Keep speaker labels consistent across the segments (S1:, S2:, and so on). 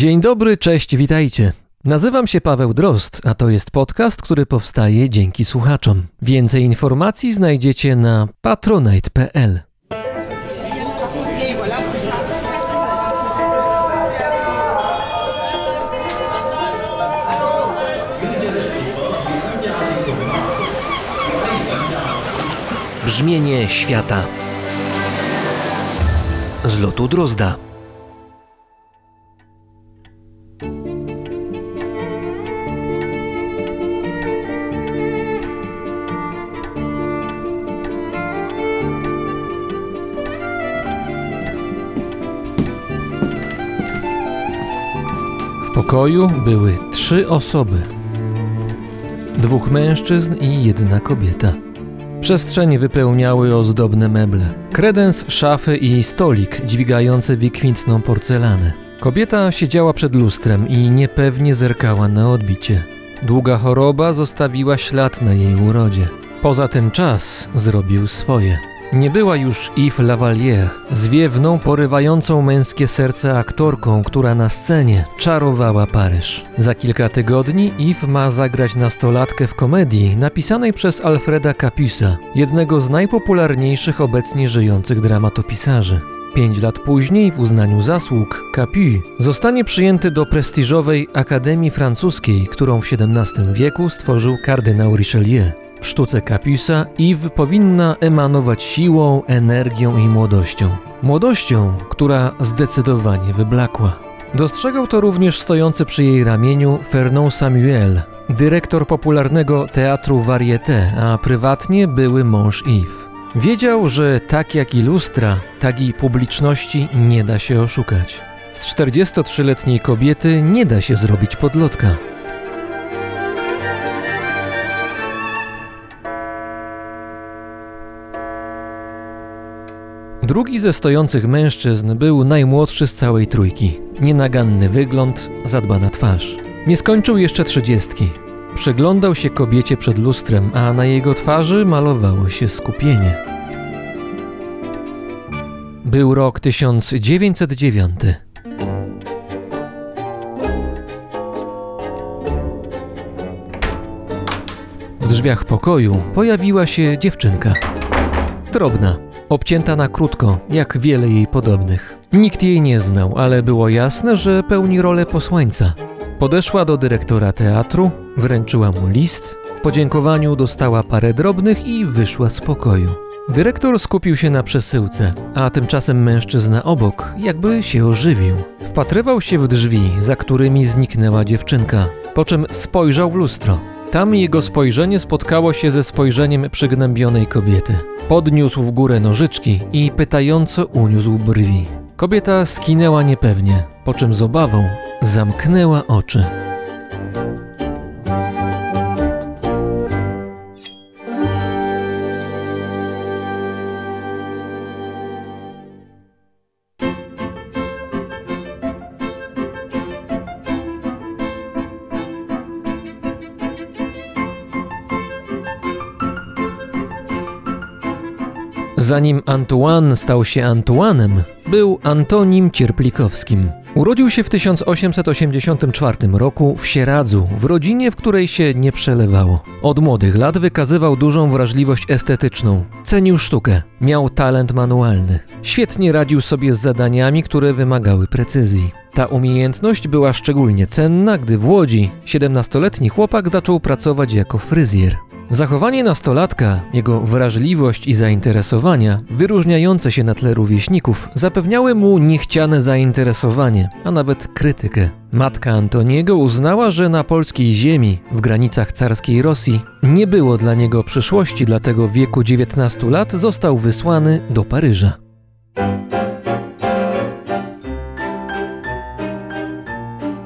S1: Dzień dobry, cześć, witajcie. Nazywam się Paweł Drozd, a to jest podcast, który powstaje dzięki słuchaczom. Więcej informacji znajdziecie na patronite.pl. Brzmienie świata z lotu Drozda. Pokoju były trzy osoby: dwóch mężczyzn i jedna kobieta. Przestrzeń wypełniały ozdobne meble, kredens, szafy i stolik dźwigający wykwintną porcelanę. Kobieta siedziała przed lustrem i niepewnie zerkała na odbicie. Długa choroba zostawiła ślad na jej urodzie. Poza tym czas zrobił swoje. Nie była już Yves Lavalier, zwiewną, porywającą męskie serce aktorką, która na scenie czarowała Paryż. Za kilka tygodni Yves ma zagrać nastolatkę w komedii napisanej przez Alfreda Capusa, jednego z najpopularniejszych obecnie żyjących dramatopisarzy. Pięć lat później, w uznaniu zasług, Capu zostanie przyjęty do prestiżowej Akademii Francuskiej, którą w XVII wieku stworzył kardynał Richelieu. Sztuce Capusa Yves powinna emanować siłą, energią i młodością. Młodością, która zdecydowanie wyblakła. Dostrzegał to również stojący przy jej ramieniu Fernand Samuel, dyrektor popularnego teatru Varieté, a prywatnie były mąż Yves. Wiedział, że tak jak i lustra, tak i publiczności nie da się oszukać. Z 43-letniej kobiety nie da się zrobić podlotka. Drugi ze stojących mężczyzn był najmłodszy z całej trójki. Nienaganny wygląd, zadbana twarz. Nie skończył jeszcze trzydziestki. Przyglądał się kobiecie przed lustrem, a na jego twarzy malowało się skupienie. Był rok 1909. W drzwiach pokoju pojawiła się dziewczynka. Drobna, obcięta na krótko, jak wiele jej podobnych. Nikt jej nie znał, ale było jasne, że pełni rolę posłańca. Podeszła do dyrektora teatru, wręczyła mu list, w podziękowaniu dostała parę drobnych i wyszła z pokoju. Dyrektor skupił się na przesyłce, a tymczasem mężczyzna obok jakby się ożywił. Wpatrywał się w drzwi, za którymi zniknęła dziewczynka, po czym spojrzał w lustro. Tam jego spojrzenie spotkało się ze spojrzeniem przygnębionej kobiety. Podniósł w górę nożyczki i pytająco uniósł brwi. Kobieta skinęła niepewnie, po czym z obawą zamknęła oczy. Zanim Antoine stał się Antoinem, był Antonim Cierplikowskim. Urodził się w 1884 roku w Sieradzu, w rodzinie, w której się nie przelewało. Od młodych lat wykazywał dużą wrażliwość estetyczną, cenił sztukę, miał talent manualny. Świetnie radził sobie z zadaniami, które wymagały precyzji. Ta umiejętność była szczególnie cenna, gdy w Łodzi 17-letni chłopak zaczął pracować jako fryzjer. Zachowanie nastolatka, jego wrażliwość i zainteresowania, wyróżniające się na tle rówieśników, zapewniały mu niechciane zainteresowanie, a nawet krytykę. Matka Antoniego uznała, że na polskiej ziemi, w granicach carskiej Rosji, nie było dla niego przyszłości, dlatego w wieku 19 lat został wysłany do Paryża.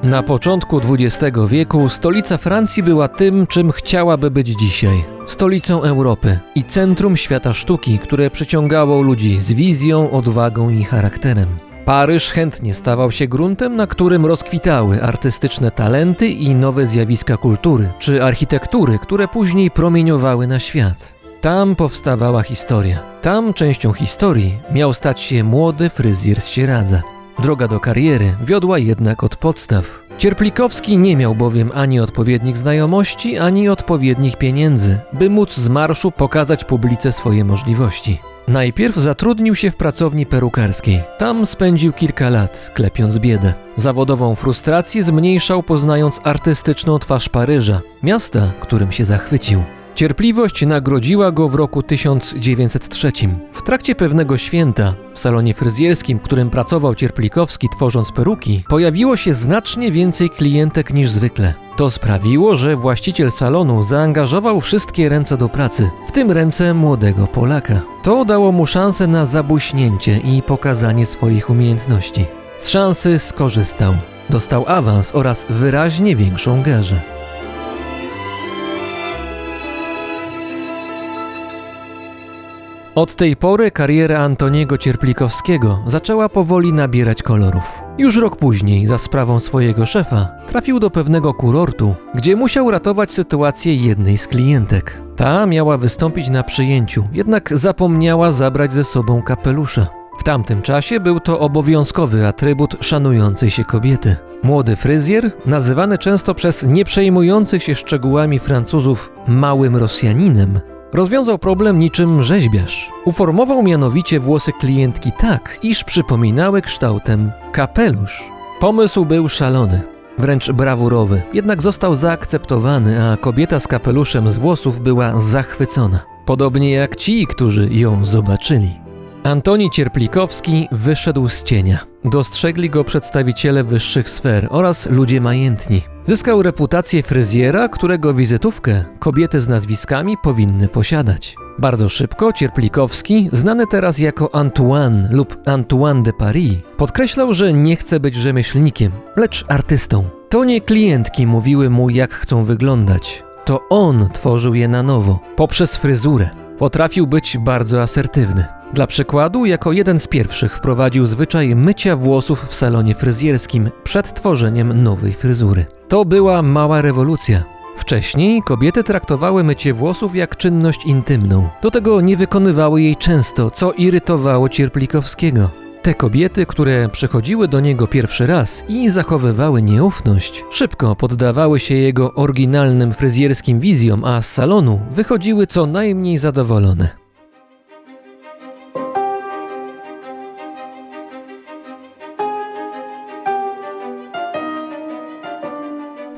S1: Na początku XX wieku stolica Francji była tym, czym chciałaby być dzisiaj stolicą Europy i centrum świata sztuki, które przyciągało ludzi z wizją, odwagą i charakterem. Paryż chętnie stawał się gruntem, na którym rozkwitały artystyczne talenty i nowe zjawiska kultury czy architektury, które później promieniowały na świat. Tam powstawała historia. Tam częścią historii miał stać się młody fryzjer z Sieradza. Droga do kariery wiodła jednak od podstaw. Cierplikowski nie miał bowiem ani odpowiednich znajomości, ani odpowiednich pieniędzy, by móc z marszu pokazać publice swoje możliwości. Najpierw zatrudnił się w pracowni perukarskiej. Tam spędził kilka lat, klepiąc biedę. Zawodową frustrację zmniejszał poznając artystyczną twarz Paryża, miasta, którym się zachwycił. Cierpliwość nagrodziła go w roku 1903. W trakcie pewnego święta, w salonie fryzjerskim, którym pracował Cierplikowski tworząc peruki, pojawiło się znacznie więcej klientek niż zwykle. To sprawiło, że właściciel salonu zaangażował wszystkie ręce do pracy, w tym ręce młodego Polaka. To dało mu szansę na zabłyśnięcie i pokazanie swoich umiejętności. Z szansy skorzystał. Dostał awans oraz wyraźnie większą garzę. Od tej pory kariera Antoniego Cierplikowskiego zaczęła powoli nabierać kolorów. Już rok później, za sprawą swojego szefa, trafił do pewnego kurortu, gdzie musiał ratować sytuację jednej z klientek. Ta miała wystąpić na przyjęciu, jednak zapomniała zabrać ze sobą kapelusza. W tamtym czasie był to obowiązkowy atrybut szanującej się kobiety. Młody fryzjer, nazywany często przez nieprzejmujących się szczegółami Francuzów małym Rosjaninem, Rozwiązał problem niczym rzeźbiarz. Uformował mianowicie włosy klientki tak, iż przypominały kształtem kapelusz. Pomysł był szalony, wręcz brawurowy, jednak został zaakceptowany, a kobieta z kapeluszem z włosów była zachwycona. Podobnie jak ci, którzy ją zobaczyli. Antoni Cierplikowski wyszedł z cienia. Dostrzegli go przedstawiciele wyższych sfer oraz ludzie majętni. Zyskał reputację fryzjera, którego wizytówkę kobiety z nazwiskami powinny posiadać. Bardzo szybko Cierplikowski, znany teraz jako Antoine lub Antoine de Paris, podkreślał, że nie chce być rzemieślnikiem, lecz artystą. To nie klientki mówiły mu, jak chcą wyglądać. To on tworzył je na nowo, poprzez fryzurę. Potrafił być bardzo asertywny. Dla przykładu, jako jeden z pierwszych wprowadził zwyczaj mycia włosów w salonie fryzjerskim przed tworzeniem nowej fryzury. To była mała rewolucja. Wcześniej kobiety traktowały mycie włosów jak czynność intymną. Do tego nie wykonywały jej często, co irytowało Cierplikowskiego. Te kobiety, które przychodziły do niego pierwszy raz i zachowywały nieufność, szybko poddawały się jego oryginalnym fryzjerskim wizjom, a z salonu wychodziły co najmniej zadowolone.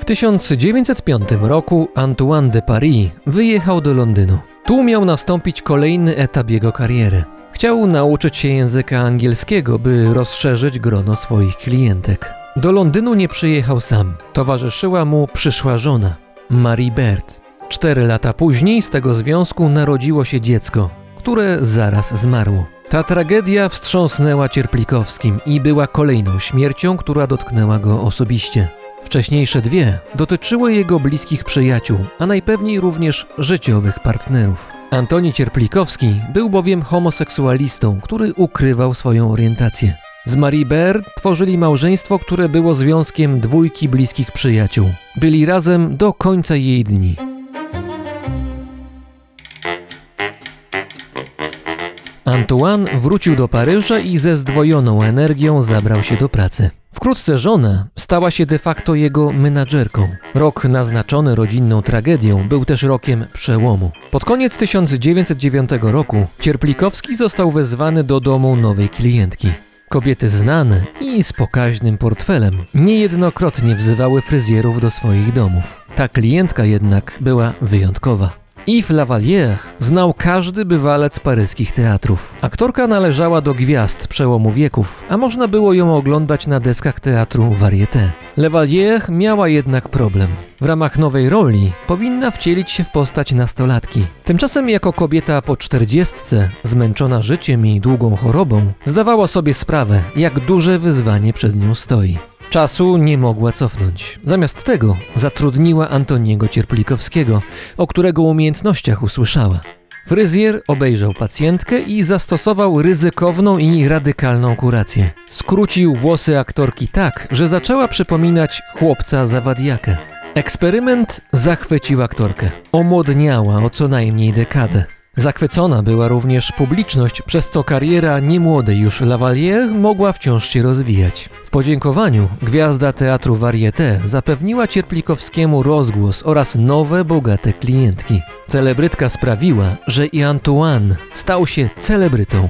S1: 1905 roku Antoine de Paris wyjechał do Londynu. Tu miał nastąpić kolejny etap jego kariery. Chciał nauczyć się języka angielskiego, by rozszerzyć grono swoich klientek. Do Londynu nie przyjechał sam. Towarzyszyła mu przyszła żona, Marie Bert. Cztery lata później z tego związku narodziło się dziecko, które zaraz zmarło. Ta tragedia wstrząsnęła Cierplikowskim i była kolejną śmiercią, która dotknęła go osobiście. Wcześniejsze dwie dotyczyły jego bliskich przyjaciół, a najpewniej również życiowych partnerów. Antoni Cierplikowski był bowiem homoseksualistą, który ukrywał swoją orientację. Z Marie Baird tworzyli małżeństwo, które było związkiem dwójki bliskich przyjaciół. Byli razem do końca jej dni. Antoine wrócił do Paryża i ze zdwojoną energią zabrał się do pracy. Wkrótce żona stała się de facto jego menadżerką. Rok naznaczony rodzinną tragedią był też rokiem przełomu. Pod koniec 1909 roku Cierplikowski został wezwany do domu nowej klientki. Kobiety znane i z pokaźnym portfelem niejednokrotnie wzywały fryzjerów do swoich domów. Ta klientka jednak była wyjątkowa. Yves Lavalier znał każdy bywalec paryskich teatrów. Aktorka należała do gwiazd przełomu wieków, a można było ją oglądać na deskach teatru Varieté. Lavalier miała jednak problem. W ramach nowej roli powinna wcielić się w postać nastolatki. Tymczasem jako kobieta po czterdziestce, zmęczona życiem i długą chorobą, zdawała sobie sprawę, jak duże wyzwanie przed nią stoi. Czasu nie mogła cofnąć. Zamiast tego zatrudniła Antoniego Cierplikowskiego, o którego umiejętnościach usłyszała. Fryzjer obejrzał pacjentkę i zastosował ryzykowną i radykalną kurację. Skrócił włosy aktorki tak, że zaczęła przypominać chłopca zawadiakę. Eksperyment zachwycił aktorkę. Omłodniała o co najmniej dekadę. Zachwycona była również publiczność, przez co kariera niemłodej już Lavalier mogła wciąż się rozwijać. W podziękowaniu gwiazda teatru Varieté zapewniła Cierplikowskiemu rozgłos oraz nowe, bogate klientki. Celebrytka sprawiła, że i Antoine stał się celebrytą.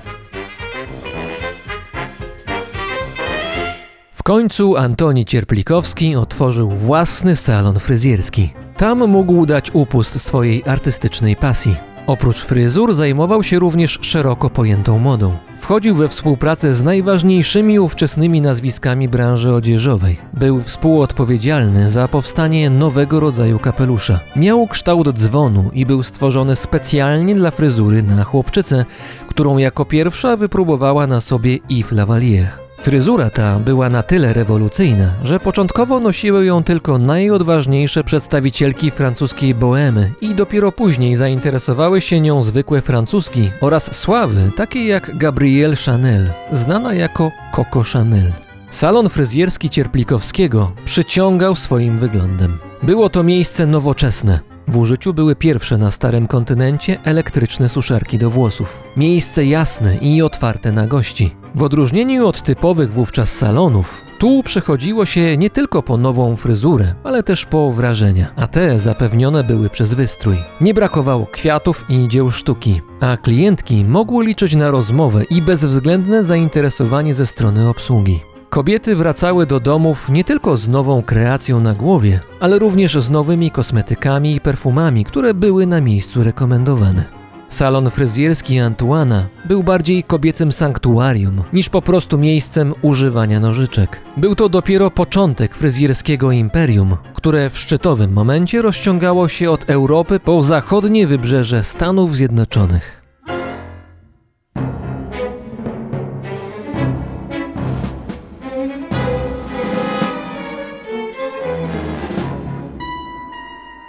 S1: W końcu Antoni Cierplikowski otworzył własny salon fryzjerski. Tam mógł dać upust swojej artystycznej pasji. Oprócz fryzur zajmował się również szeroko pojętą modą. Wchodził we współpracę z najważniejszymi ówczesnymi nazwiskami branży odzieżowej. Był współodpowiedzialny za powstanie nowego rodzaju kapelusza. Miał kształt dzwonu i był stworzony specjalnie dla fryzury na chłopczycę, którą jako pierwsza wypróbowała na sobie Yves Lavalier. Fryzura ta była na tyle rewolucyjna, że początkowo nosiły ją tylko najodważniejsze przedstawicielki francuskiej bohemy i dopiero później zainteresowały się nią zwykłe francuski oraz sławy takie jak Gabrielle Chanel, znana jako Coco Chanel. Salon fryzjerski Cierplikowskiego przyciągał swoim wyglądem. Było to miejsce nowoczesne. W użyciu były pierwsze na starym kontynencie elektryczne suszarki do włosów. Miejsce jasne i otwarte na gości. W odróżnieniu od typowych wówczas salonów, tu przychodziło się nie tylko po nową fryzurę, ale też po wrażenia, a te zapewnione były przez wystrój. Nie brakowało kwiatów i dzieł sztuki, a klientki mogły liczyć na rozmowę i bezwzględne zainteresowanie ze strony obsługi. Kobiety wracały do domów nie tylko z nową kreacją na głowie, ale również z nowymi kosmetykami i perfumami, które były na miejscu rekomendowane. Salon fryzjerski Antuana był bardziej kobiecym sanktuarium niż po prostu miejscem używania nożyczek. Był to dopiero początek fryzjerskiego imperium, które w szczytowym momencie rozciągało się od Europy po zachodnie wybrzeże Stanów Zjednoczonych.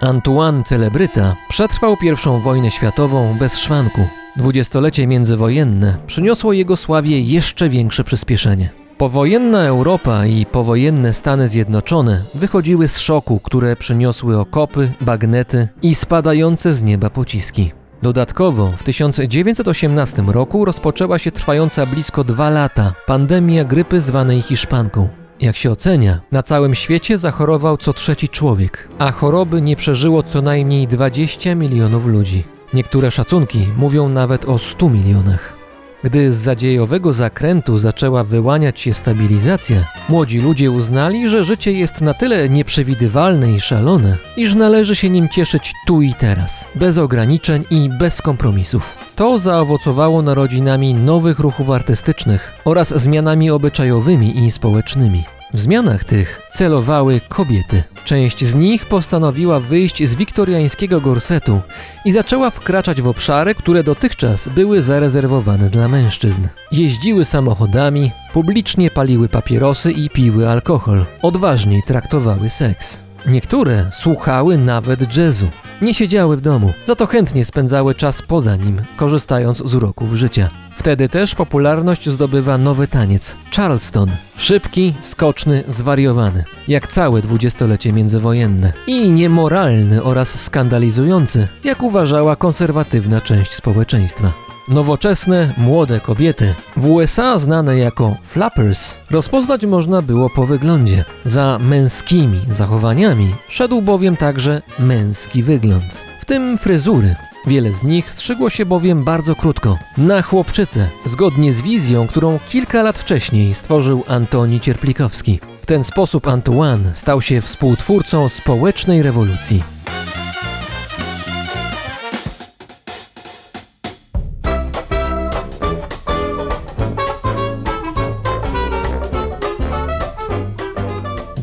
S1: Antoine Celebryta przetrwał I wojnę światową bez szwanku. Dwudziestolecie międzywojenne przyniosło jego sławie jeszcze większe przyspieszenie. Powojenna Europa i powojenne Stany Zjednoczone wychodziły z szoku, które przyniosły okopy, bagnety i spadające z nieba pociski. Dodatkowo w 1918 roku rozpoczęła się trwająca blisko dwa lata pandemia grypy zwanej Hiszpanką. Jak się ocenia, na całym świecie zachorował co trzeci człowiek, a choroby nie przeżyło co najmniej 20 milionów ludzi. Niektóre szacunki mówią nawet o 100 milionach. Gdy z zadziejowego zakrętu zaczęła wyłaniać się stabilizacja, młodzi ludzie uznali, że życie jest na tyle nieprzewidywalne i szalone, iż należy się nim cieszyć tu i teraz, bez ograniczeń i bez kompromisów. To zaowocowało narodzinami nowych ruchów artystycznych oraz zmianami obyczajowymi i społecznymi. W zmianach tych celowały kobiety. Część z nich postanowiła wyjść z wiktoriańskiego gorsetu i zaczęła wkraczać w obszary, które dotychczas były zarezerwowane dla mężczyzn. Jeździły samochodami, publicznie paliły papierosy i piły alkohol, odważniej traktowały seks. Niektóre słuchały nawet jazzu. Nie siedziały w domu, za to chętnie spędzały czas poza nim, korzystając z uroków życia. Wtedy też popularność zdobywa nowy taniec Charleston. Szybki, skoczny, zwariowany, jak całe dwudziestolecie międzywojenne. I niemoralny oraz skandalizujący, jak uważała konserwatywna część społeczeństwa. Nowoczesne, młode kobiety, w USA znane jako flappers, rozpoznać można było po wyglądzie. Za męskimi zachowaniami szedł bowiem także męski wygląd, w tym fryzury. Wiele z nich strzygło się bowiem bardzo krótko, na chłopczycę, zgodnie z wizją, którą kilka lat wcześniej stworzył Antoni Cierplikowski. W ten sposób Antoine stał się współtwórcą społecznej rewolucji.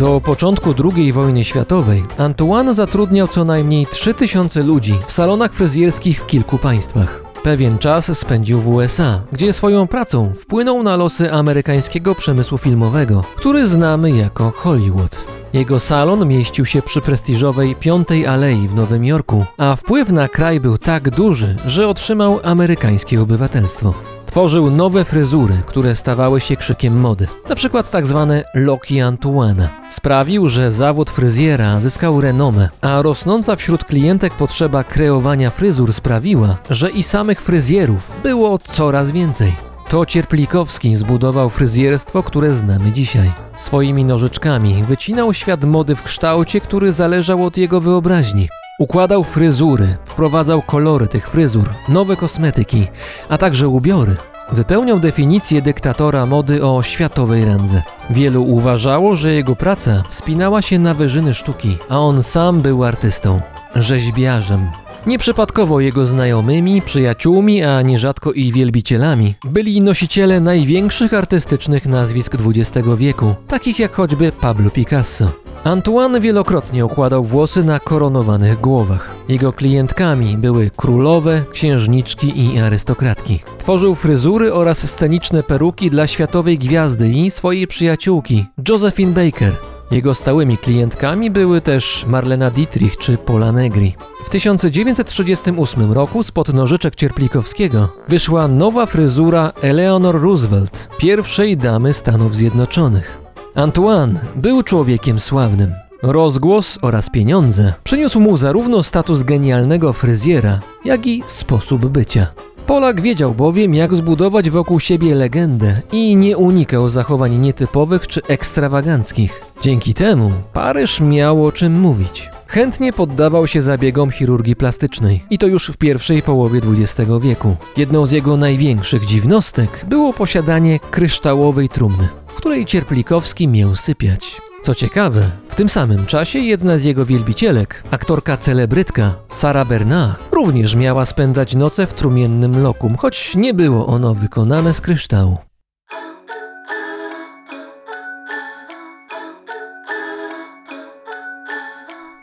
S1: Do początku II wojny światowej Antoine zatrudniał co najmniej 3000 ludzi w salonach fryzjerskich w kilku państwach. Pewien czas spędził w USA, gdzie swoją pracą wpłynął na losy amerykańskiego przemysłu filmowego, który znamy jako Hollywood. Jego salon mieścił się przy prestiżowej Piątej Alei w Nowym Jorku, a wpływ na kraj był tak duży, że otrzymał amerykańskie obywatelstwo. Tworzył nowe fryzury, które stawały się krzykiem mody. Na przykład tak zwane Loki Antoine. Sprawił, że zawód fryzjera zyskał renomę, a rosnąca wśród klientek potrzeba kreowania fryzur sprawiła, że i samych fryzjerów było coraz więcej. To Cierplikowski zbudował fryzjerstwo, które znamy dzisiaj. Swoimi nożyczkami wycinał świat mody w kształcie, który zależał od jego wyobraźni. Układał fryzury, wprowadzał kolory tych fryzur, nowe kosmetyki, a także ubiory. Wypełniał definicję dyktatora mody o światowej randze. Wielu uważało, że jego praca wspinała się na wyżyny sztuki, a on sam był artystą, rzeźbiarzem. Nieprzypadkowo jego znajomymi, przyjaciółmi, a nierzadko i wielbicielami byli nosiciele największych artystycznych nazwisk XX wieku, takich jak choćby Pablo Picasso. Antoine wielokrotnie układał włosy na koronowanych głowach. Jego klientkami były królowe, księżniczki i arystokratki. Tworzył fryzury oraz sceniczne peruki dla światowej gwiazdy i swojej przyjaciółki, Josephine Baker. Jego stałymi klientkami były też Marlena Dietrich czy Pola Negri. W 1938 roku spod nożyczek Cierplikowskiego wyszła nowa fryzura Eleanor Roosevelt, pierwszej damy Stanów Zjednoczonych. Antoine był człowiekiem sławnym. Rozgłos oraz pieniądze przyniósł mu zarówno status genialnego fryzjera, jak i sposób bycia. Polak wiedział bowiem, jak zbudować wokół siebie legendę i nie unikał zachowań nietypowych czy ekstrawaganckich. Dzięki temu Paryż miał o czym mówić. Chętnie poddawał się zabiegom chirurgii plastycznej i to już w pierwszej połowie XX wieku. Jedną z jego największych dziwnostek było posiadanie kryształowej trumny, w której Cierplikowski miał sypiać. Co ciekawe, w tym samym czasie jedna z jego wielbicielek, aktorka celebrytka Sara Bernard, również miała spędzać noce w trumiennym lokum, choć nie było ono wykonane z kryształu.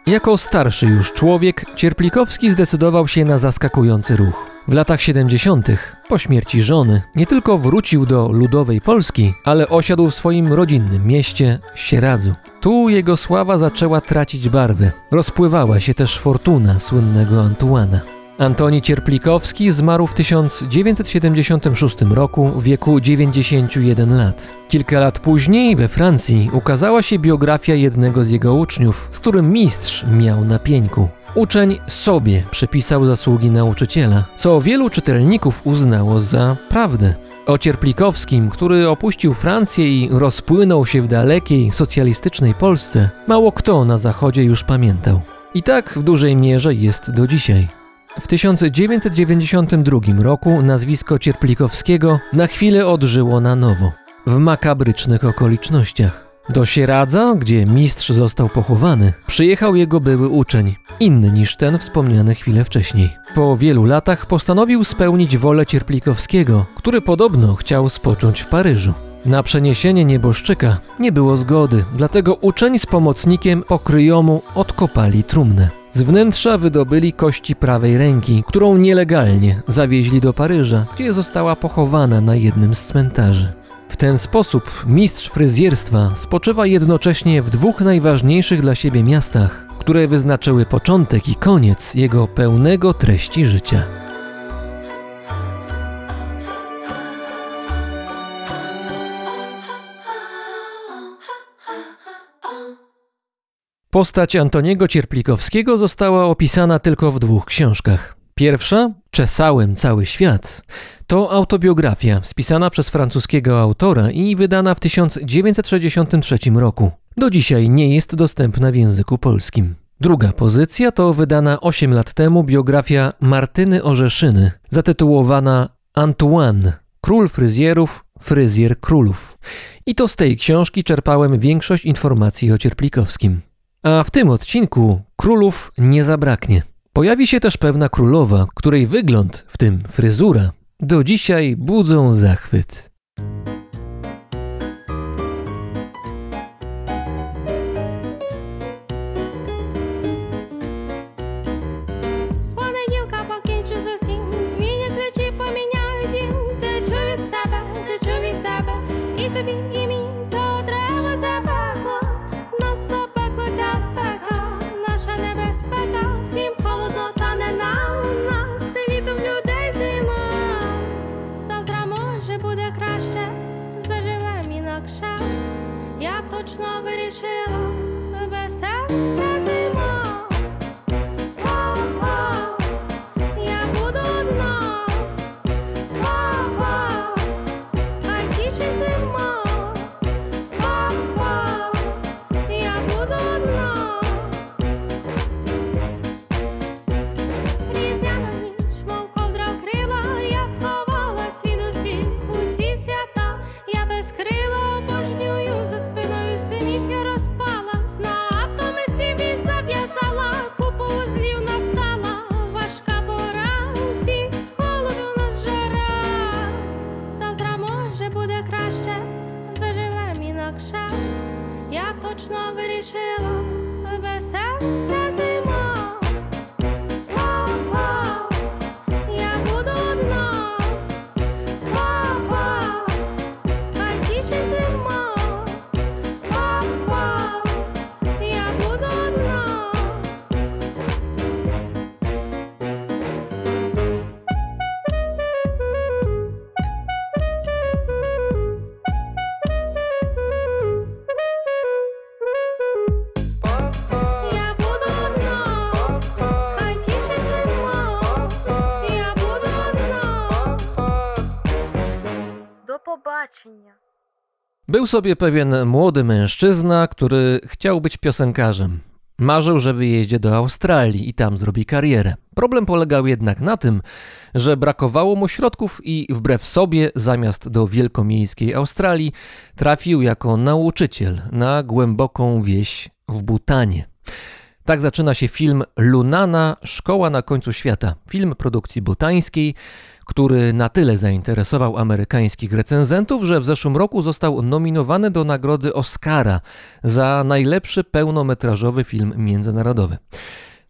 S1: Jako starszy już człowiek, Cierplikowski zdecydował się na zaskakujący ruch. W latach 70., po śmierci żony, nie tylko wrócił do ludowej Polski, ale osiadł w swoim rodzinnym mieście Sieradzu. Tu jego sława zaczęła tracić barwy. Rozpływała się też fortuna słynnego Antuana. Antoni Cierplikowski zmarł w 1976 roku w wieku 91 lat. Kilka lat później we Francji ukazała się biografia jednego z jego uczniów, z którym mistrz miał na pieńku. Uczeń sobie przypisał zasługi nauczyciela, co wielu czytelników uznało za prawdę. O Cierplikowskim, który opuścił Francję i rozpłynął się w dalekiej, socjalistycznej Polsce, mało kto na zachodzie już pamiętał. I tak w dużej mierze jest do dzisiaj. W 1992 roku nazwisko Cierplikowskiego na chwilę odżyło na nowo, w makabrycznych okolicznościach. Do Sieradza, gdzie mistrz został pochowany, przyjechał jego były uczeń, inny niż ten wspomniany chwilę wcześniej. Po wielu latach postanowił spełnić wolę Cierplikowskiego, który podobno chciał spocząć w Paryżu. Na przeniesienie nieboszczyka nie było zgody, dlatego uczeń z pomocnikiem pokryjomu odkopali trumnę. Z wnętrza wydobyli kości prawej ręki, którą nielegalnie zawieźli do Paryża, gdzie została pochowana na jednym z cmentarzy. W ten sposób mistrz fryzjerstwa spoczywa jednocześnie w dwóch najważniejszych dla siebie miastach, które wyznaczyły początek i koniec jego pełnego treści życia. Postać Antoniego Cierplikowskiego została opisana tylko w dwóch książkach. Pierwsza, Czesałem cały świat, to autobiografia spisana przez francuskiego autora i wydana w 1963 roku. Do dzisiaj nie jest dostępna w języku polskim. Druga pozycja to wydana 8 lat temu biografia Martyny Orzeszyny, zatytułowana Antoine, król fryzjerów, fryzjer królów. I to z tej książki czerpałem większość informacji o Cierplikowskim. A w tym odcinku królów nie zabraknie. Pojawi się też pewna królowa, której wygląd, w tym fryzura, do dzisiaj budzą zachwyt.
S2: to be всім холодно, та не на у нас світу людей зима. Завтра, може, буде краще, заживем інакше. Я точно вирішила
S3: без тебе.
S1: Był sobie pewien młody mężczyzna, który chciał być piosenkarzem. Marzył, że wyjeździe do Australii i tam zrobi karierę. Problem polegał jednak na tym, że brakowało mu środków i wbrew sobie, zamiast do wielkomiejskiej Australii, trafił jako nauczyciel na głęboką wieś w Butanie. Tak zaczyna się film Lunana Szkoła na końcu świata. Film produkcji butańskiej, który na tyle zainteresował amerykańskich recenzentów, że w zeszłym roku został nominowany do nagrody Oscara za najlepszy pełnometrażowy film międzynarodowy.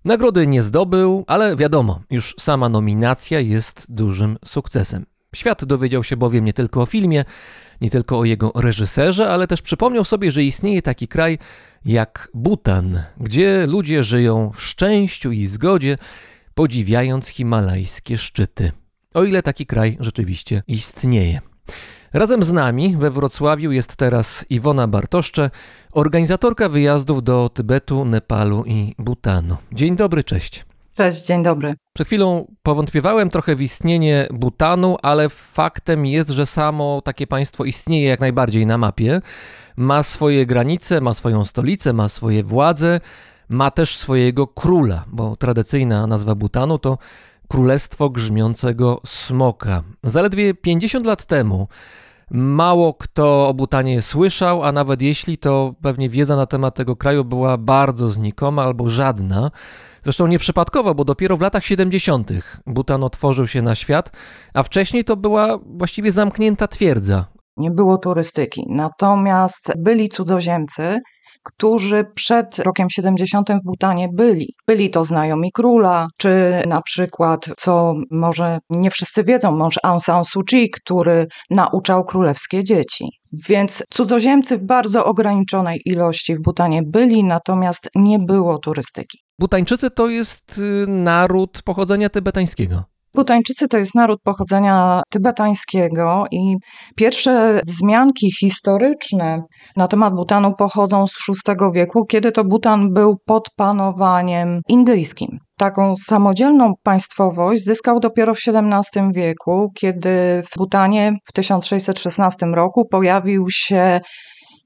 S1: Nagrody nie zdobył, ale wiadomo, już sama nominacja jest dużym sukcesem. Świat dowiedział się bowiem nie tylko o filmie, nie tylko o jego reżyserze, ale też przypomniał sobie, że istnieje taki kraj jak Butan, gdzie ludzie żyją w szczęściu i zgodzie, podziwiając himalajskie szczyty. O ile taki kraj rzeczywiście istnieje. Razem z nami we Wrocławiu jest teraz Iwona Bartoszcze, organizatorka wyjazdów do Tybetu, Nepalu i Butanu. Dzień dobry, cześć.
S4: Cześć, dzień dobry.
S1: Przed chwilą powątpiewałem trochę w istnienie Butanu, ale faktem jest, że samo takie państwo istnieje jak najbardziej na mapie. Ma swoje granice, ma swoją stolicę, ma swoje władze, ma też swojego króla, bo tradycyjna nazwa Butanu to Królestwo Grzmiącego Smoka. Zaledwie 50 lat temu mało kto o Butanie słyszał, a nawet jeśli, to pewnie wiedza na temat tego kraju była bardzo znikoma albo żadna. Zresztą nieprzypadkowo, bo dopiero w latach 70. Butan otworzył się na świat, a wcześniej to była właściwie zamknięta twierdza.
S4: Nie było turystyki, natomiast byli cudzoziemcy, którzy przed rokiem 70 w Butanie byli. Byli to znajomi króla, czy na przykład, co może nie wszyscy wiedzą, mąż Aung San Suu Kyi, który nauczał królewskie dzieci. Więc cudzoziemcy w bardzo ograniczonej ilości w Butanie byli, natomiast nie było turystyki.
S1: Butańczycy to jest y, naród pochodzenia tybetańskiego.
S4: Butańczycy to jest naród pochodzenia tybetańskiego i pierwsze wzmianki historyczne na temat Butanu pochodzą z VI wieku, kiedy to Butan był pod panowaniem indyjskim. Taką samodzielną państwowość zyskał dopiero w XVII wieku, kiedy w Butanie w 1616 roku pojawił się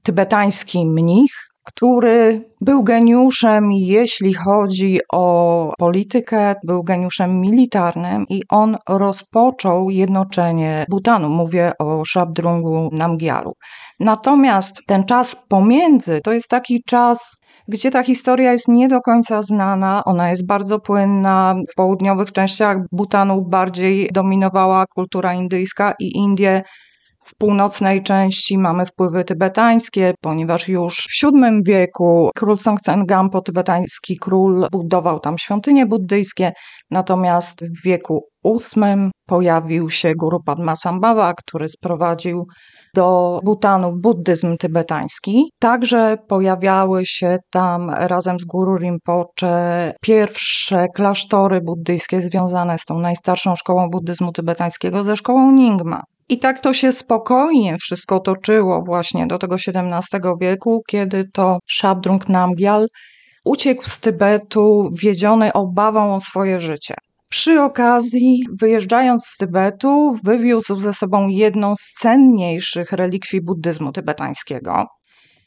S4: tybetański mnich, który był geniuszem, jeśli chodzi o politykę, był geniuszem militarnym i on rozpoczął jednoczenie Butanu. Mówię o Szabdrungu Namgialu. Natomiast ten czas pomiędzy to jest taki czas, gdzie ta historia jest nie do końca znana, ona jest bardzo płynna. W południowych częściach Butanu bardziej dominowała kultura indyjska i Indie w północnej części mamy wpływy tybetańskie, ponieważ już w VII wieku król Songtsen Gampo, tybetański król, budował tam świątynie buddyjskie, natomiast w wieku VIII pojawił się guru Padmasambhava, który sprowadził do Butanu buddyzm tybetański. Także pojawiały się tam razem z guru Rinpoche pierwsze klasztory buddyjskie związane z tą najstarszą szkołą buddyzmu tybetańskiego, ze szkołą Nyingma. I tak to się spokojnie wszystko toczyło właśnie do tego XVII wieku, kiedy to Szabdrung Namgyal uciekł z Tybetu, wiedziony obawą o swoje życie. Przy okazji, wyjeżdżając z Tybetu, wywiózł ze sobą jedną z cenniejszych relikwii buddyzmu tybetańskiego.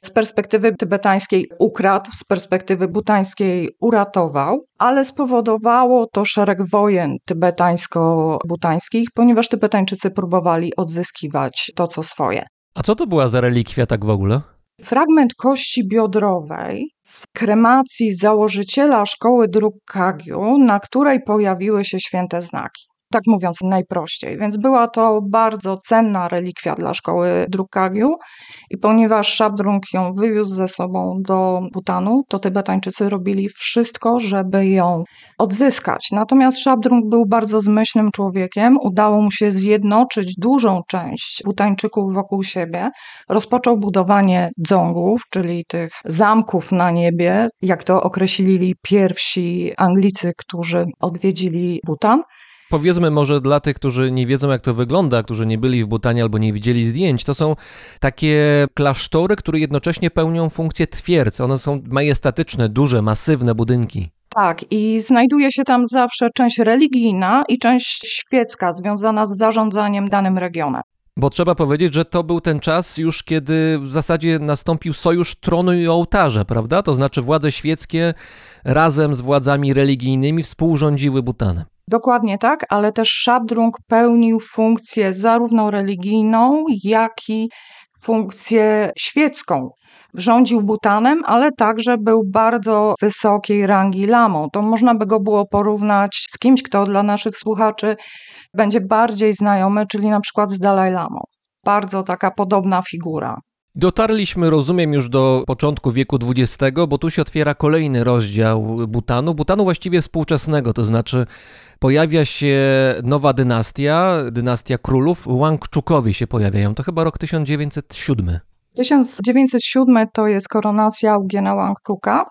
S4: Z perspektywy tybetańskiej ukradł, z perspektywy butańskiej uratował, ale spowodowało to szereg wojen tybetańsko-butańskich, ponieważ Tybetańczycy próbowali odzyskiwać to, co swoje.
S1: A co to była za relikwia tak w ogóle?
S4: Fragment kości biodrowej z kremacji założyciela szkoły dróg Kagyu, na której pojawiły się święte znaki. Tak mówiąc najprościej. Więc była to bardzo cenna relikwia dla szkoły Drukgyal i ponieważ Szabdrung ją wywiózł ze sobą do Butanu, to Tybetańczycy robili wszystko, żeby ją odzyskać. Natomiast Szabdrung był bardzo zmyślnym człowiekiem, udało mu się zjednoczyć dużą część Butańczyków wokół siebie, rozpoczął budowanie dzongów, czyli tych zamków na niebie, jak to określili pierwsi Anglicy, którzy odwiedzili Butan.
S1: Powiedzmy może dla tych, którzy nie wiedzą jak to wygląda, którzy nie byli w Butanie albo nie widzieli zdjęć, to są takie klasztory, które jednocześnie pełnią funkcję twierdz. One są majestatyczne, duże, masywne budynki.
S4: Tak, i znajduje się tam zawsze część religijna i część świecka związana z zarządzaniem danym regionem.
S1: Bo trzeba powiedzieć, że to był ten czas już, kiedy w zasadzie nastąpił sojusz tronu i ołtarza, prawda? To znaczy władze świeckie razem z władzami religijnymi współrządziły Butanem.
S4: Dokładnie tak, ale też Szabdrung pełnił funkcję zarówno religijną, jak i funkcję świecką. Rządził Butanem, ale także był bardzo wysokiej rangi lamą. To można by go było porównać z kimś, kto dla naszych słuchaczy będzie bardziej znajomy, czyli na przykład z Dalaj Lamą. Bardzo taka podobna figura.
S1: Dotarliśmy, rozumiem, już do początku wieku XX, bo tu się otwiera kolejny rozdział Butanu, Butanu właściwie współczesnego, to znaczy pojawia się nowa dynastia, dynastia królów, Wangchukowie się pojawiają, to chyba rok 1907.
S4: 1907 to jest koronacja Ugiena Wangchuka.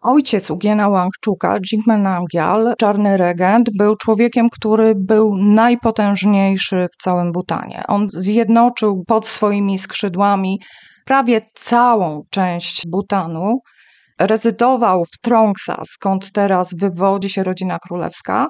S4: Ojciec Ugiena Wangchuka, Jigme Namgyal, czarny regent, był człowiekiem, który był najpotężniejszy w całym Butanie. On zjednoczył pod swoimi skrzydłami prawie całą część Butanu. Rezydował w Trongsa, skąd teraz wywodzi się rodzina królewska.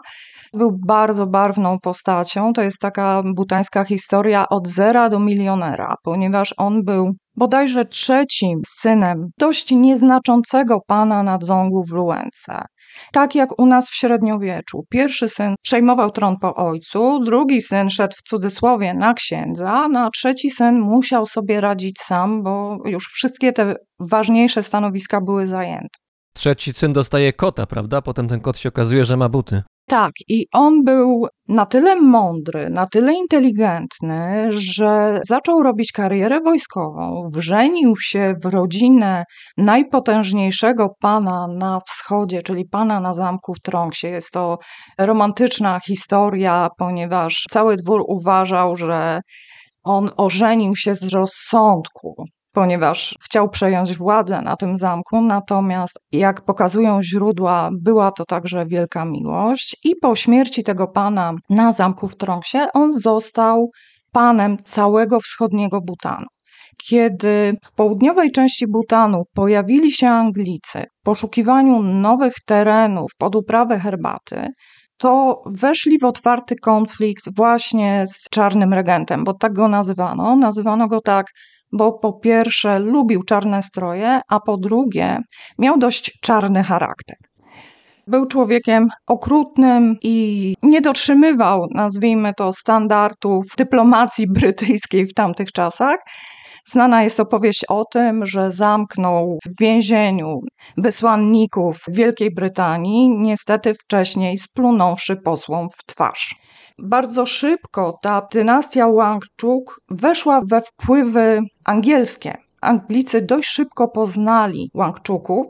S4: Był bardzo barwną postacią. To jest taka butańska historia od zera do milionera, ponieważ on był bodajże trzecim synem dość nieznaczącego pana nadzongu w Luence. Tak jak u nas w średniowieczu. Pierwszy syn przejmował tron po ojcu, drugi syn szedł w cudzysłowie na księdza, no a trzeci syn musiał sobie radzić sam, bo już wszystkie te ważniejsze stanowiska były zajęte.
S1: Trzeci syn dostaje kota, prawda? Potem ten kot się okazuje, że ma buty.
S4: Tak, i on był na tyle mądry, na tyle inteligentny, że zaczął robić karierę wojskową, wrzenił się w rodzinę najpotężniejszego pana na wschodzie, czyli pana na zamku w Trąksie. Jest to romantyczna historia, ponieważ cały dwór uważał, że on ożenił się z rozsądku, ponieważ chciał przejąć władzę na tym zamku, natomiast jak pokazują źródła, była to także wielka miłość i po śmierci tego pana na zamku w Trongsie on został panem całego wschodniego Butanu. Kiedy w południowej części Butanu pojawili się Anglicy w poszukiwaniu nowych terenów pod uprawę herbaty, to weszli w otwarty konflikt właśnie z czarnym regentem, bo tak go nazywano. Nazywano go tak bo po pierwsze lubił czarne stroje, a po drugie miał dość czarny charakter. Był człowiekiem okrutnym i nie dotrzymywał, nazwijmy to, standardów dyplomacji brytyjskiej w tamtych czasach. Znana jest opowieść o tym, że zamknął w więzieniu wysłanników Wielkiej Brytanii, niestety wcześniej splunąwszy posłom w twarz. Bardzo szybko ta dynastia Wangchuk weszła we wpływy angielskie. Anglicy dość szybko poznali Wangchuków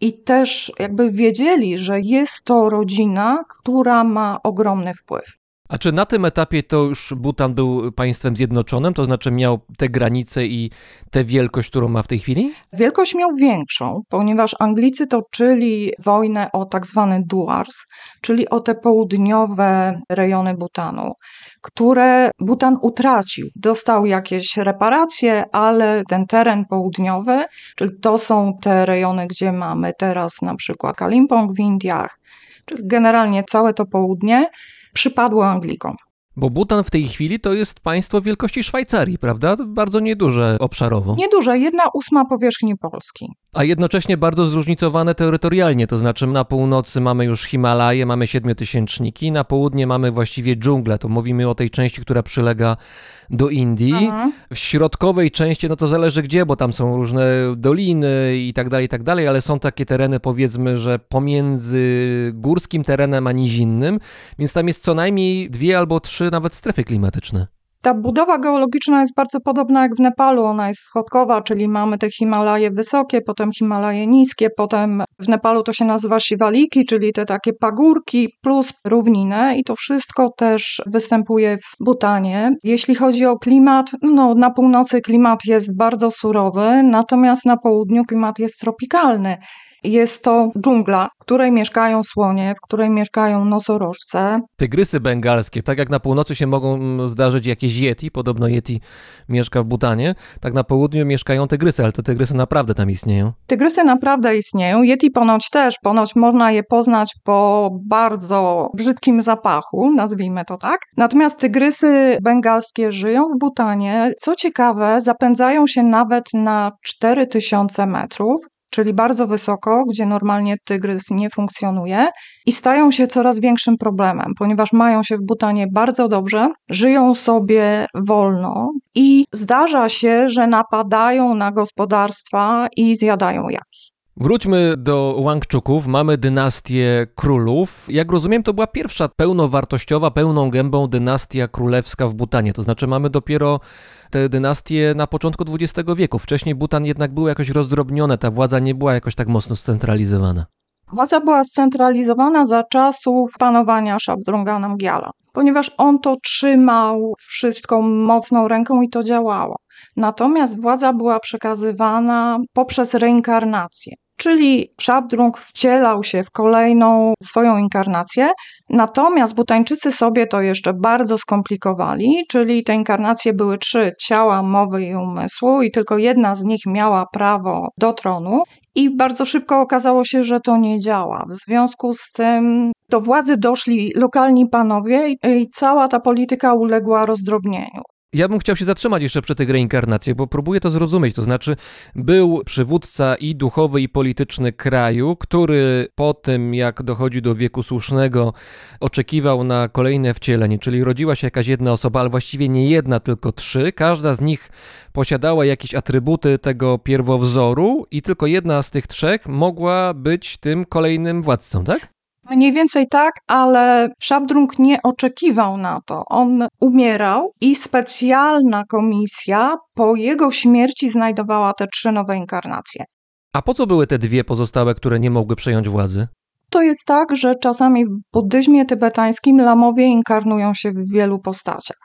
S4: i też jakby wiedzieli, że jest to rodzina, która ma ogromny wpływ.
S1: A czy na tym etapie to już Butan był państwem zjednoczonym, to znaczy miał te granice i tę wielkość, którą ma w tej chwili?
S4: Wielkość miał większą, ponieważ Anglicy toczyli wojnę o tak zwany Duars, czyli o te południowe rejony Butanu, które Butan utracił. Dostał jakieś reparacje, ale ten teren południowy, czyli to są te rejony, gdzie mamy teraz na przykład Kalimpong w Indiach, czyli generalnie całe to południe, przypadło Anglikom.
S1: Bo Butan w tej chwili to jest państwo wielkości Szwajcarii, prawda? Bardzo nieduże obszarowo.
S4: Nieduże, jedna ósma powierzchni Polski.
S1: A jednocześnie bardzo zróżnicowane terytorialnie, to znaczy na północy mamy już Himalaje, mamy siedmiotysięczniki, na południe mamy właściwie dżunglę, to mówimy o tej części, która przylega do Indii.
S4: Mhm.
S1: W środkowej części, no to zależy gdzie, bo tam są różne doliny i tak dalej, i tak dalej, ale są takie tereny powiedzmy, że pomiędzy górskim terenem a nizinnym, więc tam jest co najmniej dwie albo trzy nawet strefy klimatyczne.
S4: Ta budowa geologiczna jest bardzo podobna jak w Nepalu. Ona jest schodkowa, czyli mamy te Himalaje wysokie, potem Himalaje niskie, potem w Nepalu to się nazywa Siwaliki, czyli te takie pagórki plus równinę i to wszystko też występuje w Butanie. Jeśli chodzi o klimat, no na północy klimat jest bardzo surowy, natomiast na południu klimat jest tropikalny. Jest to dżungla, w której mieszkają słonie, w której mieszkają nosorożce,
S1: Tygrysy bengalskie, tak jak na północy się mogą mm, zdarzyć jakieś yeti, podobno yeti mieszka w Butanie, tak na południu mieszkają tygrysy, ale te tygrysy naprawdę tam istnieją.
S4: Tygrysy naprawdę istnieją. Yeti ponoć też, ponoć można je poznać po bardzo brzydkim zapachu, nazwijmy to tak. Natomiast tygrysy bengalskie żyją w Butanie. Co ciekawe, zapędzają się nawet na 4000 metrów. Czyli bardzo wysoko, gdzie normalnie tygrys nie funkcjonuje, i stają się coraz większym problemem, ponieważ mają się w Butanie bardzo dobrze, żyją sobie wolno i zdarza się, że napadają na gospodarstwa i zjadają jaki.
S1: Wróćmy do Łangczuków. Mamy dynastię królów. Jak rozumiem, to była pierwsza pełnowartościowa, pełną gębą dynastia królewska w Butanie. To znaczy mamy dopiero te dynastie na początku XX wieku. Wcześniej Butan jednak był jakoś rozdrobnione, ta władza nie była jakoś tak mocno scentralizowana.
S4: Władza była scentralizowana za czasów panowania Szabdrunga Namgyala, ponieważ on to trzymał wszystką mocną ręką i to działało. Natomiast władza była przekazywana poprzez reinkarnację. Czyli Szabdrung wcielał się w kolejną swoją inkarnację, natomiast Butańczycy sobie to jeszcze bardzo skomplikowali, czyli te inkarnacje były trzy: ciała, mowy i umysłu, i tylko jedna z nich miała prawo do tronu. I bardzo szybko okazało się, że to nie działa. W związku z tym do władzy doszli lokalni panowie i- cała ta polityka uległa rozdrobnieniu.
S1: Ja bym chciał się zatrzymać jeszcze przy tych reinkarnacjach, bo próbuję to zrozumieć. To znaczy, był przywódca i duchowy, i polityczny kraju, który po tym, jak dochodzi do wieku słusznego, oczekiwał na kolejne wcielenie, czyli rodziła się jakaś jedna osoba, ale właściwie nie jedna, tylko trzy. Każda z nich posiadała jakieś atrybuty tego pierwowzoru, i tylko jedna z tych trzech mogła być tym kolejnym władcą, tak?
S4: Mniej więcej tak, ale Szabdrung nie oczekiwał na to. On umierał i specjalna komisja po jego śmierci znajdowała te trzy nowe inkarnacje.
S1: A po co były te dwie pozostałe, które nie mogły przejąć władzy?
S4: To jest tak, że czasami w buddyzmie tybetańskim lamowie inkarnują się w wielu postaciach.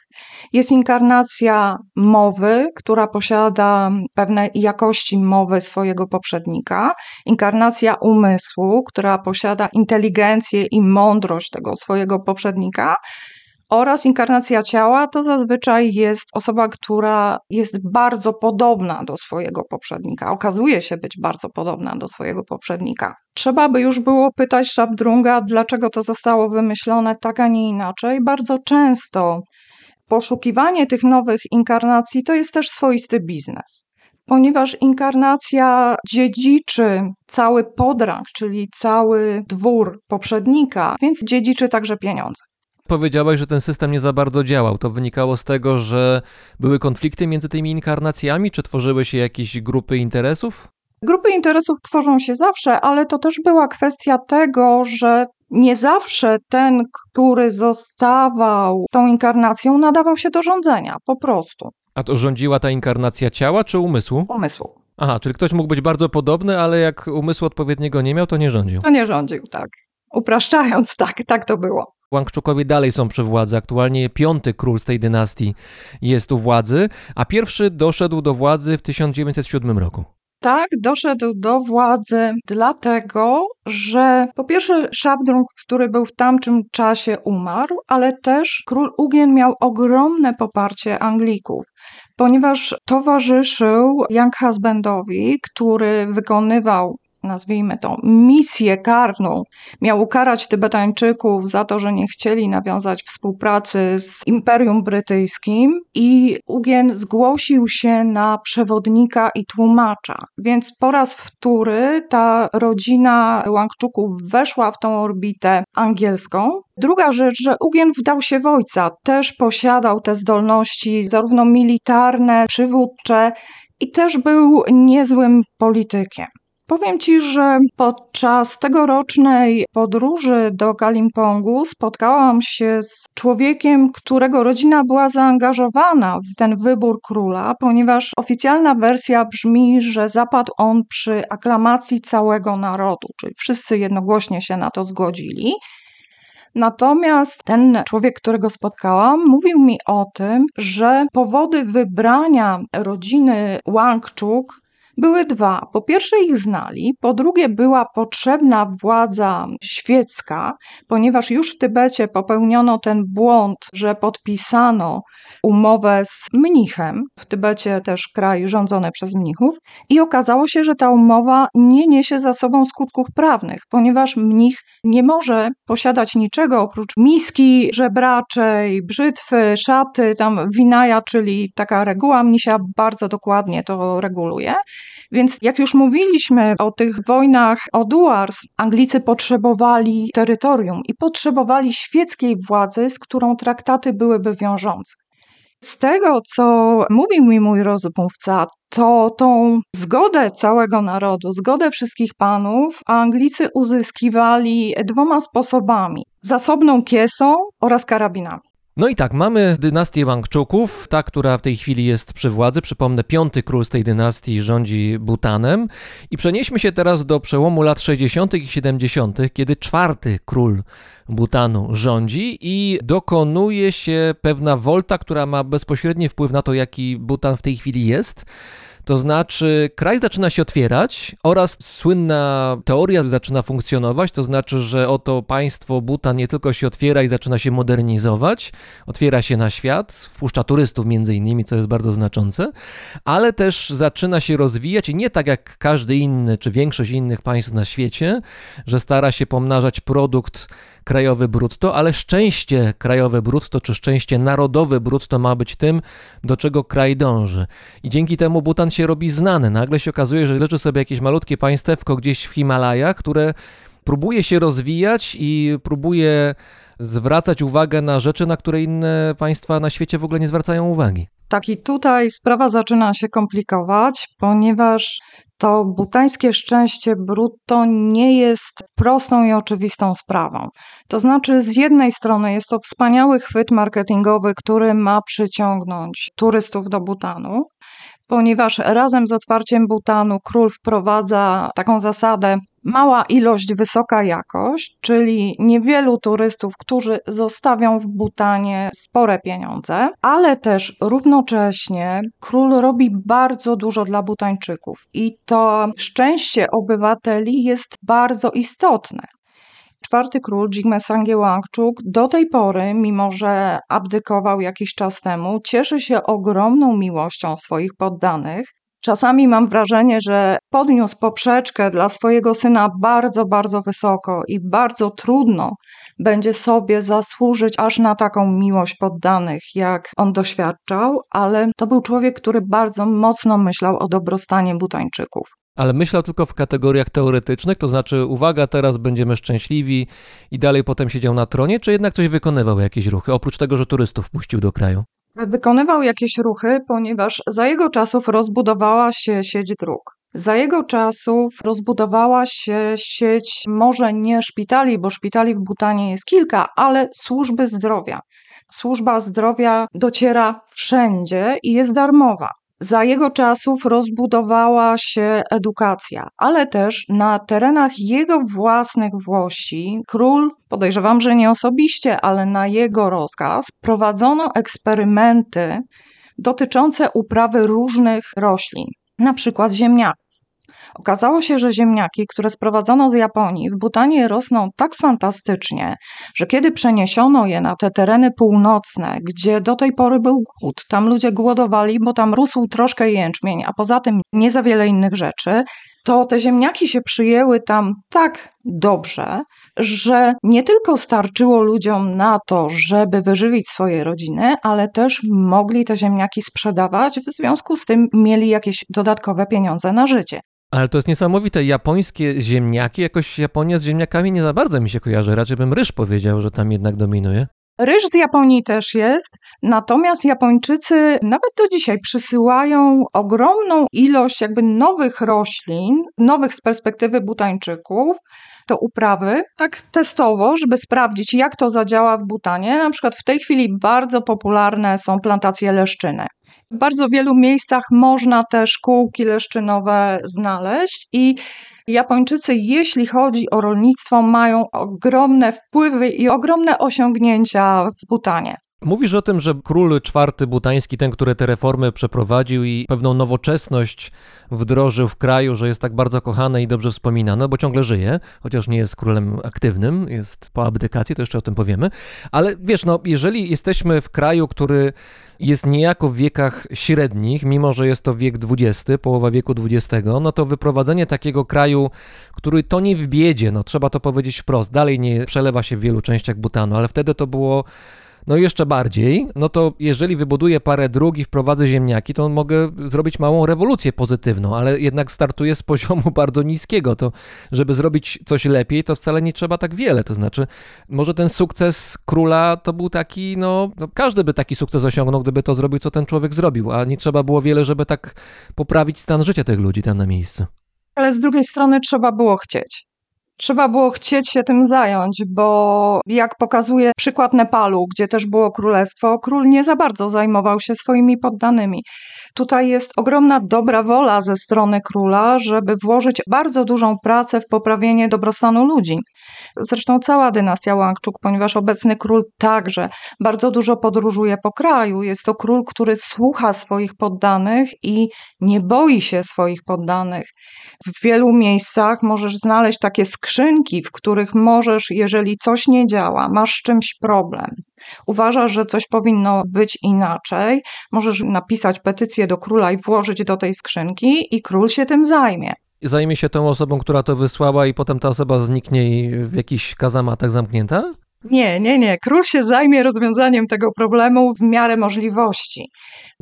S4: Jest inkarnacja mowy, która posiada pewne jakości mowy swojego poprzednika, inkarnacja umysłu, która posiada inteligencję i mądrość tego swojego poprzednika, oraz inkarnacja ciała to zazwyczaj jest osoba, która jest bardzo podobna do swojego poprzednika, okazuje się być bardzo podobna do swojego poprzednika. Trzeba by już było pytać Szabdrunga, dlaczego to zostało wymyślone tak, a nie inaczej. Bardzo często poszukiwanie tych nowych inkarnacji to jest też swoisty biznes. Ponieważ inkarnacja dziedziczy cały podrang, czyli cały dwór poprzednika, więc dziedziczy także pieniądze.
S1: Powiedziałaś, że ten system nie za bardzo działał. To wynikało z tego, że były konflikty między tymi inkarnacjami, czy tworzyły się jakieś grupy interesów?
S4: Grupy interesów tworzą się zawsze, ale to też była kwestia tego, że nie zawsze ten, który zostawał tą inkarnacją, nadawał się do rządzenia, po prostu
S1: A to rządziła ta inkarnacja ciała czy umysłu?
S4: umysłu.
S1: Aha, czyli ktoś mógł być bardzo podobny, ale jak umysłu odpowiedniego nie miał, to nie rządził.
S4: To nie rządził, tak. Upraszczając, tak, tak to było.
S1: Łangczukowie dalej są przy władzy. Aktualnie piąty król z tej dynastii jest u władzy, a pierwszy doszedł do władzy w 1907 roku.
S4: Tak, doszedł do władzy dlatego, że po pierwsze Szabdrung, który był w tamtym czasie umarł, ale też król Ugien miał ogromne poparcie Anglików, ponieważ towarzyszył Young Husbandowi, który wykonywał nazwijmy to, misję karną. Miał ukarać Tybetańczyków za to, że nie chcieli nawiązać współpracy z Imperium Brytyjskim i Ugien zgłosił się na przewodnika i tłumacza. Więc po raz wtóry ta rodzina Łangczuków weszła w tą orbitę angielską. Druga rzecz, że Ugien wdał się w ojca, też posiadał te zdolności zarówno militarne, przywódcze i też był niezłym politykiem. Powiem Ci, że podczas tegorocznej podróży do Kalimpongu spotkałam się z człowiekiem, którego rodzina była zaangażowana w ten wybór króla, ponieważ oficjalna wersja brzmi, że zapadł on przy aklamacji całego narodu, czyli wszyscy jednogłośnie się na to zgodzili. Natomiast ten człowiek, którego spotkałam, mówił mi o tym, że powody wybrania rodziny Łangczuk były dwa. Po pierwsze, ich znali, po drugie, była potrzebna władza świecka, ponieważ już w Tybecie popełniono ten błąd, że podpisano umowę z mnichem. W Tybecie też kraj rządzony przez mnichów, i okazało się, że ta umowa nie niesie za sobą skutków prawnych, ponieważ mnich nie może posiadać niczego oprócz miski żebraczej, brzytwy, szaty, tam winaja, czyli taka reguła mnisia bardzo dokładnie to reguluje. Więc jak już mówiliśmy o tych wojnach o Duars, Anglicy potrzebowali terytorium i potrzebowali świeckiej władzy, z którą traktaty byłyby wiążące. Z tego, co mówił mi mój rozmówca, to tą zgodę całego narodu, zgodę wszystkich panów, Anglicy uzyskiwali dwoma sposobami: zasobną kiesą oraz karabinami.
S1: No i tak, mamy dynastię Wangczuków, ta, która w tej chwili jest przy władzy. Przypomnę, piąty król z tej dynastii rządzi Butanem. I przenieśmy się teraz do przełomu lat 60. i 70., kiedy czwarty król Butanu rządzi i dokonuje się pewna wolta, która ma bezpośredni wpływ na to, jaki Butan w tej chwili jest. To znaczy, kraj zaczyna się otwierać oraz słynna teoria zaczyna funkcjonować. To znaczy, że oto państwo Butan nie tylko się otwiera i zaczyna się modernizować, otwiera się na świat, wpuszcza turystów między innymi, co jest bardzo znaczące, ale też zaczyna się rozwijać i nie tak jak każdy inny czy większość innych państw na świecie, że stara się pomnażać produkt krajowy brutto, ale szczęście krajowe brutto czy szczęście narodowe brutto ma być tym, do czego kraj dąży. I dzięki temu Butan się robi znany. Nagle się okazuje, że leży sobie jakieś malutkie państewko gdzieś w Himalajach, które próbuje się rozwijać i próbuje zwracać uwagę na rzeczy, na które inne państwa na świecie w ogóle nie zwracają uwagi.
S4: Tak, i tutaj sprawa zaczyna się komplikować, ponieważ to butańskie szczęście brutto nie jest prostą i oczywistą sprawą. To znaczy, z jednej strony jest to wspaniały chwyt marketingowy, który ma przyciągnąć turystów do Butanu, ponieważ razem z otwarciem Butanu król wprowadza taką zasadę mała ilość, wysoka jakość, czyli niewielu turystów, którzy zostawią w Butanie spore pieniądze, ale też równocześnie król robi bardzo dużo dla Butańczyków i to szczęście obywateli jest bardzo istotne. Czwarty król Jigme Sangye Wangchuk do tej pory, mimo że abdykował jakiś czas temu, cieszy się ogromną miłością swoich poddanych. Czasami mam wrażenie, że podniósł poprzeczkę dla swojego syna bardzo, bardzo wysoko i bardzo trudno będzie sobie zasłużyć aż na taką miłość poddanych, jak on doświadczał, ale to był człowiek, który bardzo mocno myślał o dobrostanie Butańczyków.
S1: Ale myślał tylko w kategoriach teoretycznych, to znaczy, uwaga, teraz będziemy szczęśliwi i dalej potem siedział na tronie, czy jednak coś wykonywał, jakieś ruchy, oprócz tego, że turystów puścił do kraju?
S4: Wykonywał jakieś ruchy, ponieważ za jego czasów rozbudowała się sieć dróg. Za jego czasów rozbudowała się sieć może nie szpitali, bo szpitali w Butanie jest kilka, ale służby zdrowia. Służba zdrowia dociera wszędzie i jest darmowa. Za jego czasów rozbudowała się edukacja, ale też na terenach jego własnych włości król, podejrzewam, że nie osobiście, ale na jego rozkaz, prowadzono eksperymenty dotyczące uprawy różnych roślin, na przykład ziemniaków. Okazało się, że ziemniaki, które sprowadzono z Japonii, w Butanie rosną tak fantastycznie, że kiedy przeniesiono je na te tereny północne, gdzie do tej pory był głód, tam ludzie głodowali, bo tam rósł troszkę jęczmień, a poza tym nie za wiele innych rzeczy, to te ziemniaki się przyjęły tam tak dobrze, że nie tylko starczyło ludziom na to, żeby wyżywić swoje rodziny, ale też mogli te ziemniaki sprzedawać, w związku z tym mieli jakieś dodatkowe pieniądze na życie.
S1: Ale to jest niesamowite. Japońskie ziemniaki, jakoś Japonia z ziemniakami nie za bardzo mi się kojarzy. Raczej bym ryż powiedział, że tam jednak dominuje.
S4: Ryż z Japonii też jest, natomiast Japończycy nawet do dzisiaj przysyłają ogromną ilość jakby nowych roślin, nowych z perspektywy butańczyków, do uprawy, tak testowo, żeby sprawdzić, jak to zadziała w Butanie. Na przykład w tej chwili bardzo popularne są plantacje leszczyny. W bardzo wielu miejscach można te szkółki leszczynowe znaleźć i Japończycy, jeśli chodzi o rolnictwo, mają ogromne wpływy i ogromne osiągnięcia w Butanie.
S1: Mówisz o tym, że król czwarty butański, ten, który te reformy przeprowadził i pewną nowoczesność wdrożył w kraju, że jest tak bardzo kochany i dobrze wspominany, bo ciągle żyje, chociaż nie jest królem aktywnym, jest po abdykacji, to jeszcze o tym powiemy. Ale wiesz, no, jeżeli jesteśmy w kraju, który jest niejako w wiekach średnich, mimo że jest to wiek XX, połowa wieku XX, no to wyprowadzenie takiego kraju, który to nie w biedzie, no trzeba to powiedzieć wprost, dalej nie przelewa się w wielu częściach Butanu, ale wtedy to było no jeszcze bardziej, no to jeżeli wybuduję parę dróg i wprowadzę ziemniaki, to mogę zrobić małą rewolucję pozytywną, ale jednak startuję z poziomu bardzo niskiego. To, żeby zrobić coś lepiej, to wcale nie trzeba tak wiele. To znaczy, może ten sukces króla to był taki, no, no każdy by taki sukces osiągnął, gdyby to zrobił, co ten człowiek zrobił, a nie trzeba było wiele, żeby tak poprawić stan życia tych ludzi tam na miejscu.
S4: Ale z drugiej strony trzeba było chcieć. Trzeba było chcieć się tym zająć, bo jak pokazuje przykład Nepalu, gdzie też było królestwo, król nie za bardzo zajmował się swoimi poddanymi. Tutaj jest ogromna dobra wola ze strony króla, żeby włożyć bardzo dużą pracę w poprawienie dobrostanu ludzi. Zresztą cała dynastia Łangczuk, ponieważ obecny król także bardzo dużo podróżuje po kraju. Jest to król, który słucha swoich poddanych i nie boi się swoich poddanych. W wielu miejscach możesz znaleźć takie skrzynki, w których możesz, jeżeli coś nie działa, masz z czymś problem, uważasz, że coś powinno być inaczej, możesz napisać petycję do króla i włożyć do tej skrzynki, i król się tym zajmie
S1: zajmie się tą osobą, która to wysłała i potem ta osoba zniknie w jakichś kazamatach zamknięta?
S4: Nie, nie, nie. Król się zajmie rozwiązaniem tego problemu w miarę możliwości.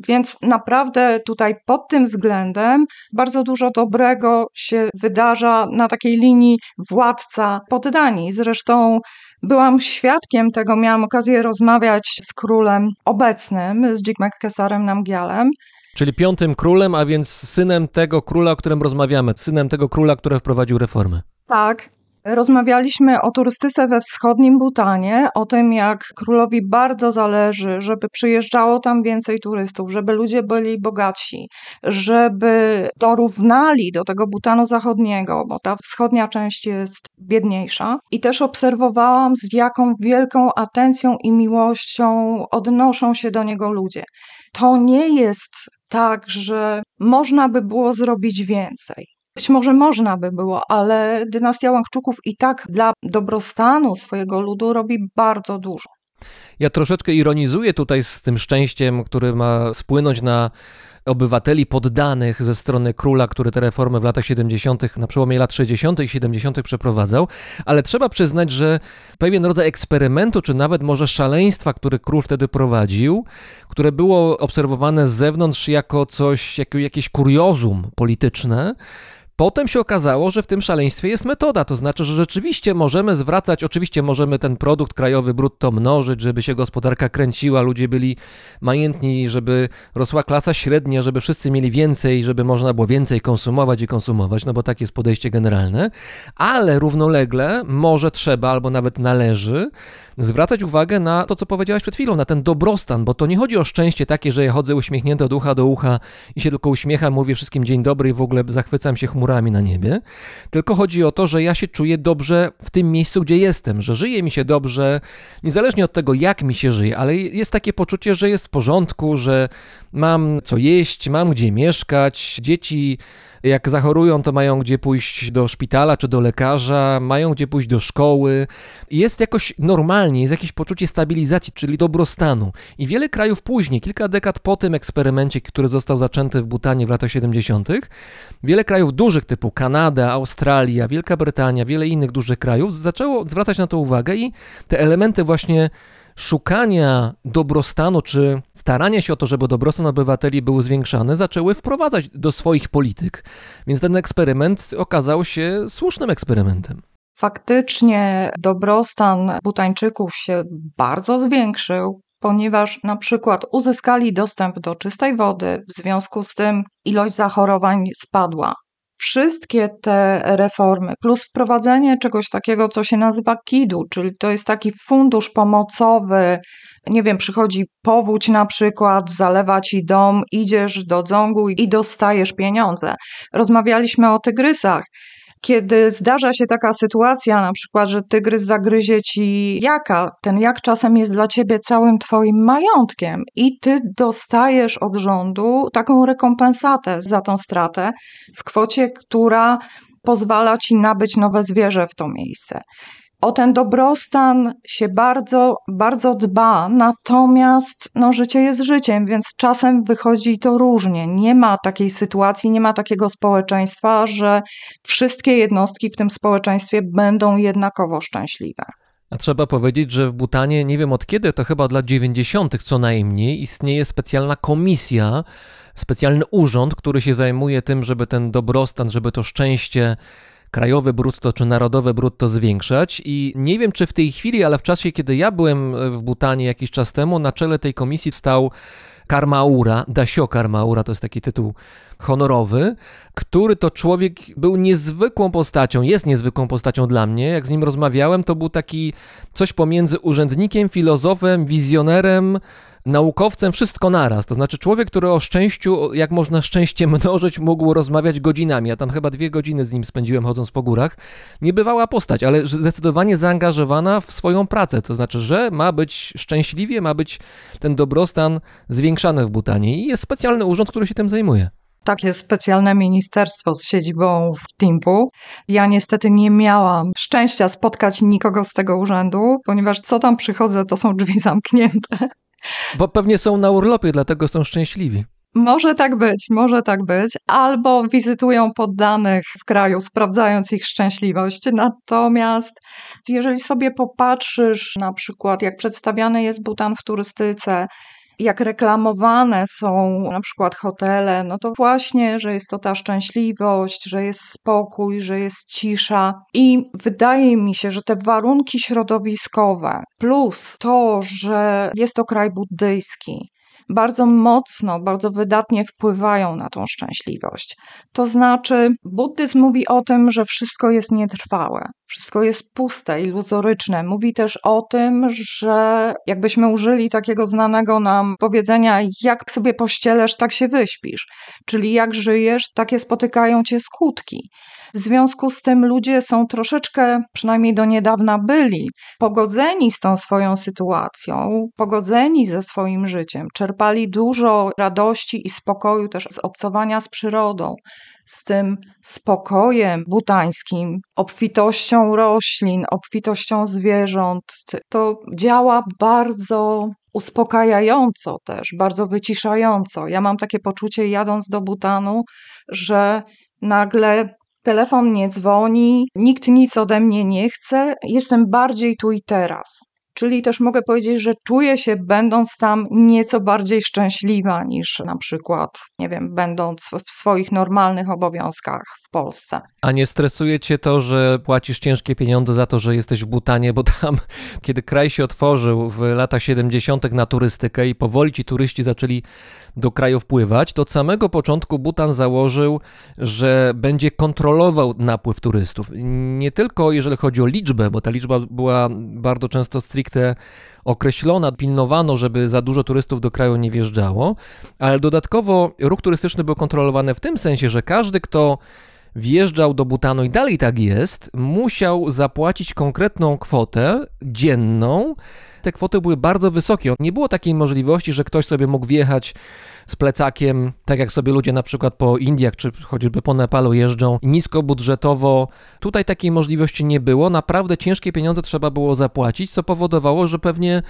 S4: Więc naprawdę tutaj pod tym względem bardzo dużo dobrego się wydarza na takiej linii władca poddani. Zresztą byłam świadkiem tego, miałam okazję rozmawiać z królem obecnym, z Jigmek Kesarem Namgialem.
S1: Czyli piątym królem, a więc synem tego króla, o którym rozmawiamy, synem tego króla, który wprowadził reformy.
S4: Tak. Rozmawialiśmy o turystyce we wschodnim Butanie, o tym, jak królowi bardzo zależy, żeby przyjeżdżało tam więcej turystów, żeby ludzie byli bogatsi, żeby dorównali do tego Butanu zachodniego, bo ta wschodnia część jest biedniejsza. I też obserwowałam, z jaką wielką atencją i miłością odnoszą się do niego ludzie. To nie jest tak, że można by było zrobić więcej. Być może można by było, ale dynastia Łangczuków i tak dla dobrostanu swojego ludu robi bardzo dużo.
S1: Ja troszeczkę ironizuję tutaj z tym szczęściem, który ma spłynąć na obywateli poddanych ze strony króla, który te reformy w latach 70., na przełomie lat 60. i 70. przeprowadzał, ale trzeba przyznać, że pewien rodzaj eksperymentu, czy nawet może szaleństwa, który król wtedy prowadził, które było obserwowane z zewnątrz jako coś, jako jakieś kuriozum polityczne, Potem się okazało, że w tym szaleństwie jest metoda, to znaczy, że rzeczywiście możemy zwracać, oczywiście możemy ten produkt krajowy brutto mnożyć, żeby się gospodarka kręciła, ludzie byli majętni, żeby rosła klasa średnia, żeby wszyscy mieli więcej, żeby można było więcej konsumować i konsumować, no bo tak jest podejście generalne, ale równolegle może trzeba albo nawet należy zwracać uwagę na to, co powiedziałaś przed chwilą, na ten dobrostan, bo to nie chodzi o szczęście takie, że ja chodzę uśmiechnięty od ucha do ucha i się tylko uśmiecham, mówię wszystkim dzień dobry i w ogóle zachwycam się chmurami na niebie, tylko chodzi o to, że ja się czuję dobrze w tym miejscu, gdzie jestem, że żyje mi się dobrze, niezależnie od tego, jak mi się żyje, ale jest takie poczucie, że jest w porządku, że mam co jeść, mam gdzie mieszkać, dzieci Jak zachorują, to mają gdzie pójść do szpitala czy do lekarza, mają gdzie pójść do szkoły. Jest jakoś normalnie, jest jakieś poczucie stabilizacji, czyli dobrostanu. I wiele krajów później, kilka dekad po tym eksperymencie, który został zaczęty w Butanie w latach 70., wiele krajów dużych typu Kanada, Australia, Wielka Brytania, wiele innych dużych krajów zaczęło zwracać na to uwagę i te elementy właśnie szukania dobrostanu, czy starania się o to, żeby dobrostan obywateli był zwiększany, zaczęły wprowadzać do swoich polityk. Więc ten eksperyment okazał się słusznym eksperymentem.
S4: Faktycznie dobrostan Butańczyków się bardzo zwiększył, ponieważ na przykład uzyskali dostęp do czystej wody, w związku z tym ilość zachorowań spadła. Wszystkie te reformy, plus wprowadzenie czegoś takiego, co się nazywa KID-u, czyli to jest taki fundusz pomocowy, nie wiem, przychodzi powódź na przykład, zalewa ci dom, idziesz do dzongu i dostajesz pieniądze. Rozmawialiśmy o tygrysach kiedy zdarza się taka sytuacja, na przykład, że tygrys zagryzie ci jaka, ten jak czasem jest dla ciebie całym twoim majątkiem i ty dostajesz od rządu taką rekompensatę za tą stratę w kwocie, która pozwala ci nabyć nowe zwierzę w to miejsce. O ten dobrostan się bardzo, bardzo dba, natomiast no, życie jest życiem, więc czasem wychodzi to różnie. Nie ma takiej sytuacji, nie ma takiego społeczeństwa, że wszystkie jednostki w tym społeczeństwie będą jednakowo szczęśliwe.
S1: A trzeba powiedzieć, że w Butanie, nie wiem od kiedy, to chyba od lat 90. co najmniej, istnieje specjalna komisja, specjalny urząd, który się zajmuje tym, żeby ten dobrostan, żeby to szczęście krajowe brutto czy narodowe brutto zwiększać. I nie wiem, czy w tej chwili, ale w czasie, kiedy ja byłem w Butanie jakiś czas temu, na czele tej komisji stał Karmaura, Dasio Karmaura, to jest taki tytuł honorowy, który to człowiek był niezwykłą postacią, jest niezwykłą postacią dla mnie. Jak z nim rozmawiałem, to był taki coś pomiędzy urzędnikiem, filozofem, wizjonerem, naukowcem, wszystko naraz. To znaczy człowiek, który o szczęściu, jak można szczęście mnożyć, mógł rozmawiać godzinami. Ja tam chyba dwie godziny z nim spędziłem chodząc po górach. Niebywała postać, ale zdecydowanie zaangażowana w swoją pracę. To znaczy, że ma być szczęśliwie, ma być ten dobrostan zwiększany w Butanie i jest specjalny urząd, który się tym zajmuje
S4: takie specjalne ministerstwo z siedzibą w Timpu. Ja niestety nie miałam szczęścia spotkać nikogo z tego urzędu, ponieważ co tam przychodzę, to są drzwi zamknięte.
S1: Bo pewnie są na urlopie, dlatego są szczęśliwi.
S4: Może tak być, może tak być, albo wizytują poddanych w kraju, sprawdzając ich szczęśliwość. Natomiast jeżeli sobie popatrzysz, na przykład, jak przedstawiany jest Butan w turystyce, jak reklamowane są na przykład hotele, no to właśnie, że jest to ta szczęśliwość, że jest spokój, że jest cisza. I wydaje mi się, że te warunki środowiskowe, plus to, że jest to kraj buddyjski, bardzo mocno, bardzo wydatnie wpływają na tą szczęśliwość. To znaczy, buddyzm mówi o tym, że wszystko jest nietrwałe, wszystko jest puste, iluzoryczne. Mówi też o tym, że jakbyśmy użyli takiego znanego nam powiedzenia, jak sobie pościelesz, tak się wyśpisz. Czyli jak żyjesz, takie spotykają cię skutki. W związku z tym ludzie są troszeczkę, przynajmniej do niedawna byli, pogodzeni z tą swoją sytuacją, pogodzeni ze swoim życiem, czerpali dużo radości i spokoju też z obcowania z przyrodą, z tym spokojem butańskim, obfitością roślin, obfitością zwierząt. To działa bardzo uspokajająco też, bardzo wyciszająco. Ja mam takie poczucie, jadąc do Butanu, że nagle telefon nie dzwoni, nikt nic ode mnie nie chce, jestem bardziej tu i teraz. Czyli też mogę powiedzieć, że czuję się, będąc tam, nieco bardziej szczęśliwa niż na przykład, nie wiem, będąc w swoich normalnych obowiązkach w Polsce.
S1: A nie stresuje cię to, że płacisz ciężkie pieniądze za to, że jesteś w Butanie, bo tam, kiedy kraj się otworzył w latach 70. na turystykę i powoli ci turyści zaczęli do kraju wpływać, to od samego początku Butan założył, że będzie kontrolował napływ turystów. Nie tylko jeżeli chodzi o liczbę, bo ta liczba była bardzo często stricte określona, pilnowano, żeby za dużo turystów do kraju nie wjeżdżało, ale dodatkowo ruch turystyczny był kontrolowany w tym sensie, że każdy, kto wjeżdżał do Butanu i dalej tak jest, musiał zapłacić konkretną kwotę dzienną. Te kwoty były bardzo wysokie. Nie było takiej możliwości, że ktoś sobie mógł wjechać z plecakiem, tak jak sobie ludzie na przykład po Indiach czy choćby po Nepalu jeżdżą niskobudżetowo. Tutaj takiej możliwości nie było. Naprawdę ciężkie pieniądze trzeba było zapłacić, co powodowało, że pewnie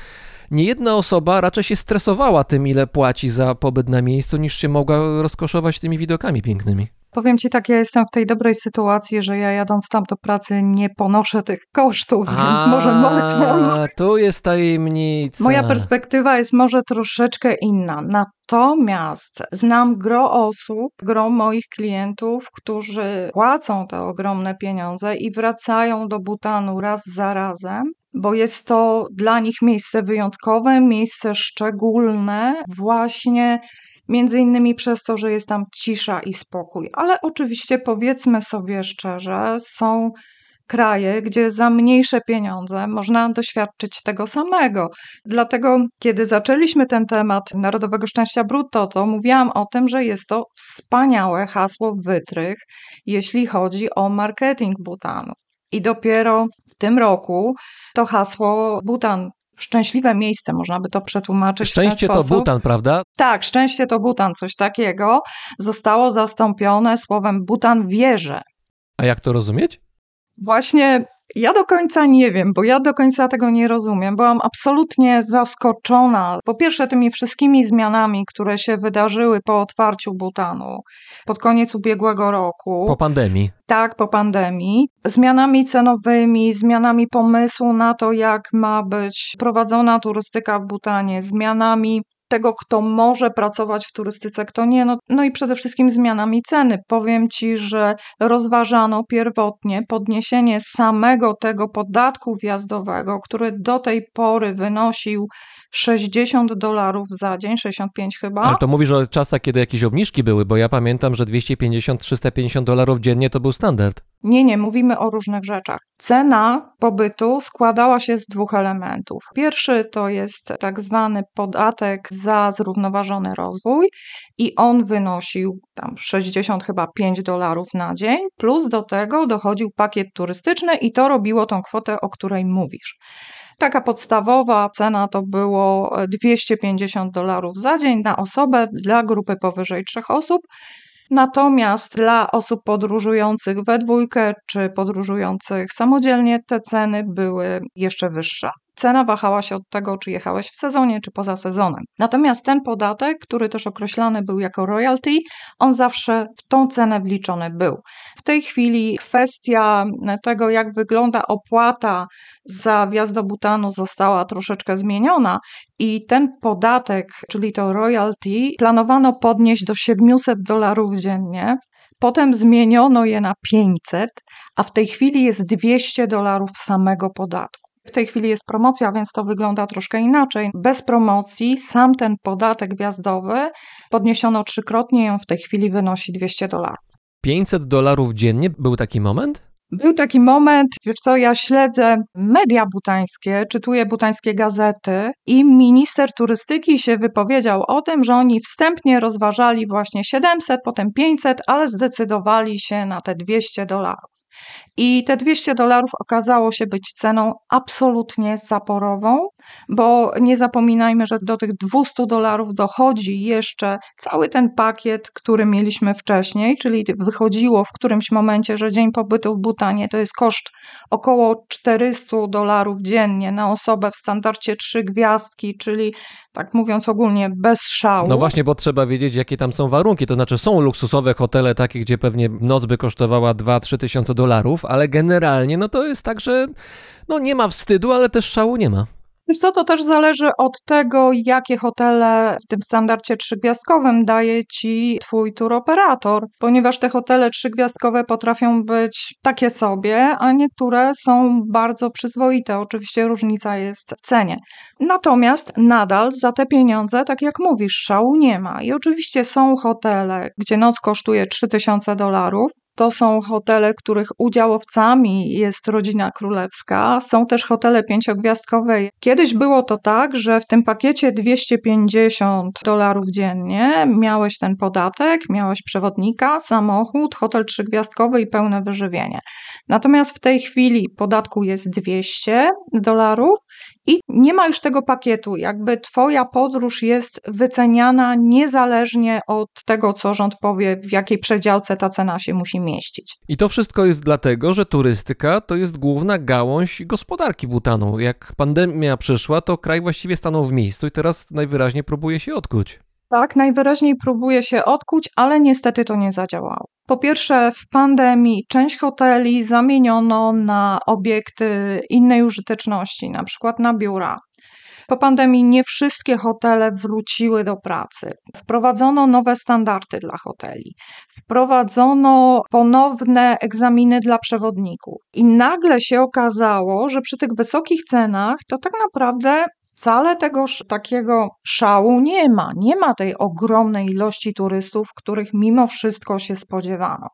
S1: nie jedna osoba raczej się stresowała tym, ile płaci za pobyt na miejscu, niż się mogła rozkoszować tymi widokami pięknymi.
S4: Powiem ci tak, ja jestem w tej dobrej sytuacji, że ja jadąc tam do pracy nie ponoszę tych kosztów, więc może mogę.
S1: A, tu jest tajemnica.
S4: Moja perspektywa jest może troszeczkę inna. Natomiast znam gro osób, gro moich klientów, którzy płacą te ogromne pieniądze i wracają do Butanu raz za razem, bo jest to dla nich miejsce wyjątkowe, miejsce szczególne, właśnie między innymi przez to, że jest tam cisza i spokój. Ale oczywiście powiedzmy sobie szczerze, są kraje, gdzie za mniejsze pieniądze można doświadczyć tego samego. Dlatego, kiedy zaczęliśmy ten temat Narodowego Szczęścia Brutto, to mówiłam o tym, że jest to wspaniałe hasło wytrych, jeśli chodzi o marketing Butanu. I dopiero w tym roku to hasło Butan szczęśliwe miejsce, można by to przetłumaczyć.
S1: Szczęście to. Butan, prawda?
S4: Tak, szczęście to Butan, coś takiego. Zostało zastąpione słowem Butan wieże.
S1: A jak to rozumieć?
S4: Właśnie ja do końca nie wiem, bo ja do końca tego nie rozumiem. Byłam absolutnie zaskoczona. Po pierwsze, tymi wszystkimi zmianami, które się wydarzyły po otwarciu Butanu pod koniec ubiegłego roku.
S1: Po pandemii.
S4: Tak, po pandemii, zmianami cenowymi, zmianami pomysłu na to, jak ma być prowadzona turystyka w Butanie, zmianami tego, kto może pracować w turystyce, kto nie, no, no i przede wszystkim zmianami ceny. Powiem Ci, że rozważano pierwotnie podniesienie samego tego podatku wjazdowego, który do tej pory wynosił 60 dolarów za dzień, 65 chyba.
S1: Ale to mówisz o czasach, kiedy jakieś obniżki były, bo ja pamiętam, że 250-350 dolarów dziennie to był standard.
S4: Nie, nie, mówimy o różnych rzeczach. Cena pobytu składała się z dwóch elementów. Pierwszy to jest tak zwany podatek za zrównoważony rozwój i on wynosił tam 60 chyba 5 dolarów na dzień, plus do tego dochodził pakiet turystyczny i to robiło tą kwotę, o której mówisz. Taka podstawowa cena to było 250 dolarów za dzień na osobę dla grupy powyżej trzech osób. Natomiast dla osób podróżujących we dwójkę czy podróżujących samodzielnie te ceny były jeszcze wyższe. Cena wahała się od tego, czy jechałeś w sezonie, czy poza sezonem. Natomiast ten podatek, który też określany był jako royalty, on zawsze w tą cenę wliczony był. W tej chwili kwestia tego, jak wygląda opłata za wjazd do Butanu, została troszeczkę zmieniona i ten podatek, czyli to royalty, planowano podnieść do 700 dolarów dziennie. Potem zmieniono je na 500, a w tej chwili jest 200 dolarów samego podatku. W tej chwili jest promocja, więc to wygląda troszkę inaczej. Bez promocji sam ten podatek wjazdowy podniesiono trzykrotnie, on w tej chwili wynosi 200 dolarów.
S1: 500 dolarów dziennie był taki moment?
S4: Był taki moment, wiesz co, ja śledzę media butańskie, czytuję butańskie gazety i minister turystyki się wypowiedział o tym, że oni wstępnie rozważali właśnie 700, potem 500, ale zdecydowali się na te 200 dolarów. I te 200 dolarów okazało się być ceną absolutnie zaporową, bo nie zapominajmy, że do tych 200 dolarów dochodzi jeszcze cały ten pakiet, który mieliśmy wcześniej, czyli wychodziło w którymś momencie, że dzień pobytu w Butanie to jest koszt około 400 dolarów dziennie na osobę w standardzie 3 gwiazdki, czyli tak mówiąc ogólnie bez szału.
S1: No właśnie, bo trzeba wiedzieć, jakie tam są warunki. To znaczy, są luksusowe hotele takie, gdzie pewnie noc by kosztowała 2-3 tysiące dolarów, ale generalnie no to jest tak, że no nie ma wstydu, ale też szału nie ma.
S4: Wiesz co, to też zależy od tego, jakie hotele w tym standardzie trzygwiazdkowym daje ci twój turoperator, ponieważ te hotele trzygwiazdkowe potrafią być takie sobie, a niektóre są bardzo przyzwoite. Oczywiście różnica jest w cenie. Natomiast nadal za te pieniądze, tak jak mówisz, szału nie ma. I oczywiście są hotele, gdzie noc kosztuje 3000 dolarów, To są hotele, których udziałowcami jest rodzina królewska. Są też hotele pięciogwiazdkowe. Kiedyś było to tak, że w tym pakiecie 250 dolarów dziennie miałeś ten podatek, miałeś przewodnika, samochód, hotel trzygwiazdkowy i pełne wyżywienie. Natomiast w tej chwili podatku jest 200 dolarów i nie ma już tego pakietu. Jakby Twoja podróż jest wyceniana niezależnie od tego, co rząd powie, w jakiej przedziałce ta cena się musi mieścić.
S1: I to wszystko jest dlatego, że turystyka to jest główna gałąź gospodarki Butanu. Jak pandemia przyszła, to kraj właściwie stanął w miejscu i teraz najwyraźniej próbuje się odkuć.
S4: Tak, najwyraźniej próbuje się odkuć, ale niestety to nie zadziałało. Po pierwsze, w pandemii część hoteli zamieniono na obiekty innej użyteczności, na przykład na biura. Po pandemii nie wszystkie hotele wróciły do pracy. Wprowadzono nowe standardy dla hoteli. Wprowadzono ponowne egzaminy dla przewodników. I nagle się okazało, że przy tych wysokich cenach to tak naprawdę wcale tegoż takiego szału nie ma. Nie ma tej ogromnej ilości turystów, których mimo wszystko się spodziewano.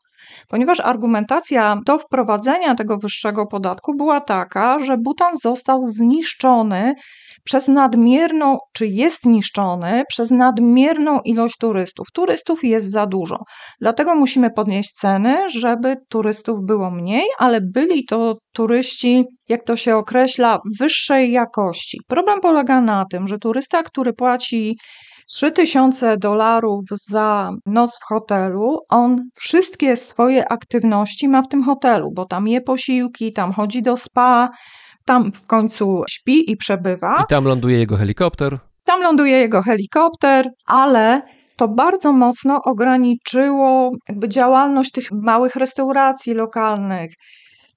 S4: Ponieważ argumentacja do wprowadzenia tego wyższego podatku była taka, że Butan został zniszczony przez nadmierną, czy jest niszczony przez nadmierną ilość turystów. Turystów jest za dużo. Dlatego musimy podnieść ceny, żeby turystów było mniej, ale byli to turyści, jak to się określa, wyższej jakości. Problem polega na tym, że turysta, który płaci 3000 dolarów za noc w hotelu, on wszystkie swoje aktywności ma w tym hotelu, bo tam je posiłki, tam chodzi do spa, tam w końcu śpi i przebywa.
S1: I tam ląduje jego helikopter.
S4: Tam ląduje jego helikopter, ale to bardzo mocno ograniczyło jakby działalność tych małych restauracji lokalnych,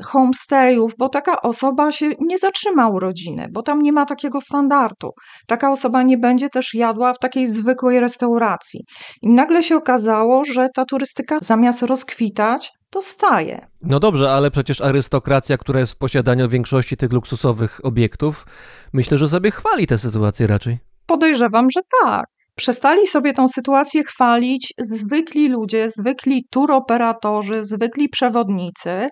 S4: homestayów, bo taka osoba się nie zatrzyma u rodziny, bo tam nie ma takiego standardu. Taka osoba nie będzie też jadła w takiej zwykłej restauracji. I nagle się okazało, że ta turystyka zamiast rozkwitać, to staje.
S1: No dobrze, ale przecież arystokracja, która jest w posiadaniu większości tych luksusowych obiektów, myślę, że sobie chwali tę sytuację raczej.
S4: Podejrzewam, że tak. Przestali sobie tą sytuację chwalić zwykli ludzie, zwykli turoperatorzy, zwykli przewodnicy,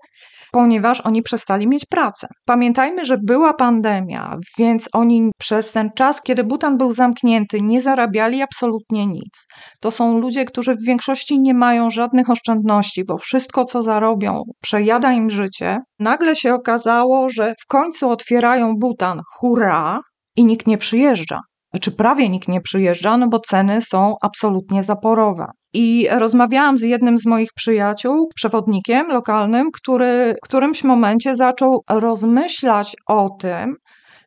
S4: ponieważ oni przestali mieć pracę. Pamiętajmy, że była pandemia, więc oni przez ten czas, kiedy Butan był zamknięty, nie zarabiali absolutnie nic. To są ludzie, którzy w większości nie mają żadnych oszczędności, bo wszystko, co zarobią, przejada im życie. Nagle się okazało, że w końcu otwierają Butan, hurra, i nikt nie przyjeżdża czy prawie nikt nie przyjeżdża, no bo ceny są absolutnie zaporowe. I rozmawiałam z jednym z moich przyjaciół, przewodnikiem lokalnym, który w którymś momencie zaczął rozmyślać o tym,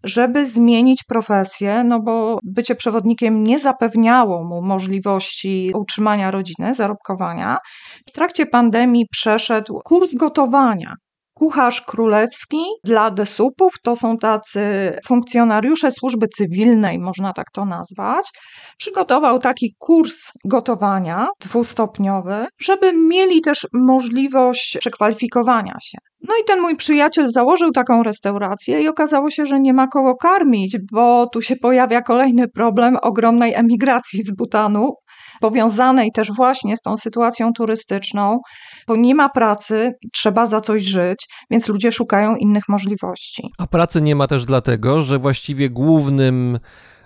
S4: żeby zmienić profesję, no bo bycie przewodnikiem nie zapewniało mu możliwości utrzymania rodziny, zarobkowania. W trakcie pandemii przeszedł kurs gotowania. Kucharz królewski dla desupów to są tacy funkcjonariusze służby cywilnej, można tak to nazwać. Przygotował taki kurs gotowania dwustopniowy, żeby mieli też możliwość przekwalifikowania się. No i ten mój przyjaciel założył taką restaurację i okazało się, że nie ma kogo karmić, bo tu się pojawia kolejny problem ogromnej emigracji z Butanu, powiązanej też właśnie z tą sytuacją turystyczną, bo nie ma pracy, trzeba za coś żyć, więc ludzie szukają innych możliwości.
S1: A pracy nie ma też dlatego, że właściwie głównym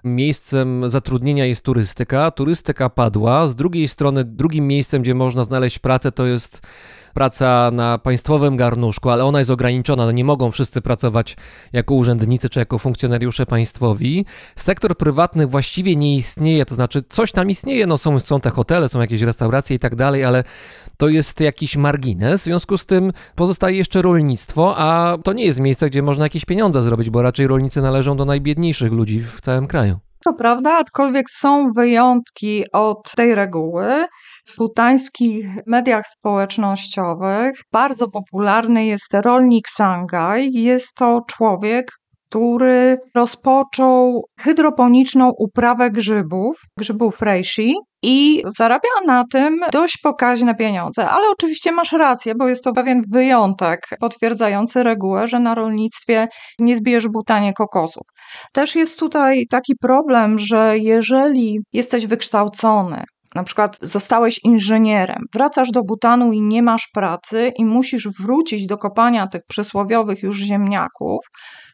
S1: miejscem zatrudnienia jest turystyka. Turystyka padła. Z drugiej strony, drugim miejscem, gdzie można znaleźć pracę, to jest praca na państwowym garnuszku, ale ona jest ograniczona. No nie mogą wszyscy pracować jako urzędnicy czy jako funkcjonariusze państwowi. Sektor prywatny właściwie nie istnieje, to znaczy coś tam istnieje, no są, są te hotele, są jakieś restauracje i tak dalej, ale to jest jakiś margines. W związku z tym pozostaje jeszcze rolnictwo, a to nie jest miejsce, gdzie można jakieś pieniądze zrobić, bo raczej rolnicy należą do najbiedniejszych ludzi w całym kraju.
S4: To prawda, aczkolwiek są wyjątki od tej reguły. W butańskich mediach społecznościowych bardzo popularny jest rolnik Sangaj. Jest to człowiek, który rozpoczął hydroponiczną uprawę grzybów, grzybów reishi i zarabia na tym dość pokaźne pieniądze. Ale oczywiście masz rację, bo jest to pewien wyjątek potwierdzający regułę, że na rolnictwie nie zbijesz butanie kokosów. Też jest tutaj taki problem, że jeżeli jesteś wykształcony, na przykład zostałeś inżynierem, wracasz do Butanu i nie masz pracy i musisz wrócić do kopania tych przysłowiowych już ziemniaków,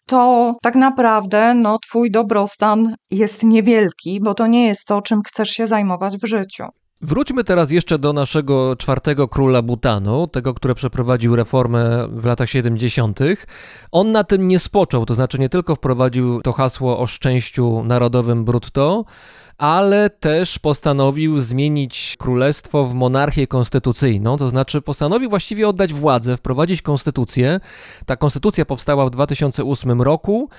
S4: to tak naprawdę no, twój dobrostan jest niewielki, bo to nie jest to, czym chcesz się zajmować w życiu.
S1: Wróćmy teraz jeszcze do naszego czwartego króla Butanu, tego, który przeprowadził reformę w latach 70. On na tym nie spoczął, to znaczy nie tylko wprowadził to hasło o szczęściu narodowym brutto, ale też postanowił zmienić królestwo w monarchię konstytucyjną, to znaczy postanowił właściwie oddać władzę, wprowadzić konstytucję. Ta konstytucja powstała w 2008 roku.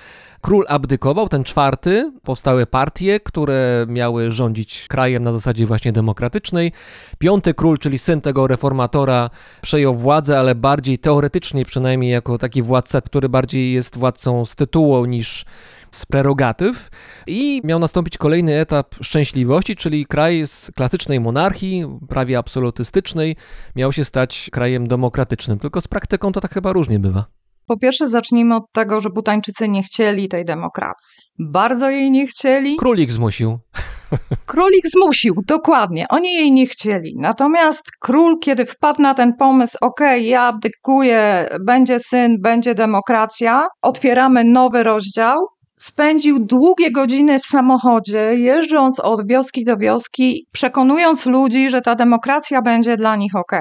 S1: Król abdykował, ten czwarty, powstały partie, które miały rządzić krajem na zasadzie właśnie demokratycznej. Piąty król, czyli syn tego reformatora, przejął władzę, ale bardziej teoretycznie, przynajmniej jako taki władca, który bardziej jest władcą z tytułu niż z prerogatyw i miał nastąpić kolejny etap szczęśliwości, czyli kraj z klasycznej monarchii, prawie absolutystycznej, miał się stać krajem demokratycznym. Tylko z praktyką to tak chyba różnie bywa.
S4: Po pierwsze, zacznijmy od tego, że Butańczycy nie chcieli tej demokracji. Bardzo jej nie chcieli.
S1: Królik zmusił.
S4: Królik zmusił, dokładnie. Oni jej nie chcieli. Natomiast król, kiedy wpadł na ten pomysł, okej, okay, ja abdykuję, będzie syn, będzie demokracja, otwieramy nowy rozdział, spędził długie godziny w samochodzie, jeżdżąc od wioski do wioski, przekonując ludzi, że ta demokracja będzie dla nich ok.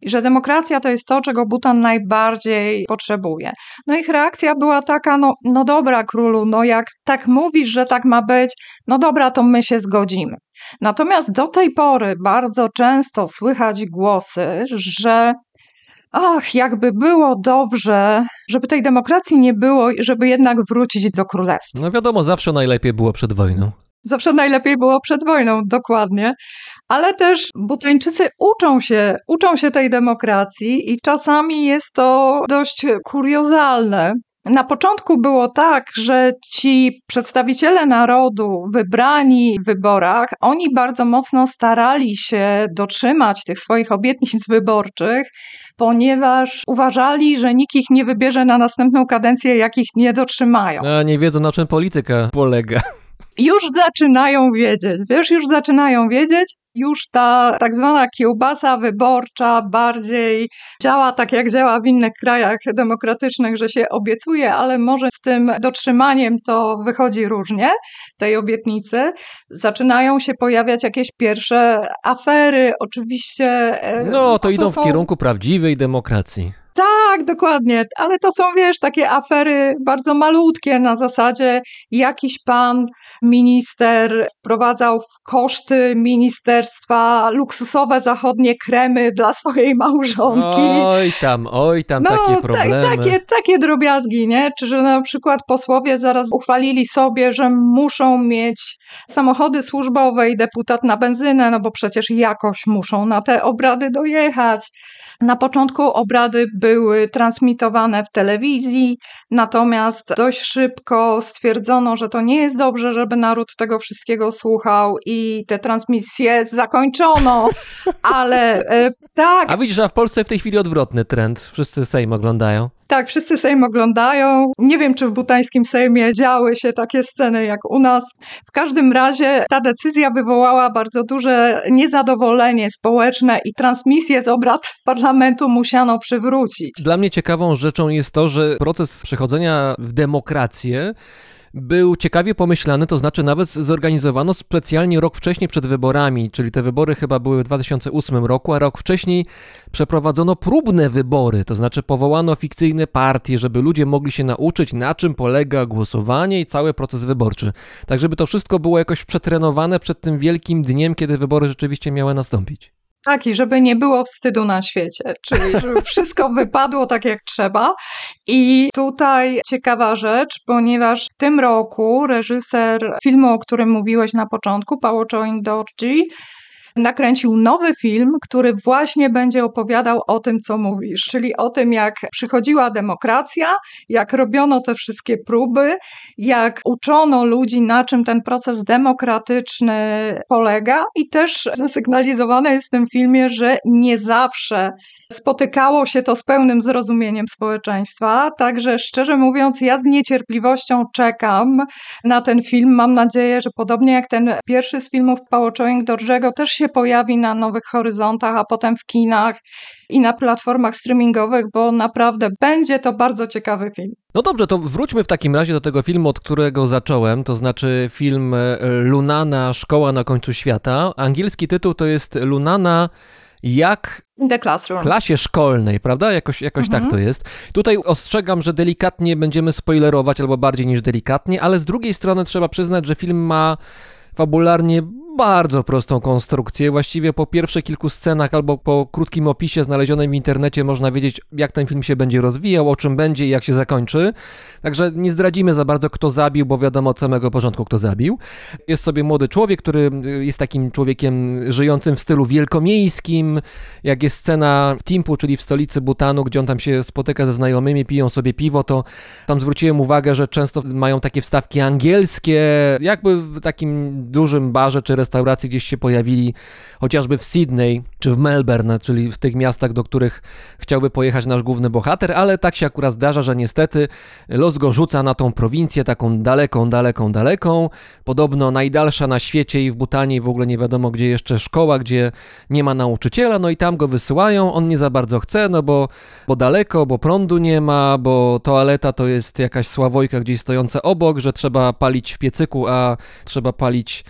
S4: I że demokracja to jest to, czego Butan najbardziej potrzebuje. No ich reakcja była taka, no, no dobra, królu, no jak tak mówisz, że tak ma być, no dobra, to my się zgodzimy. Natomiast do tej pory bardzo często słychać głosy, że ach, jakby było dobrze, żeby tej demokracji nie było i żeby jednak wrócić do królestwa.
S1: No wiadomo, zawsze najlepiej było przed wojną.
S4: Zawsze najlepiej było przed wojną, dokładnie. Ale też Butańczycy uczą się, uczą się tej demokracji i czasami jest to dość kuriozalne. Na początku było tak, że ci przedstawiciele narodu wybrani w wyborach, oni bardzo mocno starali się dotrzymać tych swoich obietnic wyborczych, ponieważ uważali, że nikt ich nie wybierze na następną kadencję, jak ich nie dotrzymają.
S1: A nie wiedzą, na czym polityka polega.
S4: Już zaczynają wiedzieć, wiesz, już zaczynają wiedzieć, już ta tak zwana kiełbasa wyborcza bardziej działa tak, jak działa w innych krajach demokratycznych, że się obiecuje, ale może z tym dotrzymaniem to wychodzi różnie, tej obietnicy. Zaczynają się pojawiać jakieś pierwsze afery, oczywiście.
S1: E, no, to, to idą są... w kierunku prawdziwej demokracji.
S4: Tak, dokładnie, ale to są, wiesz, takie afery bardzo malutkie na zasadzie jakiś pan minister wprowadzał w koszty ministerstwa luksusowe zachodnie kremy dla swojej małżonki.
S1: Oj tam, oj tam,
S4: no,
S1: takie problemy.
S4: Ta, takie, takie drobiazgi, nie? Czy że na przykład posłowie zaraz uchwalili sobie, że muszą mieć samochody służbowe i deputat na benzynę, no bo przecież jakoś muszą na te obrady dojechać. Na początku obrady były transmitowane w telewizji, natomiast dość szybko stwierdzono, że to nie jest dobrze, żeby naród tego wszystkiego słuchał i te transmisje zakończono, ale e, tak.
S1: A widzisz, że w Polsce w tej chwili odwrotny trend. Wszyscy Sejm oglądają.
S4: Tak, wszyscy Sejm oglądają. Nie wiem, czy w butańskim Sejmie działy się takie sceny jak u nas. W każdym razie ta decyzja wywołała bardzo duże niezadowolenie społeczne i transmisję z obrad parlamentu musiano przywrócić.
S1: Dla mnie ciekawą rzeczą jest to, że proces przechodzenia w demokrację był ciekawie pomyślany, to znaczy nawet zorganizowano specjalnie rok wcześniej przed wyborami, czyli te wybory chyba były w 2008 roku, a rok wcześniej przeprowadzono próbne wybory, to znaczy powołano fikcyjne partie, żeby ludzie mogli się nauczyć, na czym polega głosowanie i cały proces wyborczy. Tak, żeby to wszystko było jakoś przetrenowane przed tym wielkim dniem, kiedy wybory rzeczywiście miały nastąpić.
S4: Tak, i żeby nie było wstydu na świecie, czyli żeby wszystko wypadło tak jak trzeba. I tutaj ciekawa rzecz, ponieważ w tym roku reżyser filmu, o którym mówiłeś na początku, Paolo Dorji, nakręcił nowy film, który właśnie będzie opowiadał o tym, co mówisz, czyli o tym, jak przychodziła demokracja, jak robiono te wszystkie próby, jak uczono ludzi, na czym ten proces demokratyczny polega, i też zasygnalizowane jest w tym filmie, że nie zawsze spotykało się to z pełnym zrozumieniem społeczeństwa. Także szczerze mówiąc, ja z niecierpliwością czekam na ten film. Mam nadzieję, że podobnie jak ten pierwszy z filmów Pałoczojek Dorżego też się pojawi na Nowych Horyzontach, a potem w kinach i na platformach streamingowych, bo naprawdę będzie to bardzo ciekawy film.
S1: No dobrze, to wróćmy w takim razie do tego filmu, od którego zacząłem, to znaczy film Lunana Szkoła na końcu świata. Angielski tytuł to jest Lunana jak w klasie szkolnej, prawda? Jakoś, jakoś
S4: Mhm.
S1: tak to jest. Tutaj ostrzegam, że delikatnie będziemy spoilerować, albo bardziej niż delikatnie, ale z drugiej strony trzeba przyznać, że film ma fabularnie bardzo prostą konstrukcję. Właściwie po pierwszych kilku scenach albo po krótkim opisie znalezionym w internecie można wiedzieć, jak ten film się będzie rozwijał, o czym będzie i jak się zakończy. Także nie zdradzimy za bardzo, kto zabił, bo wiadomo od samego początku, kto zabił. Jest sobie młody człowiek, który y, jest takim człowiekiem żyjącym w stylu wielkomiejskim. Jak jest scena w Timpu, czyli w stolicy Butanu, gdzie on tam się spotyka ze znajomymi, piją sobie piwo, to tam zwróciłem uwagę, że często mają takie wstawki angielskie, jakby w takim dużym barze czy restauracji gdzieś się pojawili, chociażby w Sydney czy w Melbourne, czyli w tych miastach, do których chciałby pojechać nasz główny bohater, ale tak się akurat zdarza, że niestety los go rzuca na tą prowincję taką daleką, daleką, daleką. Podobno najdalsza na świecie i w Butanie i w ogóle nie wiadomo gdzie jeszcze szkoła, gdzie nie ma nauczyciela, no i tam go wysyłają, on nie za bardzo chce, no bo, bo daleko, bo prądu nie ma, bo toaleta to jest jakaś sławojka gdzieś stojąca obok, że trzeba palić w piecyku, a trzeba palić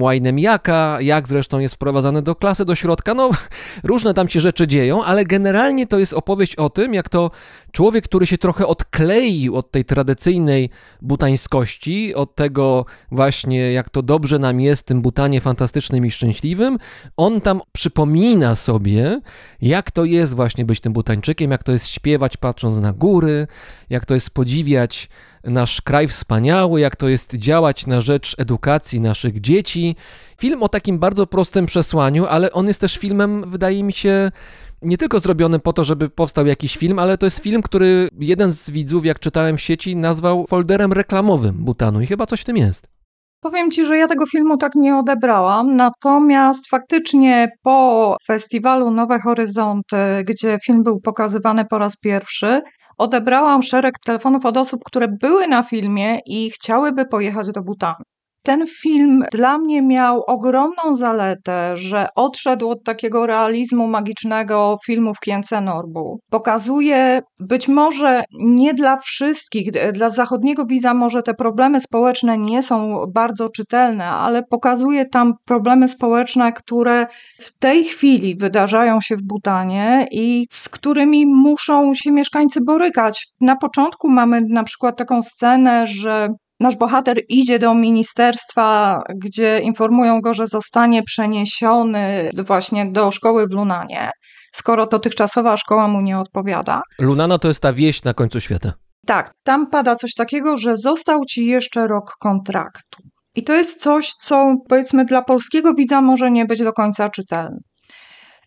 S1: łajnem jaka, jak zresztą jest wprowadzany do klasy, do środka, no różne tam się rzeczy dzieją, ale generalnie to jest opowieść o tym, jak to człowiek, który się trochę odkleił od tej tradycyjnej butańskości, od tego właśnie, jak to dobrze nam jest w tym Butanie fantastycznym i szczęśliwym, on tam przypomina sobie, jak to jest właśnie być tym Butańczykiem, jak to jest śpiewać patrząc na góry, jak to jest podziwiać nasz kraj wspaniały, jak to jest działać na rzecz edukacji naszych dzieci. Film o takim bardzo prostym przesłaniu, ale on jest też filmem, wydaje mi się, nie tylko zrobiony po to, żeby powstał jakiś film, ale to jest film, który jeden z widzów, jak czytałem w sieci, nazwał folderem reklamowym Butanu i chyba coś w tym jest.
S4: Powiem ci, że ja tego filmu tak nie odebrałam, natomiast faktycznie po festiwalu Nowe Horyzonty, gdzie film był pokazywany po raz pierwszy, odebrałam szereg telefonów od osób, które były na filmie i chciałyby pojechać do Butanu. Ten film dla mnie miał ogromną zaletę, że odszedł od takiego realizmu magicznego filmów Kience Norbu. Pokazuje być może nie dla wszystkich, dla zachodniego widza może te problemy społeczne nie są bardzo czytelne, ale pokazuje tam problemy społeczne, które w tej chwili wydarzają się w Butanie i z którymi muszą się mieszkańcy borykać. Na początku mamy na przykład taką scenę, że Nasz bohater idzie do ministerstwa, gdzie informują go, że zostanie przeniesiony właśnie do szkoły w Lunanie, skoro dotychczasowa szkoła mu nie odpowiada.
S1: Lunana to jest ta wieś na końcu świata.
S4: Tak, tam pada coś takiego, że został ci jeszcze rok kontraktu. I to jest coś, co powiedzmy dla polskiego widza może nie być do końca czytelne.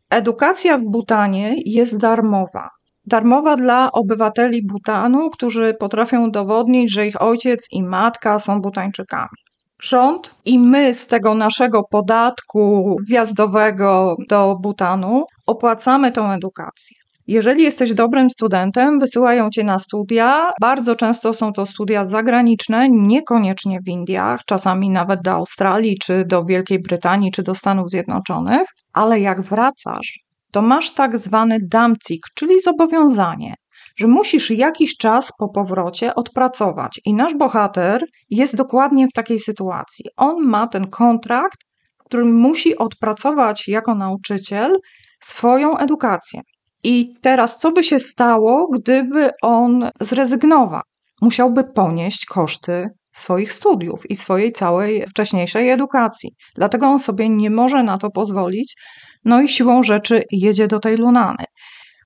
S4: Edukacja w Butanie jest darmowa. Darmowa dla obywateli Butanu, którzy potrafią udowodnić, że ich ojciec i matka są Butańczykami. Rząd i my z tego naszego podatku wjazdowego do Butanu opłacamy tą edukację. Jeżeli jesteś dobrym studentem, wysyłają cię na studia. Bardzo często są to studia zagraniczne, niekoniecznie w Indiach, czasami nawet do Australii, czy do Wielkiej Brytanii, czy do Stanów Zjednoczonych, ale jak wracasz, to masz tak zwany damcik, czyli zobowiązanie, że musisz jakiś czas po powrocie odpracować. I nasz bohater jest dokładnie w takiej sytuacji. On ma ten kontrakt, w którym musi odpracować jako nauczyciel swoją edukację. I teraz, co by się stało, gdyby on zrezygnował? Musiałby ponieść koszty swoich studiów i swojej całej wcześniejszej edukacji. Dlatego on sobie nie może na to pozwolić, no i siłą rzeczy jedzie do tej Lunany.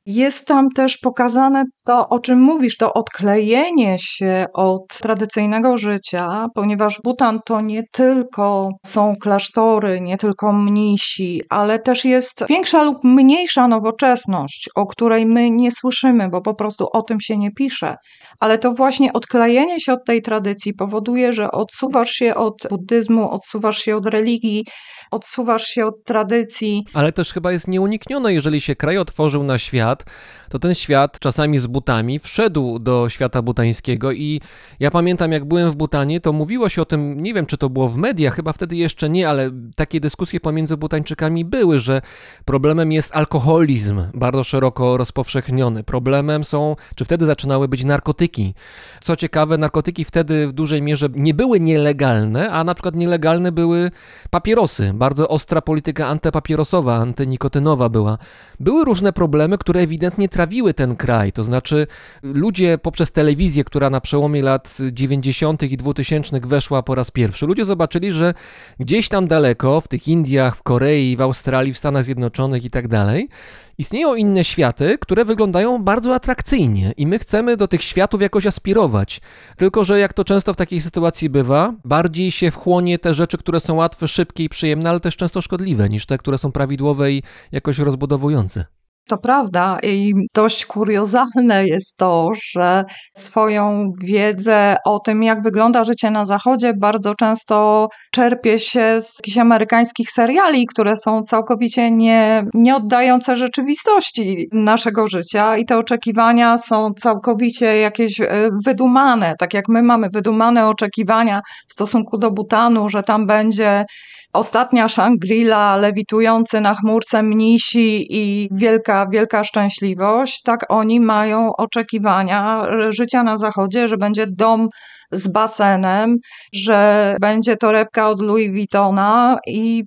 S4: Jest tam też pokazane to, o czym mówisz, to odklejenie się od tradycyjnego życia, ponieważ Butan to nie tylko są klasztory, nie tylko mnisi, ale też jest większa lub mniejsza nowoczesność, o której my nie słyszymy, bo po prostu o tym się nie pisze. Ale to właśnie odklejenie się od tej tradycji powoduje, że odsuwasz się od buddyzmu, odsuwasz się od religii, odsuwasz się od tradycji.
S1: Ale też chyba jest nieuniknione, jeżeli się kraj otworzył na świat, to ten świat czasami z butami wszedł do świata butańskiego i ja pamiętam jak byłem w Butanie, to mówiło się o tym, nie wiem czy to było w mediach, chyba wtedy jeszcze nie, ale takie dyskusje pomiędzy Butańczykami były, że problemem jest alkoholizm, bardzo szeroko rozpowszechniony. Problemem są, czy wtedy zaczynały być narkotyki. Co ciekawe, narkotyki wtedy w dużej mierze nie były nielegalne, a na przykład nielegalne były papierosy. Bardzo ostra polityka antypapierosowa, antynikotynowa była. Były różne problemy, które ewidentnie trawiły ten kraj. To znaczy, ludzie poprzez telewizję, która na przełomie lat 90. i 2000 weszła po raz pierwszy, ludzie zobaczyli, że gdzieś tam daleko, w tych Indiach, w Korei, w Australii, w Stanach Zjednoczonych i tak dalej, istnieją inne światy, które wyglądają bardzo atrakcyjnie i my chcemy do tych światów jakoś aspirować. Tylko, że jak to często w takiej sytuacji bywa, bardziej się wchłonie te rzeczy, które są łatwe, szybkie i przyjemne, ale też często szkodliwe, niż te, które są prawidłowe i jakoś rozbudowujące.
S4: To prawda i dość kuriozalne jest to, że swoją wiedzę o tym, jak wygląda życie na Zachodzie, bardzo często czerpie się z jakichś amerykańskich seriali, które są całkowicie nie, nie oddające rzeczywistości naszego życia i te oczekiwania są całkowicie jakieś e, wydumane, tak jak my mamy wydumane oczekiwania w stosunku do Butanu, że tam będzie Ostatnia Shangri-La, lewitujący na chmurce mnisi i wielka, wielka szczęśliwość, tak oni mają oczekiwania życia na zachodzie, że będzie dom z basenem, że będzie torebka od Louis Vuittona i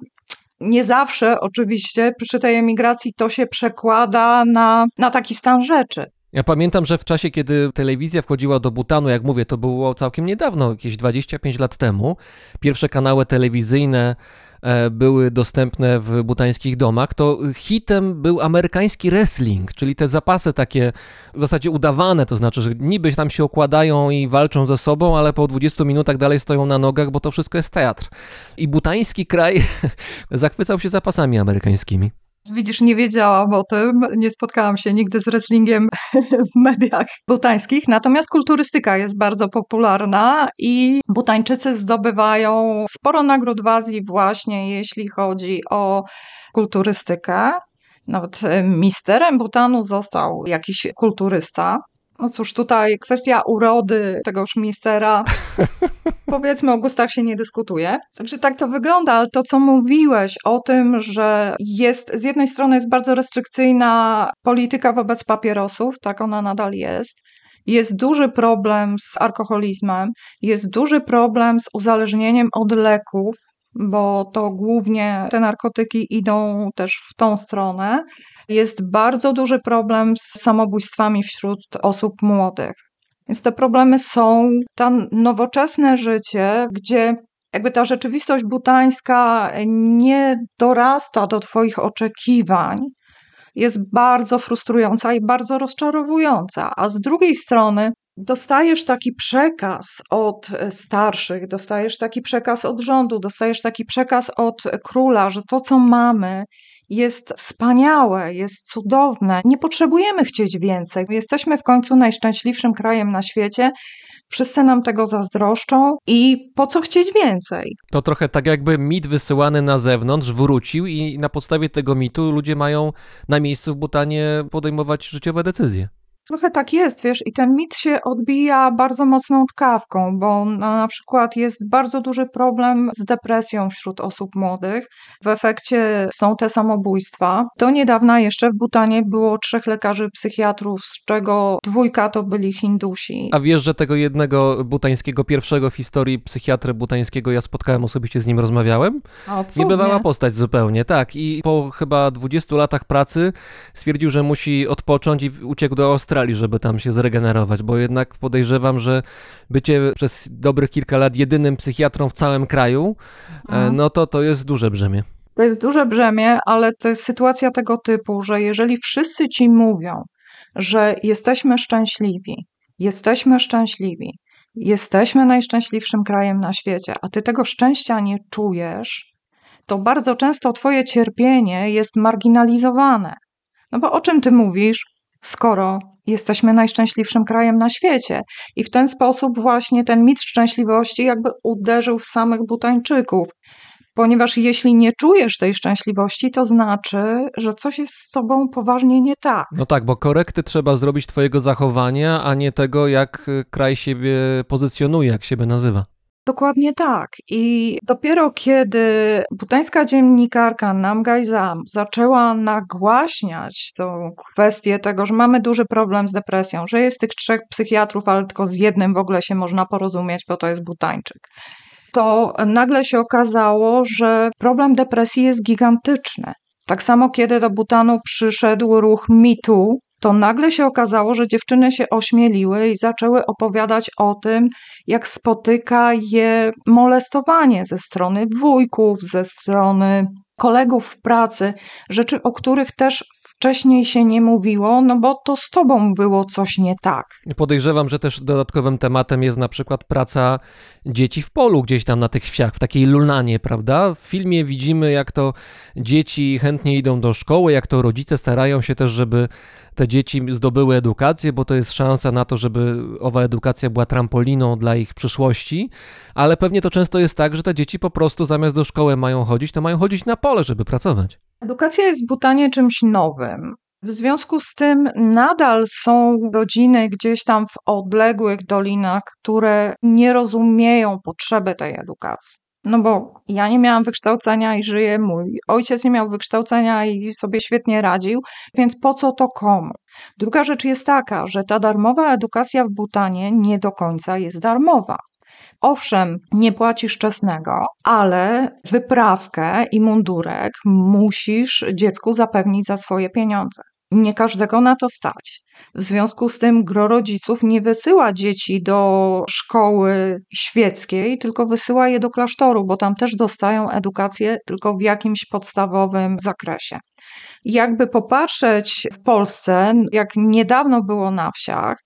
S4: nie zawsze oczywiście przy tej emigracji to się przekłada na, na taki stan rzeczy.
S1: Ja pamiętam, że w czasie, kiedy telewizja wchodziła do Butanu, jak mówię, to było całkiem niedawno, jakieś 25 lat temu, pierwsze kanały telewizyjne e, były dostępne w butańskich domach, to hitem był amerykański wrestling, czyli te zapasy takie w zasadzie udawane, to znaczy, że niby tam się okładają i walczą ze sobą, ale po 20 minutach dalej stoją na nogach, bo to wszystko jest teatr. I butański kraj zachwycał się zapasami amerykańskimi.
S4: Widzisz, nie wiedziałam o tym, nie spotkałam się nigdy z wrestlingiem w mediach butańskich, natomiast kulturystyka jest bardzo popularna i Butańczycy zdobywają sporo nagród w Azji właśnie jeśli chodzi o kulturystykę. Nawet e, misterem Butanu został jakiś kulturysta. No cóż, tutaj kwestia urody tegoż mistera, powiedzmy o gustach się nie dyskutuje. Także tak to wygląda, ale to co mówiłeś o tym, że jest z jednej strony jest bardzo restrykcyjna polityka wobec papierosów, tak ona nadal jest. Jest duży problem z alkoholizmem, jest duży problem z uzależnieniem od leków, bo to głównie te narkotyki idą też w tą stronę. Jest bardzo duży problem z samobójstwami wśród osób młodych. Więc te problemy są. To nowoczesne życie, gdzie jakby ta rzeczywistość butańska nie dorasta do Twoich oczekiwań, jest bardzo frustrująca i bardzo rozczarowująca. A z drugiej strony, dostajesz taki przekaz od starszych, dostajesz taki przekaz od rządu, dostajesz taki przekaz od króla, że to, co mamy, jest wspaniałe, jest cudowne. Nie potrzebujemy chcieć więcej. Jesteśmy w końcu najszczęśliwszym krajem na świecie. Wszyscy nam tego zazdroszczą i po co chcieć więcej?
S1: To trochę tak jakby mit wysyłany na zewnątrz wrócił i na podstawie tego mitu ludzie mają na miejscu w Butanie podejmować życiowe decyzje.
S4: Trochę tak jest, wiesz, i ten mit się odbija bardzo mocną czkawką, bo na, na przykład jest bardzo duży problem z depresją wśród osób młodych. W efekcie są te samobójstwa. Do niedawna jeszcze w Butanie było trzech lekarzy psychiatrów, z czego dwójka to byli Hindusi.
S1: A wiesz, że tego jednego butańskiego, pierwszego w historii psychiatrę butańskiego ja spotkałem osobiście, z nim rozmawiałem?
S4: O,
S1: Niebywała postać zupełnie, tak. I po chyba 20 latach pracy stwierdził, że musi odpocząć i uciekł do Australii Australii, żeby tam się zregenerować, bo jednak podejrzewam, że bycie przez dobrych kilka lat jedynym psychiatrą w całym kraju, e,
S4: Mhm.
S1: no to to jest duże brzemię.
S4: To jest duże brzemię, ale to jest sytuacja tego typu, że jeżeli wszyscy ci mówią, że jesteśmy szczęśliwi, jesteśmy szczęśliwi, jesteśmy najszczęśliwszym krajem na świecie, a ty tego szczęścia nie czujesz, to bardzo często twoje cierpienie jest marginalizowane. No bo o czym ty mówisz, skoro jesteśmy najszczęśliwszym krajem na świecie? I w ten sposób właśnie ten mit szczęśliwości jakby uderzył w samych Butańczyków. Ponieważ jeśli nie czujesz tej szczęśliwości, to znaczy, że coś jest z tobą poważnie nie tak.
S1: No tak, bo korekty trzeba zrobić twojego zachowania, a nie tego, jak y, kraj siebie pozycjonuje, jak siebie nazywa.
S4: Dokładnie tak. I dopiero kiedy butańska dziennikarka Namgai Zam zaczęła nagłaśniać tą kwestię tego, że mamy duży problem z depresją, że jest tych trzech psychiatrów, ale tylko z jednym w ogóle się można porozumieć, bo to jest butańczyk, to nagle się okazało, że problem depresji jest gigantyczny. Tak samo kiedy do Butanu przyszedł ruch MeToo, to nagle się okazało, że dziewczyny się ośmieliły i zaczęły opowiadać o tym, jak spotyka je molestowanie ze strony wujków, ze strony kolegów w pracy, rzeczy, o których też wcześniej się nie mówiło, no bo to z tobą było coś nie tak.
S1: Podejrzewam, że też dodatkowym tematem jest na przykład praca dzieci w polu, gdzieś tam na tych wsiach, w takiej lunanie, prawda? W filmie widzimy, jak to dzieci chętnie idą do szkoły, jak to rodzice starają się też, żeby te dzieci zdobyły edukację, bo to jest szansa na to, żeby owa edukacja była trampoliną dla ich przyszłości, ale pewnie to często jest tak, że te dzieci po prostu zamiast do szkoły mają chodzić, to mają chodzić na pole, żeby pracować.
S4: Edukacja jest w Butanie czymś nowym. W związku z tym nadal są rodziny gdzieś tam w odległych dolinach, które nie rozumieją potrzeby tej edukacji. No bo ja nie miałam wykształcenia i żyję, mój ojciec nie miał wykształcenia i sobie świetnie radził, więc po co to komu? Druga rzecz jest taka, że ta darmowa edukacja w Butanie nie do końca jest darmowa. Owszem, nie płacisz czesnego, ale wyprawkę i mundurek musisz dziecku zapewnić za swoje pieniądze. Nie każdego na to stać. W związku z tym gro rodziców nie wysyła dzieci do szkoły świeckiej, tylko wysyła je do klasztoru, bo tam też dostają edukację tylko w jakimś podstawowym zakresie. Jakby popatrzeć w Polsce, jak niedawno było na wsiach,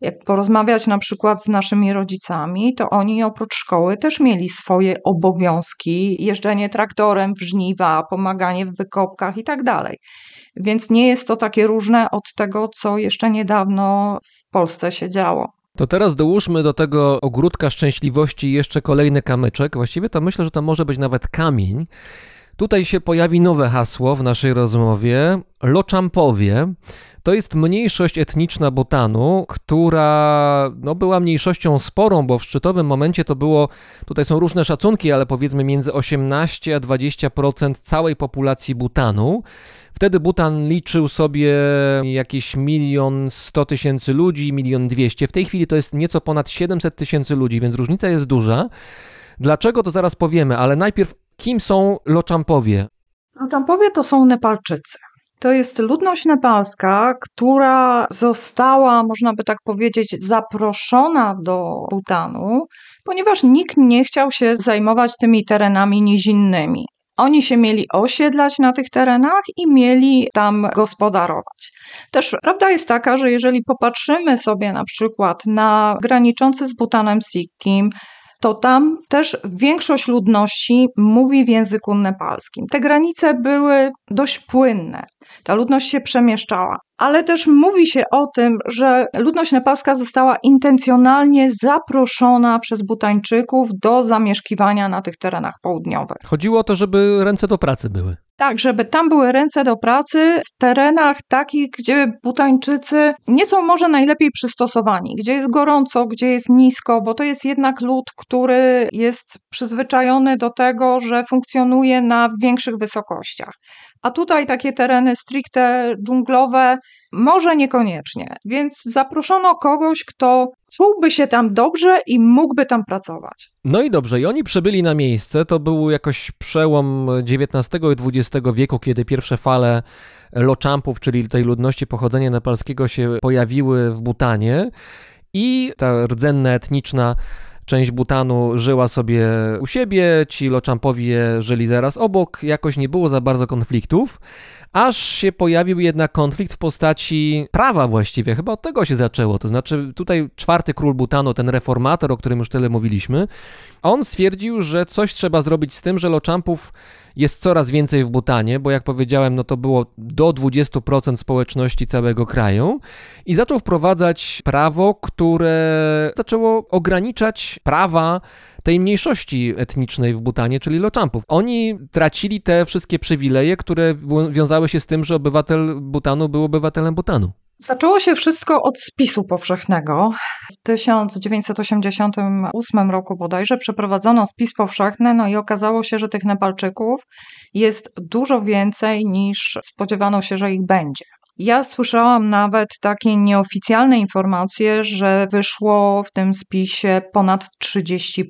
S4: jak porozmawiać na przykład z naszymi rodzicami, to oni oprócz szkoły też mieli swoje obowiązki, jeżdżenie traktorem w żniwa, pomaganie w wykopkach i tak dalej. Więc nie jest to takie różne od tego, co jeszcze niedawno w Polsce się działo.
S1: To teraz dołóżmy do tego ogródka szczęśliwości jeszcze kolejny kamyczek. Właściwie to myślę, że to może być nawet kamień. Tutaj się pojawi nowe hasło w naszej rozmowie. Loczampowie to jest mniejszość etniczna Butanu, która no, była mniejszością sporą, bo w szczytowym momencie to było, tutaj są różne szacunki, ale powiedzmy między 18 a 20% całej populacji Butanu. Wtedy Butan liczył sobie jakieś milion sto tysięcy ludzi, milion dwieście. W tej chwili to jest nieco ponad 700 tysięcy ludzi, więc różnica jest duża. Dlaczego to zaraz powiemy, ale najpierw kim są Loczampowie?
S4: Loczampowie to są Nepalczycy. To jest ludność nepalska, która została, można by tak powiedzieć, zaproszona do Butanu, ponieważ nikt nie chciał się zajmować tymi terenami nizinnymi. Oni się mieli osiedlać na tych terenach i mieli tam gospodarować. Też prawda jest taka, że jeżeli popatrzymy sobie na przykład na graniczący z Butanem Sikkim, to tam też większość ludności mówi w języku nepalskim. Te granice były dość płynne. Ta ludność się przemieszczała, ale też mówi się o tym, że ludność nepalska została intencjonalnie zaproszona przez Butańczyków do zamieszkiwania na tych terenach południowych.
S1: Chodziło o to, żeby ręce do pracy były.
S4: Tak, żeby tam były ręce do pracy w terenach takich, gdzie Butańczycy nie są może najlepiej przystosowani, gdzie jest gorąco, gdzie jest nisko, bo to jest jednak lud, który jest przyzwyczajony do tego, że funkcjonuje na większych wysokościach. A tutaj takie tereny stricte dżunglowe, może niekoniecznie. Więc zaproszono kogoś, kto czułby się tam dobrze i mógłby tam pracować.
S1: No i dobrze, i oni przybyli na miejsce. To był jakoś przełom XIX i XX wieku, kiedy pierwsze fale Loczampów, czyli tej ludności pochodzenia nepalskiego, się pojawiły w Butanie. I ta rdzenna etniczna Część Butanu żyła sobie u siebie, ci Lochampowie żyli zaraz obok, jakoś nie było za bardzo konfliktów, aż się pojawił jednak konflikt w postaci prawa właściwie, chyba od tego się zaczęło, to znaczy tutaj czwarty król Butanu, ten reformator, o którym już tyle mówiliśmy, on stwierdził, że coś trzeba zrobić z tym, że Lochampów jest coraz więcej w Butanie, bo jak powiedziałem, no to było do 20% społeczności całego kraju i zaczął wprowadzać prawo, które zaczęło ograniczać prawa tej mniejszości etnicznej w Butanie, czyli Lochampów. Oni tracili te wszystkie przywileje, które wiązały się z tym, że obywatel Butanu był obywatelem Butanu.
S4: Zaczęło się wszystko od spisu powszechnego. W 1988 roku bodajże przeprowadzono spis powszechny, no i okazało się, że tych Nepalczyków jest dużo więcej niż spodziewano się, że ich będzie. Ja słyszałam nawet takie nieoficjalne informacje, że wyszło w tym spisie ponad 30%.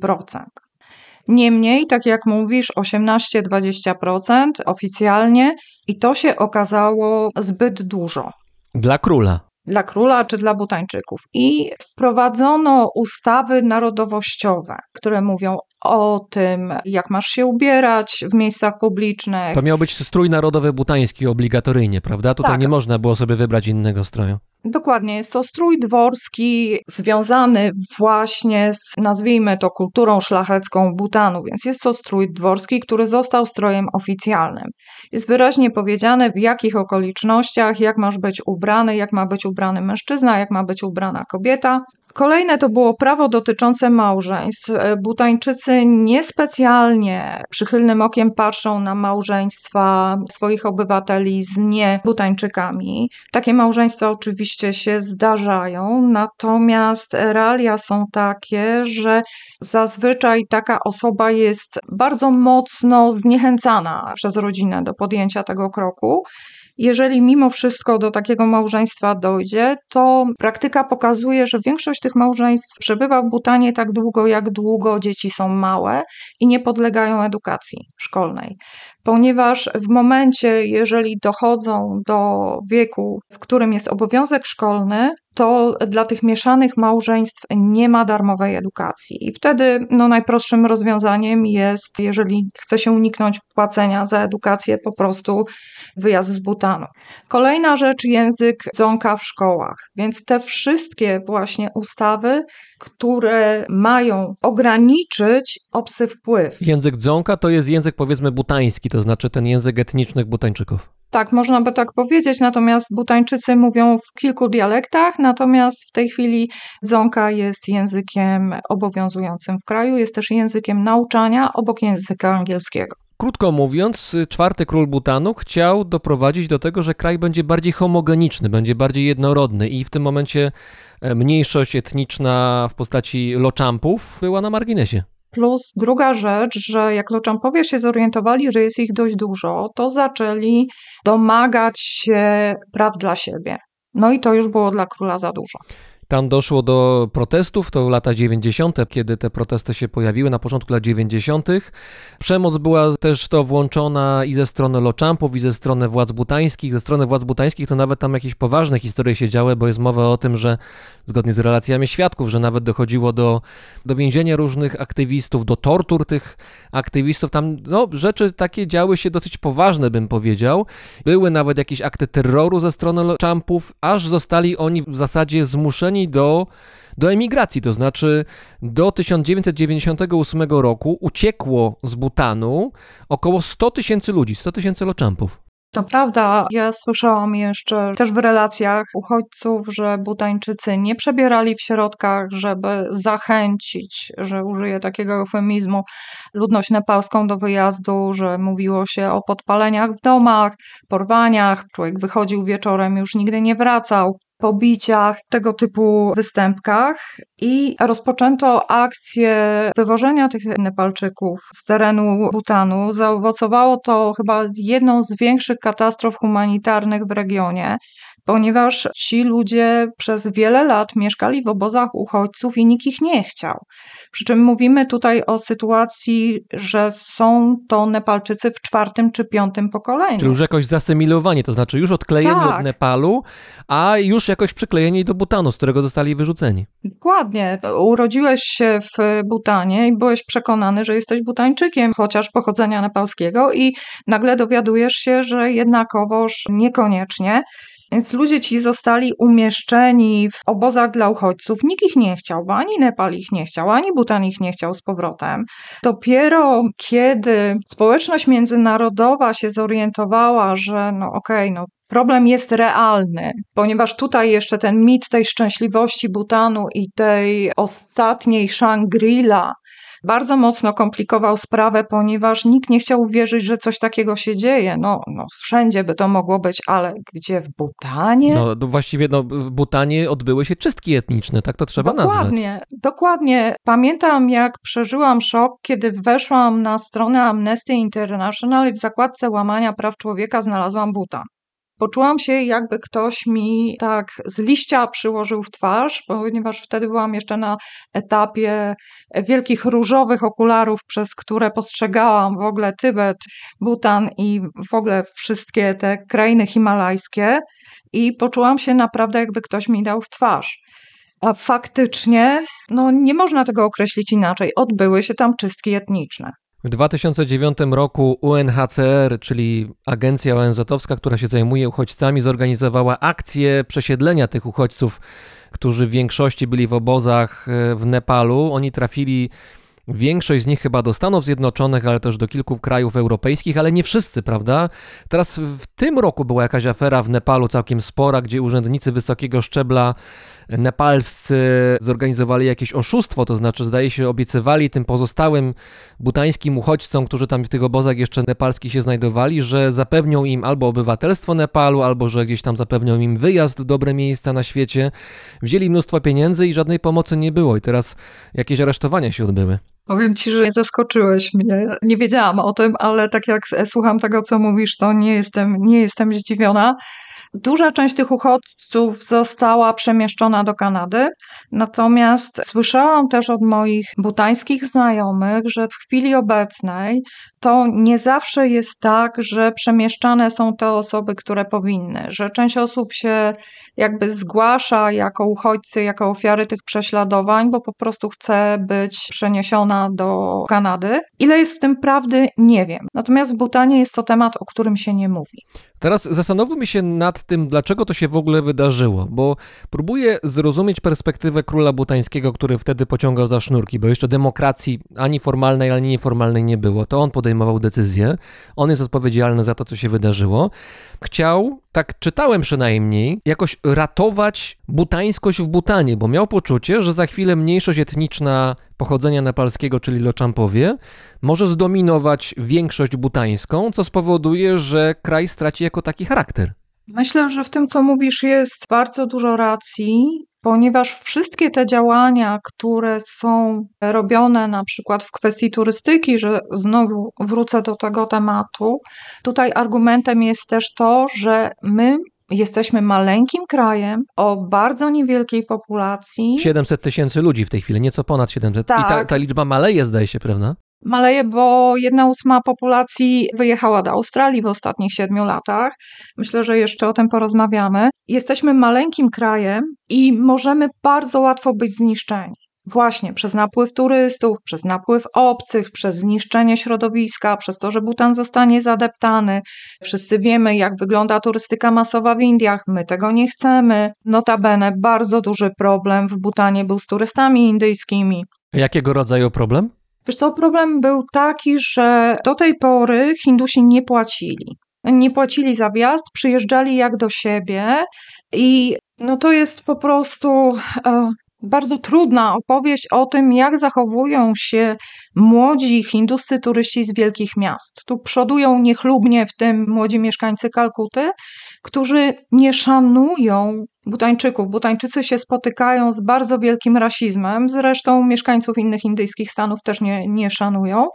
S4: Niemniej, tak jak mówisz, 18-20% oficjalnie i to się okazało zbyt dużo
S1: Dla króla.
S4: dla króla czy dla Butańczyków. I wprowadzono ustawy narodowościowe, które mówią o tym, jak masz się ubierać w miejscach publicznych.
S1: To miał być strój narodowy butański obligatoryjnie, prawda? Tutaj
S4: Tak.
S1: nie można było sobie wybrać innego stroju.
S4: Dokładnie, jest to strój dworski związany właśnie z, nazwijmy to, kulturą szlachecką Butanu, więc jest to strój dworski, który został strojem oficjalnym. Jest wyraźnie powiedziane, w jakich okolicznościach, jak masz być ubrany, jak ma być ubrany mężczyzna, jak ma być ubrana kobieta. Kolejne to było prawo dotyczące małżeństw. E, Butańczycy niespecjalnie przychylnym okiem patrzą na małżeństwa swoich obywateli z nie-Butańczykami. Takie małżeństwa oczywiście się zdarzają, natomiast realia są takie, że zazwyczaj taka osoba jest bardzo mocno zniechęcana przez rodzinę do podjęcia tego kroku. Jeżeli mimo wszystko do takiego małżeństwa dojdzie, to praktyka pokazuje, że większość tych małżeństw przebywa w Butanie tak długo, jak długo dzieci są małe i nie podlegają edukacji szkolnej. Ponieważ w momencie, jeżeli dochodzą do wieku, w którym jest obowiązek szkolny, to dla tych mieszanych małżeństw nie ma darmowej edukacji. I wtedy no, najprostszym rozwiązaniem jest, jeżeli chce się uniknąć płacenia za edukację, po prostu wyjazd z Butanu. Kolejna rzecz, język dzonka w szkołach. Więc te wszystkie właśnie ustawy, które mają ograniczyć obcy wpływ.
S1: Język dzonka to jest język powiedzmy butański, to znaczy ten język etnicznych Butańczyków.
S4: Tak, można by tak powiedzieć, natomiast Butańczycy mówią w kilku dialektach, natomiast w tej chwili dzonka jest językiem obowiązującym w kraju, jest też językiem nauczania obok języka angielskiego.
S1: Krótko mówiąc, czwarty król Butanu chciał doprowadzić do tego, że kraj będzie bardziej homogeniczny, będzie bardziej jednorodny i w tym momencie e, mniejszość etniczna w postaci Lochampów była na marginesie.
S4: Plus druga rzecz, że jak Lochampowie się zorientowali, że jest ich dość dużo, to zaczęli domagać się praw dla siebie. No i to już było dla króla za dużo.
S1: Tam doszło do protestów, to lata 90., kiedy te protesty się pojawiły, na początku lat 90. Przemoc była też to włączona i ze strony Lochampów, i ze strony władz butańskich. Ze strony władz butańskich to nawet tam jakieś poważne historie się działy, bo jest mowa o tym, że zgodnie z relacjami świadków, że nawet dochodziło do, do więzienia różnych aktywistów, do tortur tych aktywistów. Tam no, rzeczy takie działy się dosyć poważne, bym powiedział. Były nawet jakieś akty terroru ze strony Lochampów, aż zostali oni w zasadzie zmuszeni do, do emigracji, to znaczy do 1998 roku uciekło z Butanu około 100 tysięcy ludzi, 100 tysięcy Lochampów.
S4: To prawda, ja słyszałam jeszcze też w relacjach uchodźców, że Butańczycy nie przebierali w środkach, żeby zachęcić, że użyję takiego eufemizmu, ludność nepalską do wyjazdu, że mówiło się o podpaleniach w domach, porwaniach, człowiek wychodził wieczorem, już nigdy nie wracał pobiciach, tego typu występkach i rozpoczęto akcję wywożenia tych Nepalczyków z terenu Butanu. Zaowocowało to chyba jedną z większych katastrof humanitarnych w regionie. Ponieważ ci ludzie przez wiele lat mieszkali w obozach uchodźców i nikt ich nie chciał. Przy czym mówimy tutaj o sytuacji, że są to Nepalczycy w czwartym czy piątym pokoleniu.
S1: Czyli już jakoś zasymilowanie, to znaczy już odklejeni
S4: Tak.
S1: od Nepalu, a już jakoś przyklejeni do Butanu, z którego zostali wyrzuceni.
S4: Dokładnie. Urodziłeś się w Butanie i byłeś przekonany, że jesteś Butańczykiem, chociaż pochodzenia nepalskiego, i nagle dowiadujesz się, że jednakowoż niekoniecznie. Więc ludzie ci zostali umieszczeni w obozach dla uchodźców. Nikt ich nie chciał, bo ani Nepal ich nie chciał, ani Butan ich nie chciał z powrotem. Dopiero kiedy społeczność międzynarodowa się zorientowała, że no okej, no problem jest realny, ponieważ tutaj jeszcze ten mit tej szczęśliwości Butanu i tej ostatniej Shangri-La bardzo mocno komplikował sprawę, ponieważ nikt nie chciał uwierzyć, że coś takiego się dzieje. No, no wszędzie by to mogło być, ale gdzie w Butanie?
S1: No to właściwie no, w Butanie odbyły się czystki etniczne, tak to trzeba nazwać.
S4: Dokładnie, dokładnie. Pamiętam, jak przeżyłam szok, kiedy weszłam na stronę Amnesty International i w zakładce łamania praw człowieka znalazłam Butan. Poczułam się, jakby ktoś mi tak z liścia przyłożył w twarz, ponieważ wtedy byłam jeszcze na etapie wielkich różowych okularów, przez które postrzegałam w ogóle Tybet, Butan i w ogóle wszystkie te krainy himalajskie. I poczułam się naprawdę, jakby ktoś mi dał w twarz. A faktycznie, no nie można tego określić inaczej, odbyły się tam czystki etniczne.
S1: W 2009 roku UNHCR, czyli agencja ONZ-owska, która się zajmuje uchodźcami, zorganizowała akcję przesiedlenia tych uchodźców, którzy w większości byli w obozach e, w Nepalu. Oni trafili, większość z nich chyba do Stanów Zjednoczonych, ale też do kilku krajów europejskich, ale nie wszyscy, prawda? Teraz w tym roku była jakaś afera w Nepalu całkiem spora, gdzie urzędnicy wysokiego szczebla nepalscy zorganizowali jakieś oszustwo, to znaczy zdaje się obiecywali tym pozostałym butańskim uchodźcom, którzy tam w tych obozach jeszcze nepalskich się znajdowali, że zapewnią im albo obywatelstwo Nepalu, albo że gdzieś tam zapewnią im wyjazd w dobre miejsca na świecie. Wzięli mnóstwo pieniędzy i żadnej pomocy nie było i teraz jakieś aresztowania się odbyły.
S4: Powiem ci, że zaskoczyłeś mnie. Nie wiedziałam o tym, ale tak jak słucham tego, co mówisz, to nie jestem, nie jestem zdziwiona. Duża część tych uchodźców została przemieszczona do Kanady, natomiast słyszałam też od moich butańskich znajomych, że w chwili obecnej to nie zawsze jest tak, że przemieszczane są te osoby, które powinny, że część osób się jakby zgłasza jako uchodźcy, jako ofiary tych prześladowań, bo po prostu chce być przeniesiona do Kanady. Ile jest w tym prawdy, nie wiem. Natomiast w Butanie jest to temat, o którym się nie mówi.
S1: Teraz zastanówmy się nad tym, dlaczego to się w ogóle wydarzyło, bo próbuję zrozumieć perspektywę króla butańskiego, który wtedy pociągał za sznurki, bo jeszcze demokracji ani formalnej, ani nieformalnej nie było. To on podejmował decyzje, on jest odpowiedzialny za to, co się wydarzyło. Chciał, tak czytałem przynajmniej, jakoś ratować butańskość w Butanie, bo miał poczucie, że za chwilę mniejszość etniczna pochodzenia nepalskiego, czyli Loczampowie, może zdominować większość butańską, co spowoduje, że kraj straci jako taki charakter.
S4: Myślę, że w tym, co mówisz, jest bardzo dużo racji, ponieważ wszystkie te działania, które są robione na przykład w kwestii turystyki, że znowu wrócę do tego tematu, tutaj argumentem jest też to, że my jesteśmy maleńkim krajem o bardzo niewielkiej populacji.
S1: 700 tysięcy ludzi w tej chwili, nieco ponad 700. I ta,
S4: Tak.
S1: ta liczba maleje, zdaje się, prawda?
S4: Maleje, bo jedna ósma populacji wyjechała do Australii w ostatnich siedmiu latach. Myślę, że jeszcze o tym porozmawiamy. Jesteśmy maleńkim krajem i możemy bardzo łatwo być zniszczeni. Właśnie przez napływ turystów, przez napływ obcych, przez zniszczenie środowiska, przez to, że Butan zostanie zadeptany. Wszyscy wiemy, jak wygląda turystyka masowa w Indiach. My tego nie chcemy. Notabene, bardzo duży problem w Butanie był z turystami indyjskimi.
S1: Jakiego rodzaju problem?
S4: Wiesz co, problem był taki, że do tej pory Hindusi nie płacili. Nie płacili za wjazd, przyjeżdżali jak do siebie i no to jest po prostu e, bardzo trudna opowieść o tym, jak zachowują się młodzi hinduscy turyści z wielkich miast. Tu przodują niechlubnie w tym młodzi mieszkańcy Kalkuty, którzy nie szanują Butańczyków. Butańczycy się spotykają z bardzo wielkim rasizmem, zresztą mieszkańców innych indyjskich stanów też nie, nie szanują.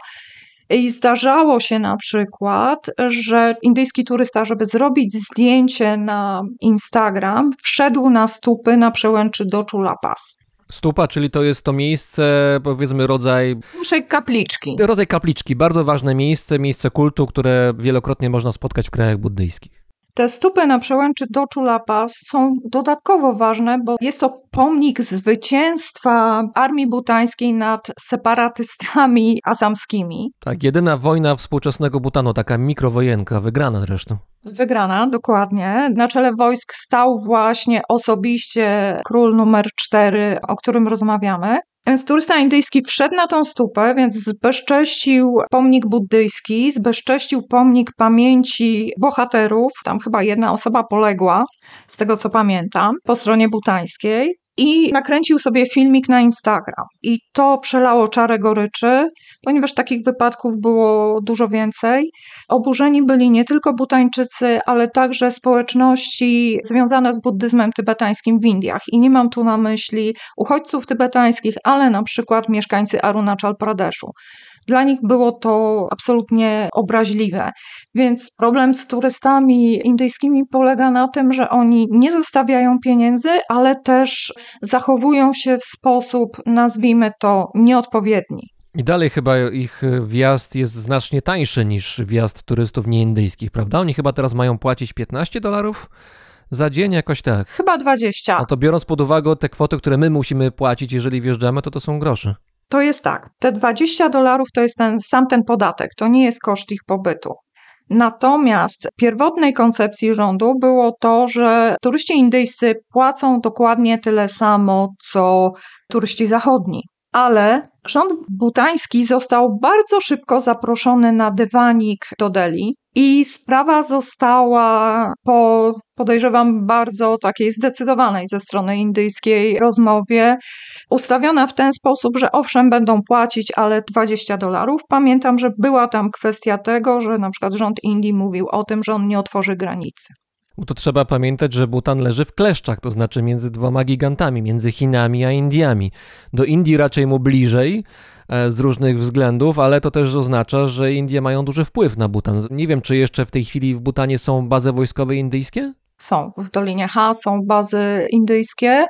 S4: I zdarzało się na przykład, że indyjski turysta, żeby zrobić zdjęcie na Instagram, wszedł na stupy na przełęczy do Chula Pass.
S1: Stupa, czyli to jest to miejsce, powiedzmy, rodzaj,
S4: Naszej kapliczki.
S1: rodzaj kapliczki. Bardzo ważne miejsce, miejsce kultu, które wielokrotnie można spotkać w krajach buddyjskich.
S4: Te stupy na przełęczy do Chula Pass są dodatkowo ważne, bo jest to pomnik zwycięstwa armii butańskiej nad separatystami asamskimi.
S1: Tak, jedyna wojna współczesnego Butanu, taka mikrowojenka, wygrana zresztą.
S4: Wygrana, dokładnie. Na czele wojsk stał właśnie osobiście król numer 4, o którym rozmawiamy. Więc turysta indyjski wszedł na tą stupę, więc zbezcześcił pomnik buddyjski, zbezcześcił pomnik pamięci bohaterów. Tam chyba jedna osoba poległa, z tego co pamiętam, po stronie butańskiej. I nakręcił sobie filmik na Instagram. I to przelało czarę goryczy, ponieważ takich wypadków było dużo więcej. Oburzeni byli nie tylko Butańczycy, ale także społeczności związane z buddyzmem tybetańskim w Indiach. I nie mam tu na myśli uchodźców tybetańskich, ale na przykład mieszkańcy Arunachal Pradeszu. Dla nich było to absolutnie obraźliwe. Więc problem z turystami indyjskimi polega na tym, że oni nie zostawiają pieniędzy, ale też zachowują się w sposób, nazwijmy to, nieodpowiedni.
S1: I dalej chyba ich wjazd jest znacznie tańszy niż wjazd turystów nieindyjskich, prawda? Oni chyba teraz mają płacić 15 dolarów za dzień, jakoś tak.
S4: Chyba 20.
S1: No to biorąc pod uwagę te kwoty, które my musimy płacić, jeżeli wjeżdżamy, to to są grosze.
S4: To jest tak. Te 20 dolarów to jest ten, sam ten podatek, to nie jest koszt ich pobytu. Natomiast pierwotnej koncepcji rządu było to, że turyści indyjscy płacą dokładnie tyle samo, co turyści zachodni. Ale rząd butański został bardzo szybko zaproszony na dywanik do Delhi i sprawa została po, podejrzewam, bardzo takiej zdecydowanej ze strony indyjskiej rozmowie ustawiona w ten sposób, że owszem, będą płacić, ale 20 dolarów. Pamiętam, że była tam kwestia tego, że na przykład rząd Indii mówił o tym, że on nie otworzy granicy.
S1: To trzeba pamiętać, że Butan leży w kleszczach, to znaczy między dwoma gigantami, między Chinami a Indiami. Do Indii raczej mu bliżej z różnych względów, ale to też oznacza, że Indie mają duży wpływ na Butan. Nie wiem, czy jeszcze w tej chwili w Butanie są bazy wojskowe indyjskie?
S4: Są w Dolinie Ha, są bazy indyjskie.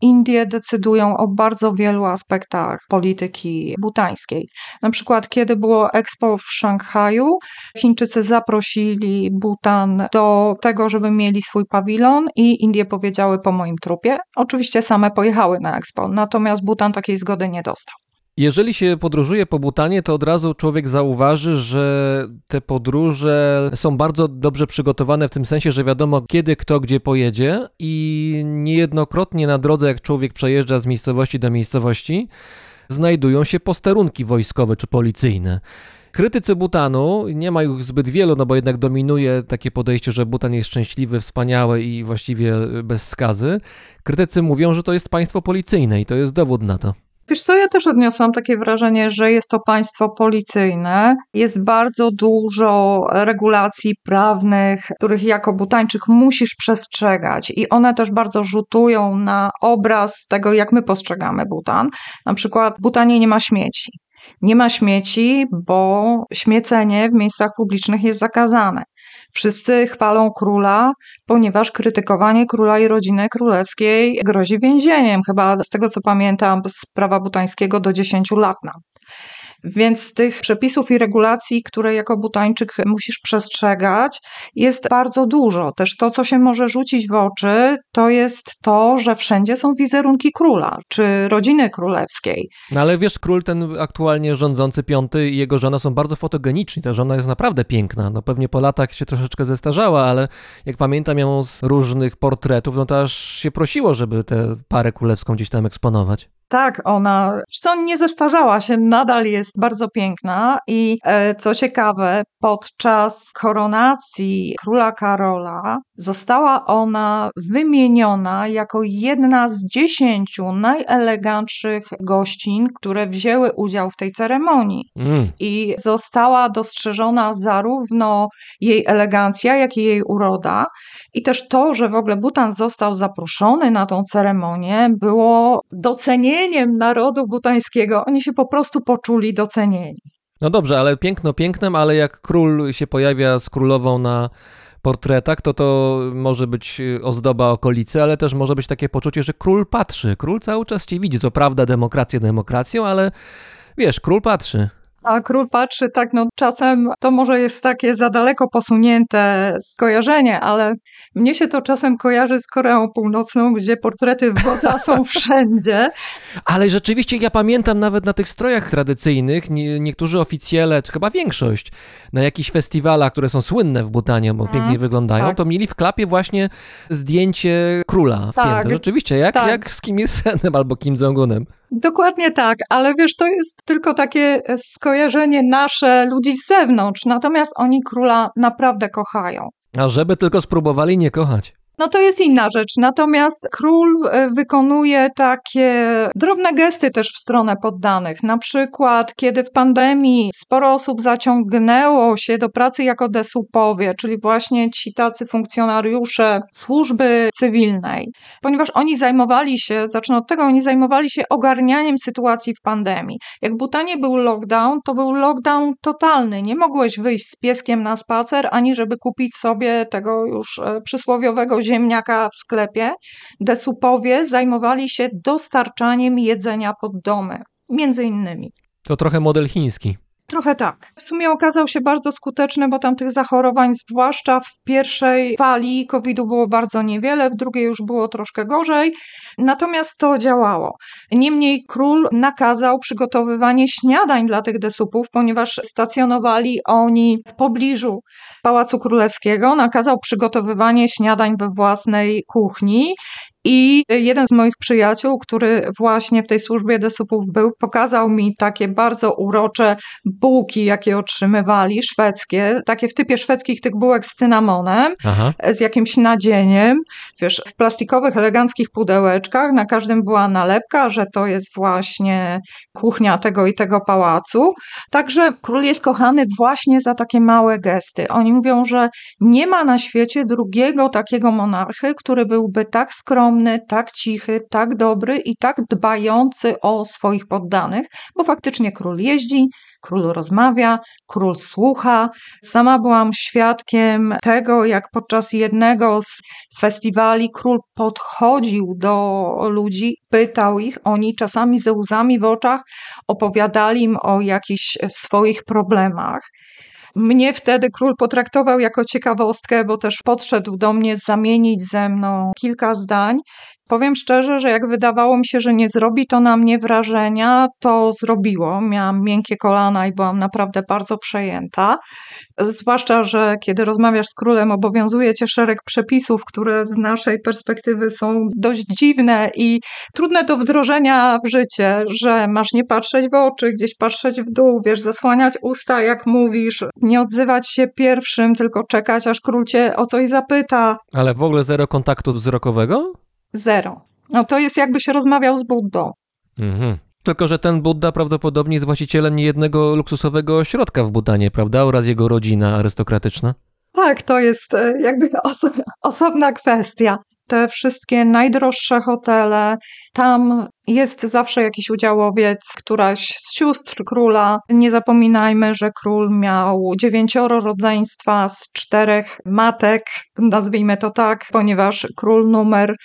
S4: Indie decydują o bardzo wielu aspektach polityki butańskiej. Na przykład, kiedy było Expo w Szanghaju, Chińczycy zaprosili Butan do tego, żeby mieli swój pawilon i Indie powiedziały po moim trupie. Oczywiście same pojechały na Expo, natomiast Butan takiej zgody nie dostał.
S1: Jeżeli się podróżuje po Butanie, to od razu człowiek zauważy, że te podróże są bardzo dobrze przygotowane w tym sensie, że wiadomo kiedy kto gdzie pojedzie i niejednokrotnie na drodze, jak człowiek przejeżdża z miejscowości do miejscowości, znajdują się posterunki wojskowe czy policyjne. Krytycy Butanu, nie ma ich zbyt wielu, no bo jednak dominuje takie podejście, że Butan jest szczęśliwy, wspaniały i właściwie bez skazy. Krytycy mówią, że to jest państwo policyjne i to jest dowód na to.
S4: Wiesz co, ja też odniosłam takie wrażenie, że jest to państwo policyjne. Jest bardzo dużo regulacji prawnych, których jako butańczyk musisz przestrzegać i one też bardzo rzutują na obraz tego, jak my postrzegamy Butan. Na przykład Butanie nie ma śmieci. Nie ma śmieci, bo śmiecenie w miejscach publicznych jest zakazane. Wszyscy chwalą króla, ponieważ krytykowanie króla i rodziny królewskiej grozi więzieniem. Chyba z tego co pamiętam, z prawa butańskiego do 10 lat nawet. Więc tych przepisów i regulacji, które jako butańczyk musisz przestrzegać, jest bardzo dużo. Też to, co się może rzucić w oczy, to jest to, że wszędzie są wizerunki króla czy rodziny królewskiej.
S1: No ale wiesz, król ten aktualnie rządzący piąty i jego żona są bardzo fotogeniczni. Ta żona jest naprawdę piękna. No pewnie po latach się troszeczkę zestarzała, ale jak pamiętam ją z różnych portretów, no to aż się prosiło, żeby tę parę królewską gdzieś tam eksponować.
S4: Tak, ona, co nie zestarzała się, nadal jest bardzo piękna i e, co ciekawe, podczas koronacji króla Karola została ona wymieniona jako jedna z dziesięciu najelegantszych gościń, które wzięły udział w tej ceremonii.
S1: Mm.
S4: I została dostrzeżona zarówno jej elegancja, jak i jej uroda. I też to, że w ogóle Butan został zaproszony na tą ceremonię, było docenieniem narodu butańskiego. Oni się po prostu poczuli docenieni.
S1: No dobrze, ale piękno pięknem, ale jak król się pojawia z królową na portretach, to to może być y, ozdoba okolicy, ale też może być takie poczucie, że król patrzy. Król cały czas cię widzi. Co prawda demokrację demokracją, ale wiesz, król patrzy.
S4: A król patrzy tak, no czasem to może jest takie za daleko posunięte skojarzenie, ale mnie się to czasem kojarzy z Koreą Północną, gdzie portrety wodza są wszędzie.
S1: Ale rzeczywiście ja pamiętam nawet na tych strojach tradycyjnych, nie, niektórzy oficjele, czy chyba większość, na jakichś festiwalach, które są słynne w Butanie, bo
S4: Mhm,
S1: pięknie wyglądają,
S4: tak.
S1: to mieli w klapie właśnie zdjęcie króla
S4: Tak,
S1: wpięte. Rzeczywiście, jak,
S4: tak.
S1: jak z Kim Il-senem albo Kim Jong-unem.
S4: Dokładnie tak, ale wiesz, to jest tylko takie skojarzenie nasze ludzi z zewnątrz, natomiast oni króla naprawdę kochają.
S1: A żeby tylko spróbowali nie kochać.
S4: No to jest inna rzecz. Natomiast król e, wykonuje takie drobne gesty też w stronę poddanych. Na przykład, kiedy w pandemii sporo osób zaciągnęło się do pracy jako desupowie, czyli właśnie ci tacy funkcjonariusze służby cywilnej, ponieważ oni zajmowali się, zacznę od tego, oni zajmowali się ogarnianiem sytuacji w pandemii. Jak w Butanie był lockdown, to był lockdown totalny. Nie mogłeś wyjść z pieskiem na spacer, ani żeby kupić sobie tego już e, przysłowiowego ziemniaka w sklepie. Desupowie zajmowali się dostarczaniem jedzenia pod domy. Między innymi.
S1: To trochę model chiński.
S4: Trochę tak. W sumie okazał się bardzo skuteczny, bo tam tych zachorowań, zwłaszcza w pierwszej fali COVID-u było bardzo niewiele, w drugiej już było troszkę gorzej. Natomiast to działało. Niemniej król nakazał przygotowywanie śniadań dla tych desupów, ponieważ stacjonowali oni w pobliżu Pałacu Królewskiego. Nakazał przygotowywanie śniadań we własnej kuchni. I jeden z moich przyjaciół, który właśnie w tej służbie desupów był, pokazał mi takie bardzo urocze bułki, jakie otrzymywali, szwedzkie, takie w typie szwedzkich tych bułek z cynamonem,
S1: Aha.
S4: z jakimś nadzieniem, wiesz, w plastikowych, eleganckich pudełeczkach, na każdym była nalepka, że to jest właśnie kuchnia tego i tego pałacu. Także król jest kochany właśnie za takie małe gesty. Oni mówią, że nie ma na świecie drugiego takiego monarchy, który byłby tak skromny, tak cichy, tak dobry i tak dbający o swoich poddanych, bo faktycznie król jeździ, król rozmawia, król słucha. Sama byłam świadkiem tego, jak podczas jednego z festiwali król podchodził do ludzi, pytał ich, oni czasami ze łzami w oczach opowiadali im o jakichś swoich problemach. Mnie wtedy król potraktował jako ciekawostkę, bo też podszedł do mnie zamienić ze mną kilka zdań. Powiem szczerze, że jak wydawało mi się, że nie zrobi to na mnie wrażenia, to zrobiło. Miałam miękkie kolana i byłam naprawdę bardzo przejęta. Zwłaszcza, że kiedy rozmawiasz z królem, obowiązuje cię szereg przepisów, które z naszej perspektywy są dość dziwne i trudne do wdrożenia w życie, że masz nie patrzeć w oczy, gdzieś patrzeć w dół, wiesz, zasłaniać usta, jak mówisz, nie odzywać się pierwszym, tylko czekać, aż król cię o coś zapyta.
S1: Ale w ogóle zero kontaktu wzrokowego?
S4: Zero. No to jest jakbyś rozmawiał z Buddą.
S1: Mhm. Tylko, że ten Buddha prawdopodobnie jest właścicielem niejednego luksusowego ośrodka w Butanie, prawda? Oraz jego rodzina arystokratyczna.
S4: Tak, to jest e, jakby oso osobna kwestia. Te wszystkie najdroższe hotele, tam jest zawsze jakiś udziałowiec, któraś z sióstr króla. Nie zapominajmy, że król miał dziewięcioro rodzeństwa z czterech matek, nazwijmy to tak, ponieważ król numer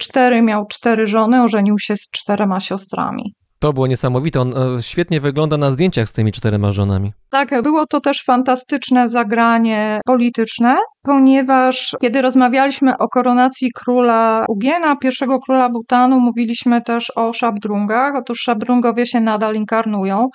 S4: cztery miał cztery żony, ożenił się z czterema siostrami.
S1: To było niesamowite. On e, świetnie wygląda na zdjęciach z tymi czterema żonami.
S4: Tak, było to też fantastyczne zagranie polityczne, ponieważ kiedy rozmawialiśmy o koronacji króla Ugiena, pierwszego króla Butanu, mówiliśmy też o szabdrungach. Otóż szabdrungowie się nadal inkarnują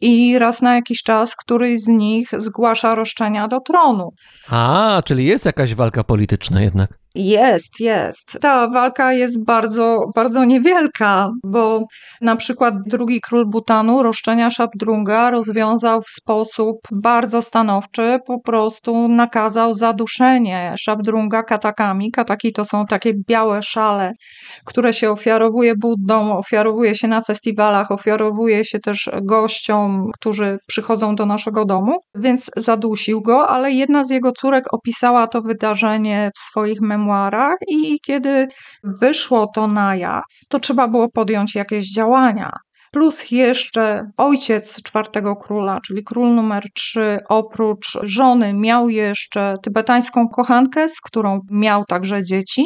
S4: i raz na jakiś czas któryś z nich zgłasza roszczenia do tronu.
S1: A, czyli jest jakaś walka polityczna jednak.
S4: Jest, jest. Ta walka jest bardzo, bardzo niewielka, bo na przykład drugi król Butanu, roszczenia Szabdrunga, rozwiązał w sposób bardzo stanowczy, po prostu nakazał zaduszenie Szabdrunga katakami. Kataki to są takie białe szale, które się ofiarowuje Buddom, ofiarowuje się na festiwalach, ofiarowuje się też gościom, którzy przychodzą do naszego domu, więc zadusił go, ale jedna z jego córek opisała to wydarzenie w swoich i kiedy wyszło to na jaw, to trzeba było podjąć jakieś działania. plus jeszcze ojciec czwartego króla, czyli król numer trzy, oprócz żony miał jeszcze tybetańską kochankę, z którą miał także dzieci.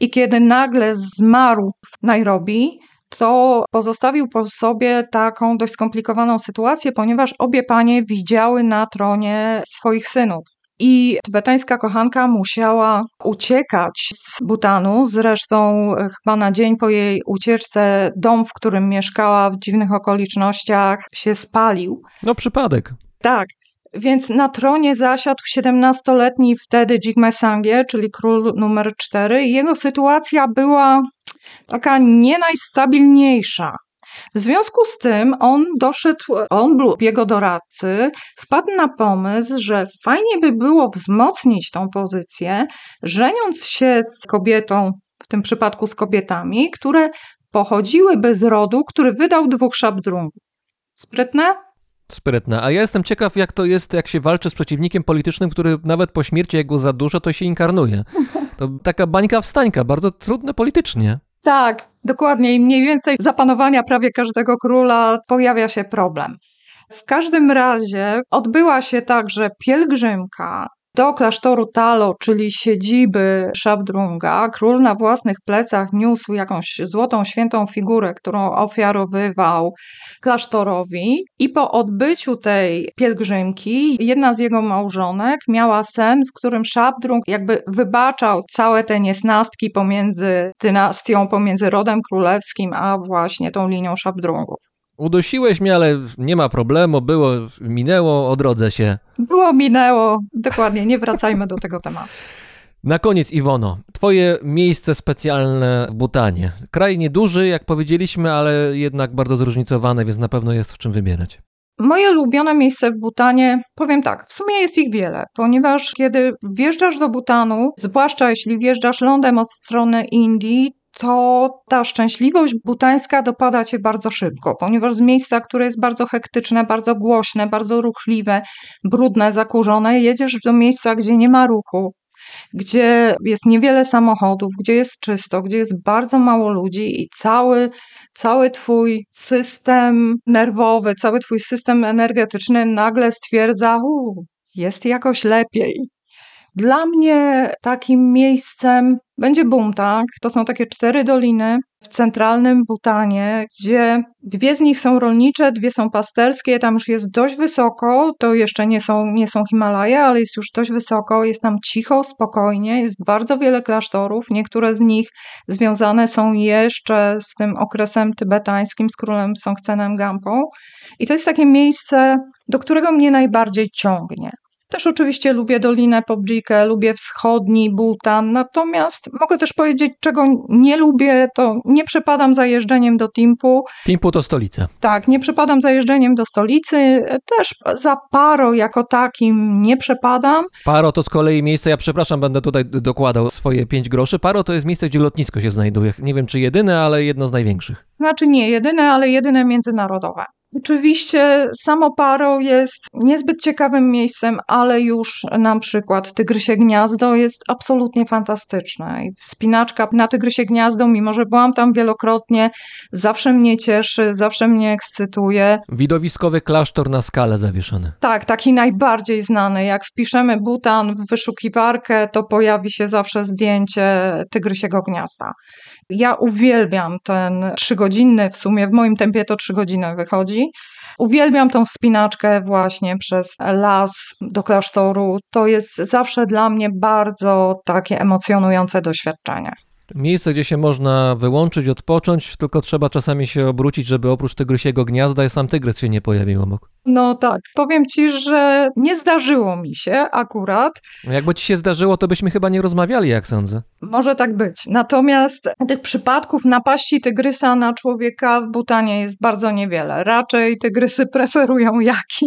S4: I kiedy nagle zmarł w Nairobi, to pozostawił po sobie taką dość skomplikowaną sytuację, ponieważ obie panie widziały na tronie swoich synów. I tybetańska kochanka musiała uciekać z Butanu. Zresztą e, chyba na dzień po jej ucieczce dom, w którym mieszkała w dziwnych okolicznościach, się spalił.
S1: No przypadek.
S4: Tak. Więc na tronie zasiadł 17-letni wtedy Jigme Sangye, czyli król numer 4. I jego sytuacja była taka nie najstabilniejsza. W związku z tym on doszedł, on lub jego doradcy wpadł na pomysł, że fajnie by było wzmocnić tą pozycję, żeniąc się z kobietą, w tym przypadku z kobietami, które pochodziłyby z rodu, który wydał dwóch szabdrungów. Sprytne?
S1: Sprytne. A ja jestem ciekaw, jak to jest, jak się walczy z przeciwnikiem politycznym, który nawet po śmierci, jak go za dużo, to się inkarnuje. To taka bańka wstańka, bardzo trudne politycznie.
S4: Tak, dokładnie. I mniej więcej za panowania prawie każdego króla pojawia się problem. W każdym razie odbyła się także pielgrzymka do klasztoru Talo, czyli siedziby Szabdrunga. Król na własnych plecach niósł jakąś złotą świętą figurę, którą ofiarowywał klasztorowi. I po odbyciu tej pielgrzymki jedna z jego małżonek miała sen, w którym Szabdrung jakby wybaczał całe te niesnastki pomiędzy dynastią, pomiędzy rodem królewskim, a właśnie tą linią Szabdrungów.
S1: Udusiłeś mnie, ale nie ma problemu, było, minęło, odrodzę się.
S4: Było, minęło, dokładnie, nie wracajmy do tego tematu.
S1: Na koniec, Iwono, twoje miejsce specjalne w Butanie. Kraj nieduży, jak powiedzieliśmy, ale jednak bardzo zróżnicowane, więc na pewno jest w czym wybierać.
S4: Moje ulubione miejsce w Butanie, powiem tak, w sumie jest ich wiele, ponieważ kiedy wjeżdżasz do Butanu, zwłaszcza jeśli wjeżdżasz lądem od strony Indii, to ta szczęśliwość butańska dopada cię bardzo szybko, ponieważ z miejsca, które jest bardzo hektyczne, bardzo głośne, bardzo ruchliwe, brudne, zakurzone, jedziesz do miejsca, gdzie nie ma ruchu, gdzie jest niewiele samochodów, gdzie jest czysto, gdzie jest bardzo mało ludzi i cały, cały twój system nerwowy, cały twój system energetyczny nagle stwierdza, u, jest jakoś lepiej. Dla mnie takim miejscem będzie Bumtang. To są takie cztery doliny w centralnym Butanie, gdzie dwie z nich są rolnicze, dwie są pasterskie. Tam już jest dość wysoko. To jeszcze nie są, nie są Himalaje, ale jest już dość wysoko. Jest tam cicho, spokojnie. Jest bardzo wiele klasztorów. Niektóre z nich związane są jeszcze z tym okresem tybetańskim, z królem Songtsenem Gampą. I to jest takie miejsce, do którego mnie najbardziej ciągnie. Też oczywiście lubię Dolinę Pobrikę, lubię wschodni Butan, natomiast mogę też powiedzieć, czego nie lubię, to nie przepadam za jeżdżeniem do Timpu.
S1: Timpu to stolica.
S4: Tak, nie przepadam za jeżdżeniem do stolicy, też za Paro jako takim nie przepadam.
S1: Paro to z kolei miejsce, ja przepraszam, będę tutaj dokładał swoje 5 groszy. Paro to jest miejsce, gdzie lotnisko się znajduje. Nie wiem czy jedyne, ale jedno z największych.
S4: Znaczy nie jedyne, ale jedyne międzynarodowe. Oczywiście samo Paro jest niezbyt ciekawym miejscem, ale już na przykład Tygrysie Gniazdo jest absolutnie fantastyczne. I wspinaczka na Tygrysie Gniazdo, mimo że byłam tam wielokrotnie, zawsze mnie cieszy, zawsze mnie ekscytuje.
S1: Widowiskowy klasztor na skale zawieszony.
S4: Tak, taki najbardziej znany. Jak wpiszemy Butan w wyszukiwarkę, to pojawi się zawsze zdjęcie Tygrysiego Gniazda. Ja uwielbiam ten trzygodzinny, w sumie w moim tempie to trzy godziny wychodzi. Uwielbiam tą wspinaczkę właśnie przez las do klasztoru. To jest zawsze dla mnie bardzo takie emocjonujące doświadczenie.
S1: Miejsce, gdzie się można wyłączyć, odpocząć, tylko trzeba czasami się obrócić, żeby oprócz tygrysiego gniazda sam tygrys się nie pojawił obok.
S4: No tak, powiem ci, że nie zdarzyło mi się akurat.
S1: No Jakby ci się zdarzyło, to byśmy chyba nie rozmawiali, jak sądzę.
S4: Może tak być. Natomiast tych przypadków napaści tygrysa na człowieka w Butanie jest bardzo niewiele. Raczej tygrysy preferują jaki.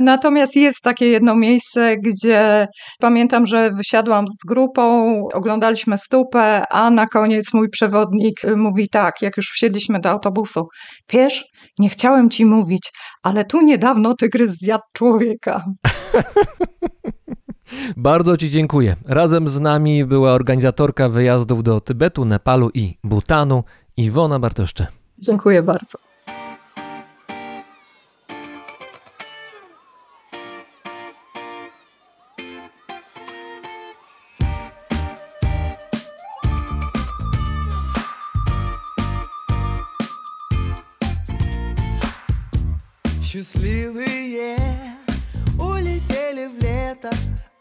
S4: Natomiast jest takie jedno miejsce, gdzie pamiętam, że wysiadłam z grupą, oglądaliśmy stupę, a na koniec mój przewodnik mówi tak, jak już wsiedliśmy do autobusu. Wiesz, nie chciałem ci mówić, ale tu niedawno tygrys zjadł człowieka.
S1: Bardzo Ci dziękuję. Razem z nami była organizatorka wyjazdów do Tybetu, Nepalu i Butanu, Iwona Bartoszcze.
S4: Dziękuję bardzo.
S3: Счастливые улетели в лето,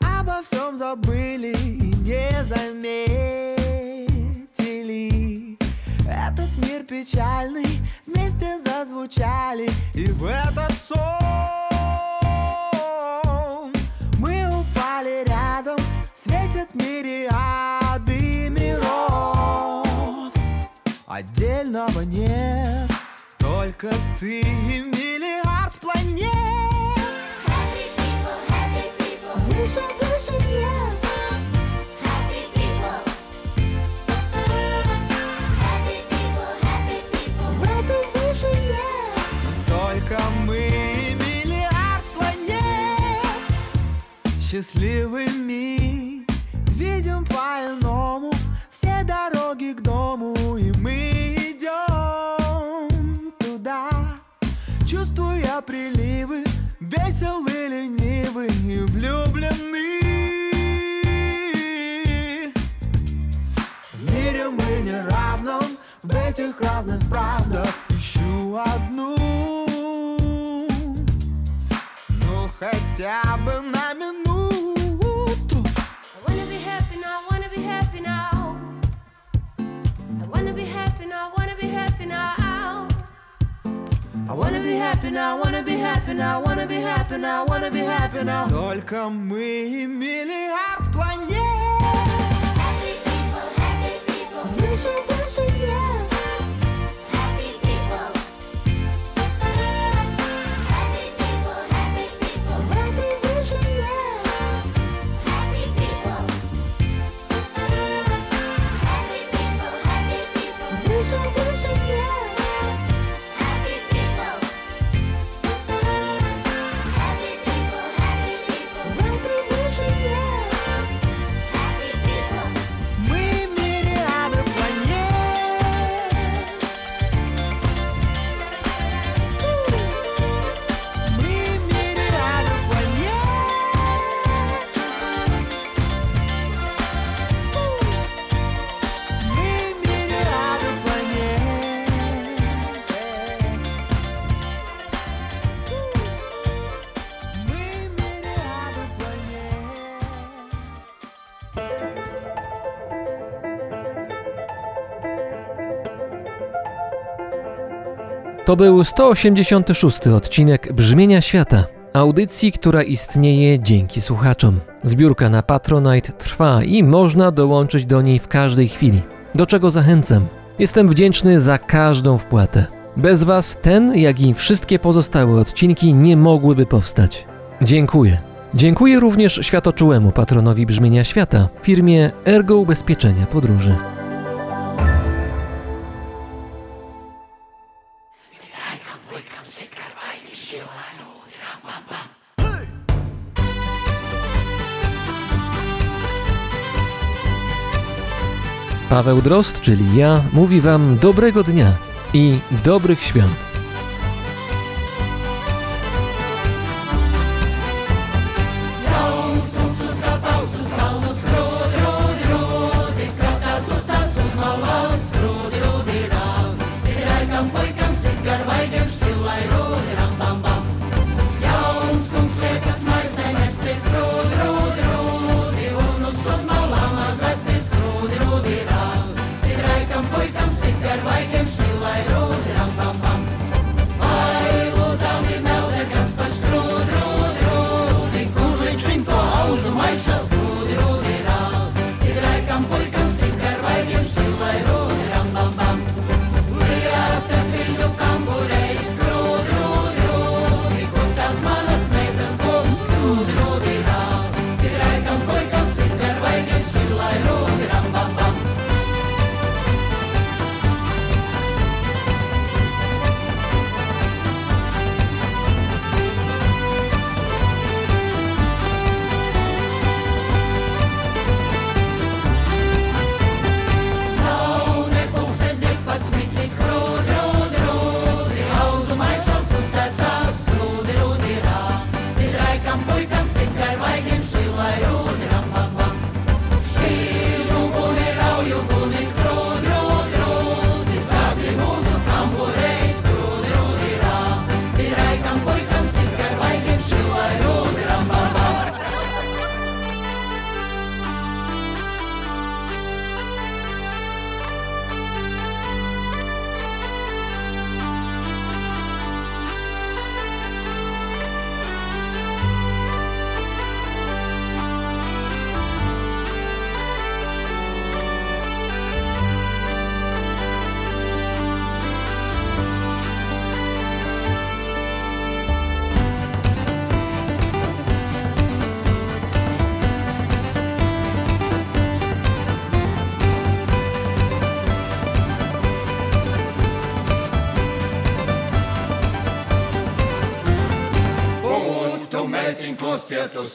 S3: обо всем забыли и не заметили. Этот мир печальный вместе зазвучали, и в этот сон мы упали рядом, светят мириады миров. Отдельного нет, только ты и Счастливыми. Видим по-иному Все дороги к дому И мы идем туда. Чувствуя приливы Веселы, ленивы и влюблены. В мире мы не равном В этих разных правдах. Ищу одну. Ну хотя бы на
S2: I wanna be happy now, wanna be happy now, wanna be happy now, wanna be happy now
S3: Только мы и миллиард планет
S2: Happy people, happy people. Выше, выше небес.
S1: To był 186 odcinek Brzmienia Świata, audycji, która istnieje dzięki słuchaczom. Zbiórka na Patronite trwa i można dołączyć do niej w każdej chwili, do czego zachęcam. Jestem wdzięczny za każdą wpłatę. Bez Was ten, jak i wszystkie pozostałe odcinki nie mogłyby powstać. Dziękuję. Dziękuję również światoczułemu patronowi Brzmienia Świata, firmie Ergo Ubezpieczenia Podróży. Paweł Drozd, czyli ja, mówi Wam dobrego dnia i dobrych świąt.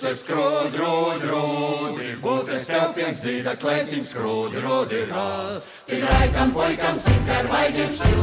S5: es skrūdu, rūdu, rūdu, būt es tev pie zīda klētim skrūdu, rūdu, rūdu. Tik laikam, poikam, simt ar vaigiem šķiet.